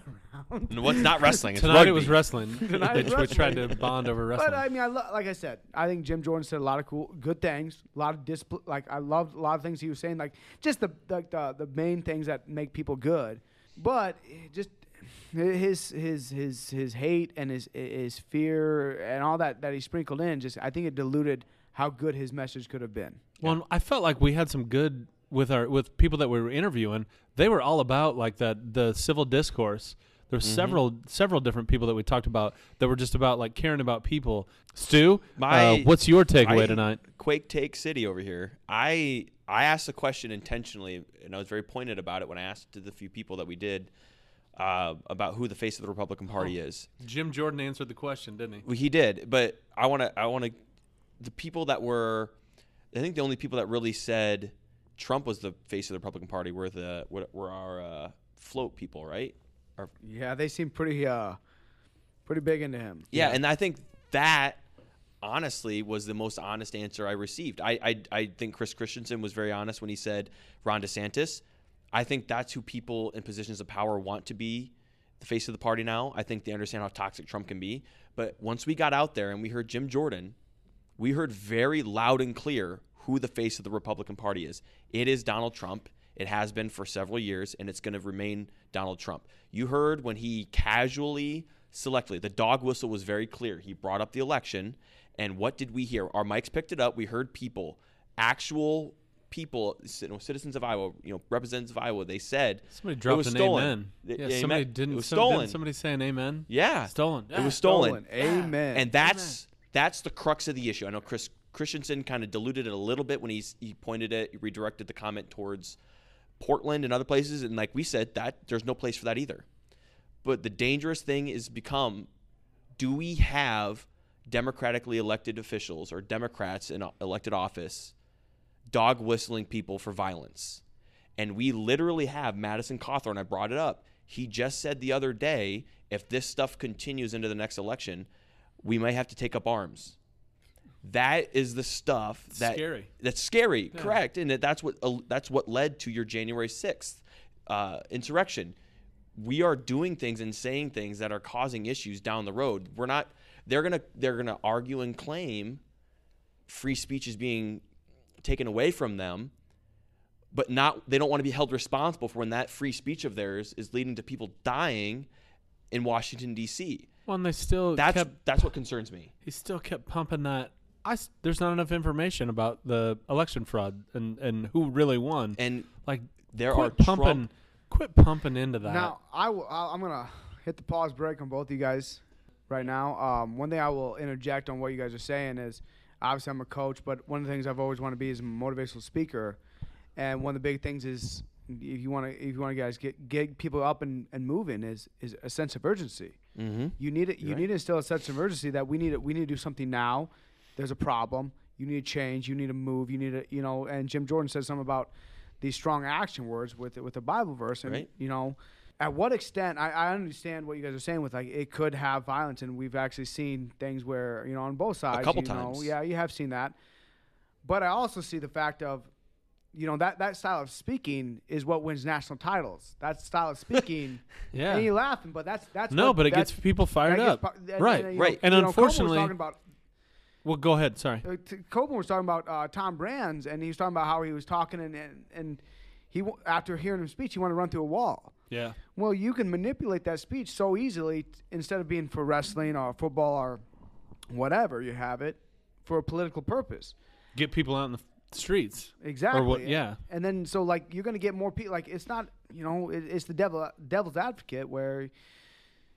[SPEAKER 7] around.
[SPEAKER 1] No, what's not wrestling? It's
[SPEAKER 8] Tonight it was wrestling.
[SPEAKER 7] Tonight
[SPEAKER 8] They-
[SPEAKER 7] it's
[SPEAKER 8] we tried to bond over wrestling.
[SPEAKER 7] But I mean, I lo- like I said, I think Jim Jordan said a lot of cool, good things. A lot of discipline. Like I loved a lot of things he was saying. Like just the the the, the main things that make people good. But just his his his his hate and his his fear and all that that he sprinkled in. Just I think it diluted how good his message could have been.
[SPEAKER 8] Well, and I felt like we had some good with our with people that we were interviewing. They were all about like that the civil discourse. There's
[SPEAKER 1] Mhm.
[SPEAKER 8] several several different people that we talked about that were just about like caring about people. Stu,
[SPEAKER 1] My,
[SPEAKER 8] uh, what's your takeaway
[SPEAKER 1] I-
[SPEAKER 8] tonight?
[SPEAKER 1] Quake Take City over here. I I asked the question intentionally, and I was very pointed about it when I asked to the few people that we did uh, about who the face of the Republican Party is.
[SPEAKER 8] Jim Jordan answered the question, didn't he?
[SPEAKER 1] Well, he did, but I want to. I want to. The people that were, I think the only people that really said Trump was the face of the Republican Party were the were, were our uh, float people, right? Our,
[SPEAKER 7] Yeah, they seem pretty uh pretty big into him.
[SPEAKER 1] yeah, and I think that honestly was the most honest answer I received. I, I I think Chris Christensen was very honest when he said Ron DeSantis. I think that's who people in positions of power want to be the face of the party now. I think they understand how toxic Trump can be. But once we got out there and we heard Jim Jordan, we heard very loud and clear who the face of the Republican Party is. It is Donald Trump. It has been for several years, and it's going to remain Donald Trump. You heard when he casually, selectively, the dog whistle was very clear. He brought up the election, and what did we hear? Our mics picked it up. We heard people, actual people, c- you know, citizens of Iowa, you know, representatives of Iowa. They said
[SPEAKER 8] Somebody
[SPEAKER 1] it
[SPEAKER 8] dropped
[SPEAKER 1] was
[SPEAKER 8] an
[SPEAKER 1] stolen.
[SPEAKER 8] amen. Yeah,
[SPEAKER 1] amen.
[SPEAKER 8] somebody didn't.
[SPEAKER 1] It was
[SPEAKER 8] some- didn't
[SPEAKER 1] stolen.
[SPEAKER 8] somebody say an amen?
[SPEAKER 1] Yeah,
[SPEAKER 8] Stolen.
[SPEAKER 1] It was stolen.
[SPEAKER 7] Amen.
[SPEAKER 1] And that's that's the crux of the issue. I know Chris Christensen kind of diluted it a little bit when he's he pointed it, he redirected the comment towards Portland and other places, and like we said, that there's no place for that either. But the dangerous thing is become: Do we have democratically elected officials or Democrats in elected office dog whistling people for violence? And we literally have Madison Cawthorn. I brought it up. He just said the other day, if this stuff continues into the next election, we might have to take up arms. That is the stuff that
[SPEAKER 8] scary.
[SPEAKER 1] That's scary,
[SPEAKER 8] Yeah.
[SPEAKER 1] correct? And that, that's what uh, that's what led to your January sixth uh, insurrection. We are doing things and saying things that are causing issues down the road. We're not. They're gonna they're gonna argue and claim free speech is being taken away from them but not they don't want to be held responsible for when that free speech of theirs is leading to people dying in Washington D.C.
[SPEAKER 8] Well, and they still
[SPEAKER 1] That's
[SPEAKER 8] kept,
[SPEAKER 1] that's what concerns me.
[SPEAKER 8] he still kept pumping that. I s- there's not enough information about the election fraud and and who really won.
[SPEAKER 1] And
[SPEAKER 8] like
[SPEAKER 1] there
[SPEAKER 8] quit
[SPEAKER 1] are
[SPEAKER 8] pumping,
[SPEAKER 1] Trump-
[SPEAKER 8] quit pumping into that.
[SPEAKER 7] Now, I will, I- I'm gonna hit the pause break on both of you guys right now. Um, one thing I will interject on what you guys are saying is, obviously I'm a coach, but one of the things I've always wanted to be is a motivational speaker, and one of the big things is if you want to, if you want to guys get get people up and, and moving is is a sense of urgency.
[SPEAKER 1] Mm-hmm.
[SPEAKER 7] You need it. You
[SPEAKER 1] You're
[SPEAKER 7] need to instill a sense of urgency that we need it. We need to do something now. There's a problem. You need to change. You need to move. You need to, you know. And Jim Jordan said something about these strong action words with with a Bible verse, and
[SPEAKER 1] Right.
[SPEAKER 7] you know, at what extent I, I understand what you guys are saying with like it could have violence, and we've actually seen things where you know on both sides.
[SPEAKER 1] A couple
[SPEAKER 7] you know,
[SPEAKER 1] times.
[SPEAKER 7] yeah, you have seen that. But I also see the fact of, you know, that that style of speaking is what wins national titles. That style of speaking.
[SPEAKER 8] Yeah.
[SPEAKER 7] And you laughing, but that's that's
[SPEAKER 8] no,
[SPEAKER 7] what-
[SPEAKER 8] but it gets people fired
[SPEAKER 7] that gets
[SPEAKER 8] up. right,
[SPEAKER 7] and, you
[SPEAKER 8] right.
[SPEAKER 7] know,
[SPEAKER 8] and
[SPEAKER 7] you know, Coleman was
[SPEAKER 8] unfortunately,
[SPEAKER 7] about
[SPEAKER 8] well, go ahead. Sorry.
[SPEAKER 7] uh, t- Copeland was talking about uh, Tom Brands, and he was talking about how he was talking, and and, and he w- after hearing him speech, he wanted to run through a wall.
[SPEAKER 8] Yeah.
[SPEAKER 7] Well, you can manipulate that speech so easily t- instead of being for wrestling or football or whatever you have it for a political purpose.
[SPEAKER 8] Get people out in the f- streets.
[SPEAKER 7] Exactly.
[SPEAKER 8] Or what? Yeah.
[SPEAKER 7] And then so like you're gonna get more people. Like it's not you know it, it's the devil devil's advocate where.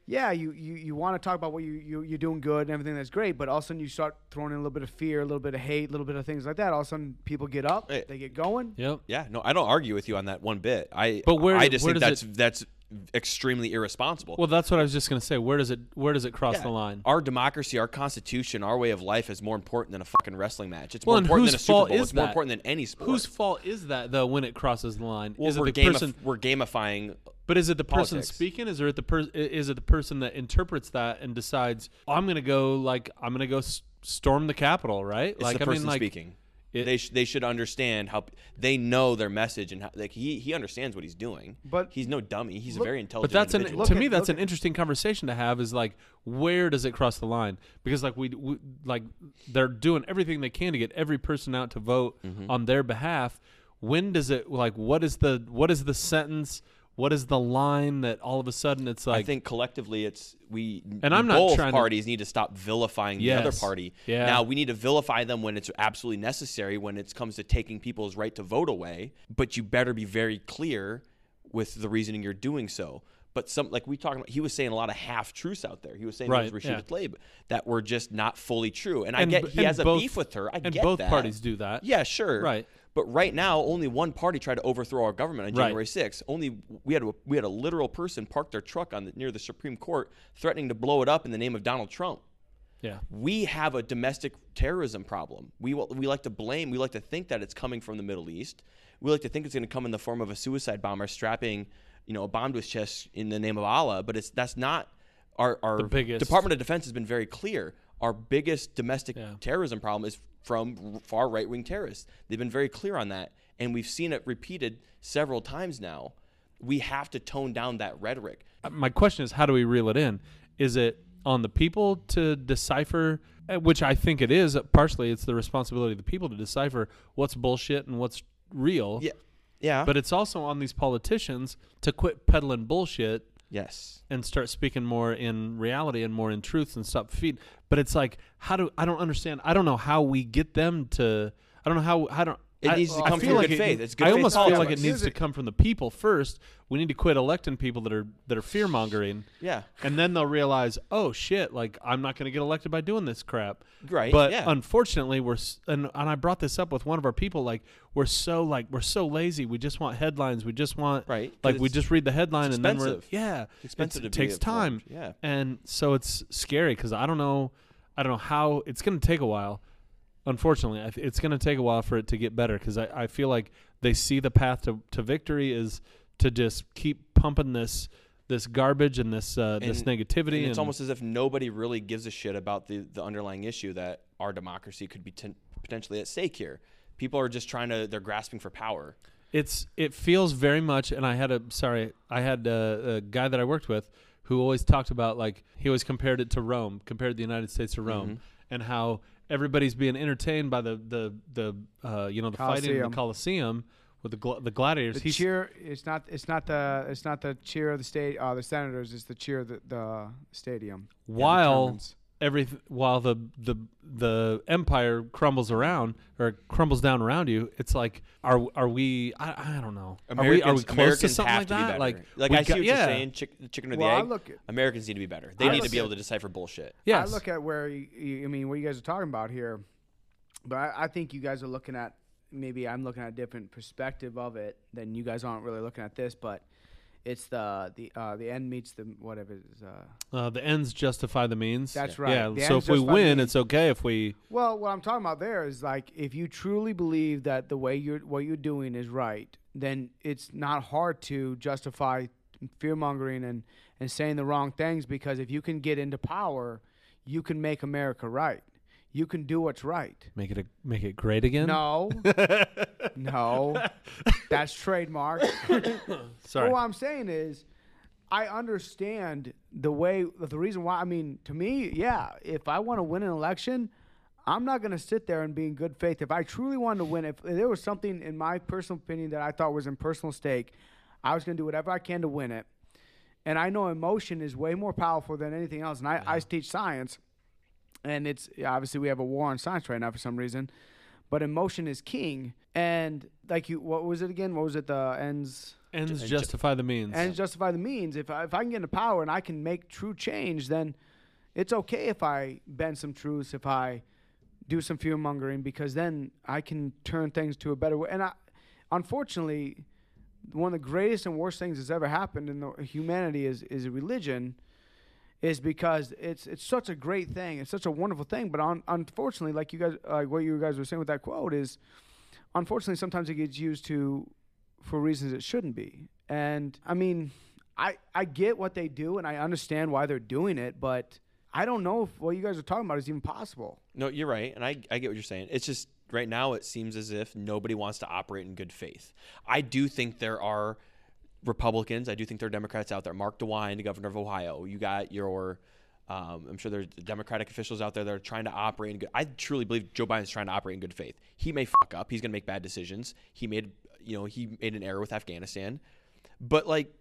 [SPEAKER 7] Yeah, you, you, you want to talk about what you, you, you're doing good and everything that's great, but all of a sudden you start throwing in a little bit of fear, a little bit of hate, a little bit of things like that. All of a sudden people get up, they get going.
[SPEAKER 8] Yep.
[SPEAKER 1] Yeah, no, I don't argue with you on that one bit. I
[SPEAKER 8] But where
[SPEAKER 1] I just
[SPEAKER 8] where
[SPEAKER 1] think
[SPEAKER 8] does
[SPEAKER 1] that's that's extremely irresponsible.
[SPEAKER 8] Well, that's what I was just gonna say. Where does it Where does it cross
[SPEAKER 1] Yeah.
[SPEAKER 8] the line?
[SPEAKER 1] Our democracy, our constitution, our way of life is more important than a fucking wrestling match. It's
[SPEAKER 8] well,
[SPEAKER 1] more important than a Super Bowl.
[SPEAKER 8] is
[SPEAKER 1] it's more important than any sport.
[SPEAKER 8] Whose fault is that though when it crosses the line?
[SPEAKER 1] well,
[SPEAKER 8] is it
[SPEAKER 1] we're,
[SPEAKER 8] the
[SPEAKER 1] gamif-
[SPEAKER 8] person?
[SPEAKER 1] we're gamifying.
[SPEAKER 8] But is it the person
[SPEAKER 1] politics.
[SPEAKER 8] speaking? Is it the per- Is it the person that interprets that and decides "Oh, I'm going to go like I'm going to go s- storm the Capitol? Right?
[SPEAKER 1] It's
[SPEAKER 8] like
[SPEAKER 1] the
[SPEAKER 8] I
[SPEAKER 1] person
[SPEAKER 8] mean, like
[SPEAKER 1] speaking.
[SPEAKER 8] It-
[SPEAKER 1] they sh- they should understand how they know their message and how like he he understands what he's doing.
[SPEAKER 7] But
[SPEAKER 1] he's no dummy. He's
[SPEAKER 7] look-
[SPEAKER 1] a very intelligent.
[SPEAKER 8] But that's an
[SPEAKER 1] individual.
[SPEAKER 8] to me that's an interesting conversation to have. Is like where does it cross the line? Because like we, we like they're doing everything they can to get every person out to vote
[SPEAKER 1] Mm-hmm.
[SPEAKER 8] on their behalf. When does it like what is the what is the sentence? What is the line that all of a sudden it's like?
[SPEAKER 1] I think collectively it's we
[SPEAKER 8] And I'm not
[SPEAKER 1] both
[SPEAKER 8] trying to-
[SPEAKER 1] parties need to stop vilifying the other party.
[SPEAKER 8] Yeah.
[SPEAKER 1] Now we need to vilify them when it's absolutely necessary when it comes to taking people's right to vote away, but you better be very clear with the reasoning you're doing so. But some like we talking about he was saying a lot of half truths out there. He was saying
[SPEAKER 8] Right,
[SPEAKER 1] things
[SPEAKER 8] yeah.
[SPEAKER 1] Rashida Tlaib that were just not fully true. And, I get he
[SPEAKER 8] and
[SPEAKER 1] has a beef with her. I
[SPEAKER 8] and
[SPEAKER 1] get
[SPEAKER 8] both
[SPEAKER 1] that.
[SPEAKER 8] parties do that.
[SPEAKER 1] Yeah, sure.
[SPEAKER 8] Right.
[SPEAKER 1] But right now, only one party tried to overthrow our government on
[SPEAKER 8] Right.
[SPEAKER 1] January 6th. Only we had a, we had a literal person park their truck on the, near the Supreme Court, threatening to blow it up in the name of Donald Trump.
[SPEAKER 8] Yeah.
[SPEAKER 1] We have a domestic terrorism problem. We we like to blame. We like to think that it's coming from the Middle East. We like to think it's going to come in the form of a suicide bomber strapping, you know, a bomb to his chest in the name of Allah. But it's that's not our our
[SPEAKER 8] The biggest-
[SPEAKER 1] Department of Defense has been very clear. Our biggest domestic terrorism problem is from far right wing terrorists. They've been very clear on that, and we've seen it repeated several times now. We have to tone down that rhetoric.
[SPEAKER 8] Uh, my question is how do we reel it in is it on the people to decipher uh, which i think it is partially it's the responsibility of the people to decipher what's bullshit and what's real
[SPEAKER 1] Yeah. Yeah.
[SPEAKER 8] but it's also on these politicians to quit peddling bullshit
[SPEAKER 1] Yes.
[SPEAKER 8] and start speaking more in reality and more in truth and stop feed but it's like how do i don't understand i don't know how we get them to i don't know how I don't
[SPEAKER 1] It
[SPEAKER 8] I-
[SPEAKER 1] needs to come
[SPEAKER 8] feel
[SPEAKER 1] from
[SPEAKER 8] like
[SPEAKER 1] good
[SPEAKER 8] it-
[SPEAKER 1] faith. It's good
[SPEAKER 8] I
[SPEAKER 1] faith
[SPEAKER 8] almost feel like it
[SPEAKER 1] politics.
[SPEAKER 8] needs to come from the people first. We need to quit electing people that are that are fear mongering.
[SPEAKER 1] Yeah.
[SPEAKER 8] and then they'll realize, oh shit, like I'm not going to get elected by doing this crap.
[SPEAKER 1] Right,
[SPEAKER 8] But
[SPEAKER 1] yeah.
[SPEAKER 8] unfortunately, we're and and I brought this up with one of our people. Like we're so like we're so lazy. We just want headlines. We just want
[SPEAKER 1] Right, 'cause
[SPEAKER 8] Like we just read the headline and then we're yeah.
[SPEAKER 1] It's expensive
[SPEAKER 8] It's-
[SPEAKER 1] to
[SPEAKER 8] it
[SPEAKER 1] be
[SPEAKER 8] takes time.
[SPEAKER 1] yeah.
[SPEAKER 8] and so it's scary because I don't know. I don't know how it's going to take a while. Unfortunately, th- it's going to take a while for it to get better because I, I feel like they see the path to, to victory is to just keep pumping this this garbage and this uh, this negativity.
[SPEAKER 1] and it's
[SPEAKER 8] and-
[SPEAKER 1] almost as if nobody really gives a shit about the, the underlying issue that our democracy could be ten- potentially at stake here. People are just trying to, they're grasping for power.
[SPEAKER 8] It's it feels very much, and I had a sorry, I had a, a guy that I worked with who always talked about like he always compared it to Rome, compared the United States to Rome,
[SPEAKER 1] Mhm.
[SPEAKER 8] and how everybody's being entertained by the the the uh, you know the fighting in the Colosseum with the gl- the gladiators.
[SPEAKER 7] The cheer. It's not. It's not the. It's not the cheer of the state. Uh, the Senators. It's the cheer of the, the stadium.
[SPEAKER 8] while
[SPEAKER 7] determines.
[SPEAKER 8] everything while the the the empire crumbles around or crumbles down around you it's like are are we i, I don't know are we are we
[SPEAKER 1] Americans,
[SPEAKER 8] close
[SPEAKER 1] Americans
[SPEAKER 8] to something
[SPEAKER 1] have
[SPEAKER 8] like
[SPEAKER 1] to be
[SPEAKER 8] that
[SPEAKER 1] better.
[SPEAKER 8] like
[SPEAKER 1] like
[SPEAKER 8] we
[SPEAKER 1] I see
[SPEAKER 8] got-
[SPEAKER 1] what
[SPEAKER 8] yeah.
[SPEAKER 1] you're saying, chick, the chicken or the
[SPEAKER 7] Well, I
[SPEAKER 1] egg.
[SPEAKER 7] look at-
[SPEAKER 1] Americans need to be better. They
[SPEAKER 7] I
[SPEAKER 1] need to be
[SPEAKER 7] at-
[SPEAKER 1] able to decipher bullshit. Yes.
[SPEAKER 7] I look at where you, you, I mean what you guys are talking about here, but I, I think you guys are looking at maybe I'm looking at a different perspective of it than you guys aren't really looking at this, but it's the the uh, the end meets the whatever it is. Uh,
[SPEAKER 8] uh, the ends justify the means
[SPEAKER 7] That's
[SPEAKER 8] yeah.
[SPEAKER 7] right.
[SPEAKER 8] yeah
[SPEAKER 7] The
[SPEAKER 8] so if we win it's okay if we
[SPEAKER 7] Well, what I'm talking about there is like if you truly believe that the way you're what you're doing is right, then it's not hard to justify fear mongering and and saying the wrong things because if you can get into power, you can make America right. You can do what's right.
[SPEAKER 8] make it a, make it great again
[SPEAKER 7] No, no, that's trademark.
[SPEAKER 8] Sorry.
[SPEAKER 7] What I'm saying is, I understand the way, the reason why. I mean, to me, yeah, if I want to win an election, I'm not going to sit there and be in good faith. If I truly wanted to win, if there was something in my personal opinion that I thought was in personal stake, I was going to do whatever I can to win it. And I know emotion is way more powerful than anything else. And I, I teach science, and it's obviously we have a war on science right now for some reason, but emotion is king. And like you, what was it again? What was it? The ends.
[SPEAKER 8] ends justify the means
[SPEAKER 7] Ends justify the means. If I, if I can get into power and I can make true change, then it's okay if I bend some truths, if I do some fear mongering, because then I can turn things to a better way. And I, unfortunately, one of the greatest and worst things that's ever happened in the, humanity is is religion, is because it's it's such a great thing, it's such a wonderful thing. But un, unfortunately, like you guys, like what you guys were saying with that quote is, unfortunately, sometimes it gets used to for reasons it shouldn't be. And I mean, I I get what they do and I understand why they're doing it, but I don't know if what you guys are talking about is even possible.
[SPEAKER 1] No, you're right, and I, I get what you're saying. It's just right now it seems as if nobody wants to operate in good faith. I do think there are Republicans. I do think there are Democrats out there. Mark DeWine, the governor of Ohio. You got your. Um, I'm sure there's Democratic officials out there that are trying to operate in good. I truly believe Joe Biden's trying to operate in good faith. He may fuck up. He's going to make bad decisions. He made, you know, he made an error with Afghanistan, but like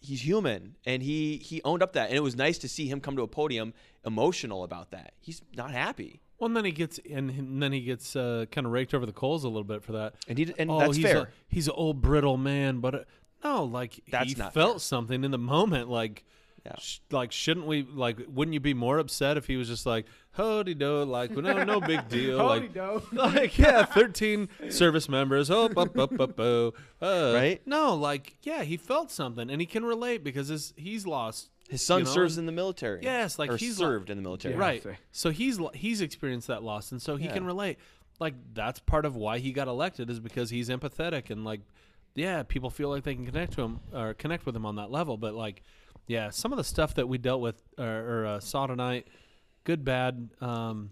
[SPEAKER 1] he's human and he he owned up that and it was nice to see him come to a podium emotional about that he's not happy
[SPEAKER 8] Well, and then he gets and, and then he gets uh, kind of raked over the coals a little bit for that.
[SPEAKER 1] And he- and
[SPEAKER 8] oh,
[SPEAKER 1] that's
[SPEAKER 8] he's
[SPEAKER 1] fair.
[SPEAKER 8] A, he's an old brittle man, but uh, no, like
[SPEAKER 1] That's
[SPEAKER 8] he
[SPEAKER 1] not
[SPEAKER 8] felt something in the moment. Like, sh- like shouldn't we? Like, wouldn't you be more upset if he was just like, "Hody do," like, no, no big deal. like,
[SPEAKER 7] Howdy-do.
[SPEAKER 8] like, yeah, thirteen service members. Oh, up, up, up, oh. Uh,
[SPEAKER 1] Right?
[SPEAKER 8] No, like, yeah, he felt something, and he can relate because his, he's lost.
[SPEAKER 1] His son
[SPEAKER 8] you know,
[SPEAKER 1] serves in the military.
[SPEAKER 8] Yes, like
[SPEAKER 1] Or
[SPEAKER 8] he's lo-
[SPEAKER 1] served in the military.
[SPEAKER 8] right? So he's lo- he's experienced that loss, and so he
[SPEAKER 1] Yeah.
[SPEAKER 8] can relate. Like that's part of why he got elected is because he's empathetic and like, yeah, people feel like they can connect to him or connect with him on that level. But like, yeah, some of the stuff that we dealt with or, or uh, saw tonight, good, bad, um,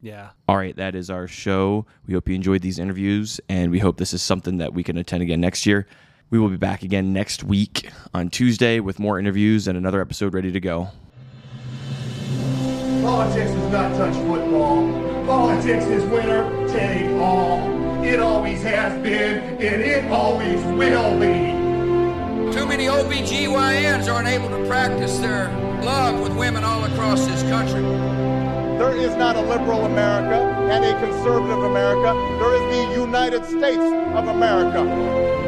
[SPEAKER 8] yeah.
[SPEAKER 1] All right, that is our show. We hope you enjoyed these interviews, and we hope this is something that we can attend again next year. We will be back again next week on Tuesday with more interviews and another episode ready to go.
[SPEAKER 5] Politics does not touch football. Politics is winner take all. It always has been, and it always will be.
[SPEAKER 16] Too many OBGYNs aren't able to practice their love with women all across this country.
[SPEAKER 17] There is not a liberal America and a conservative America. There is the United States of America.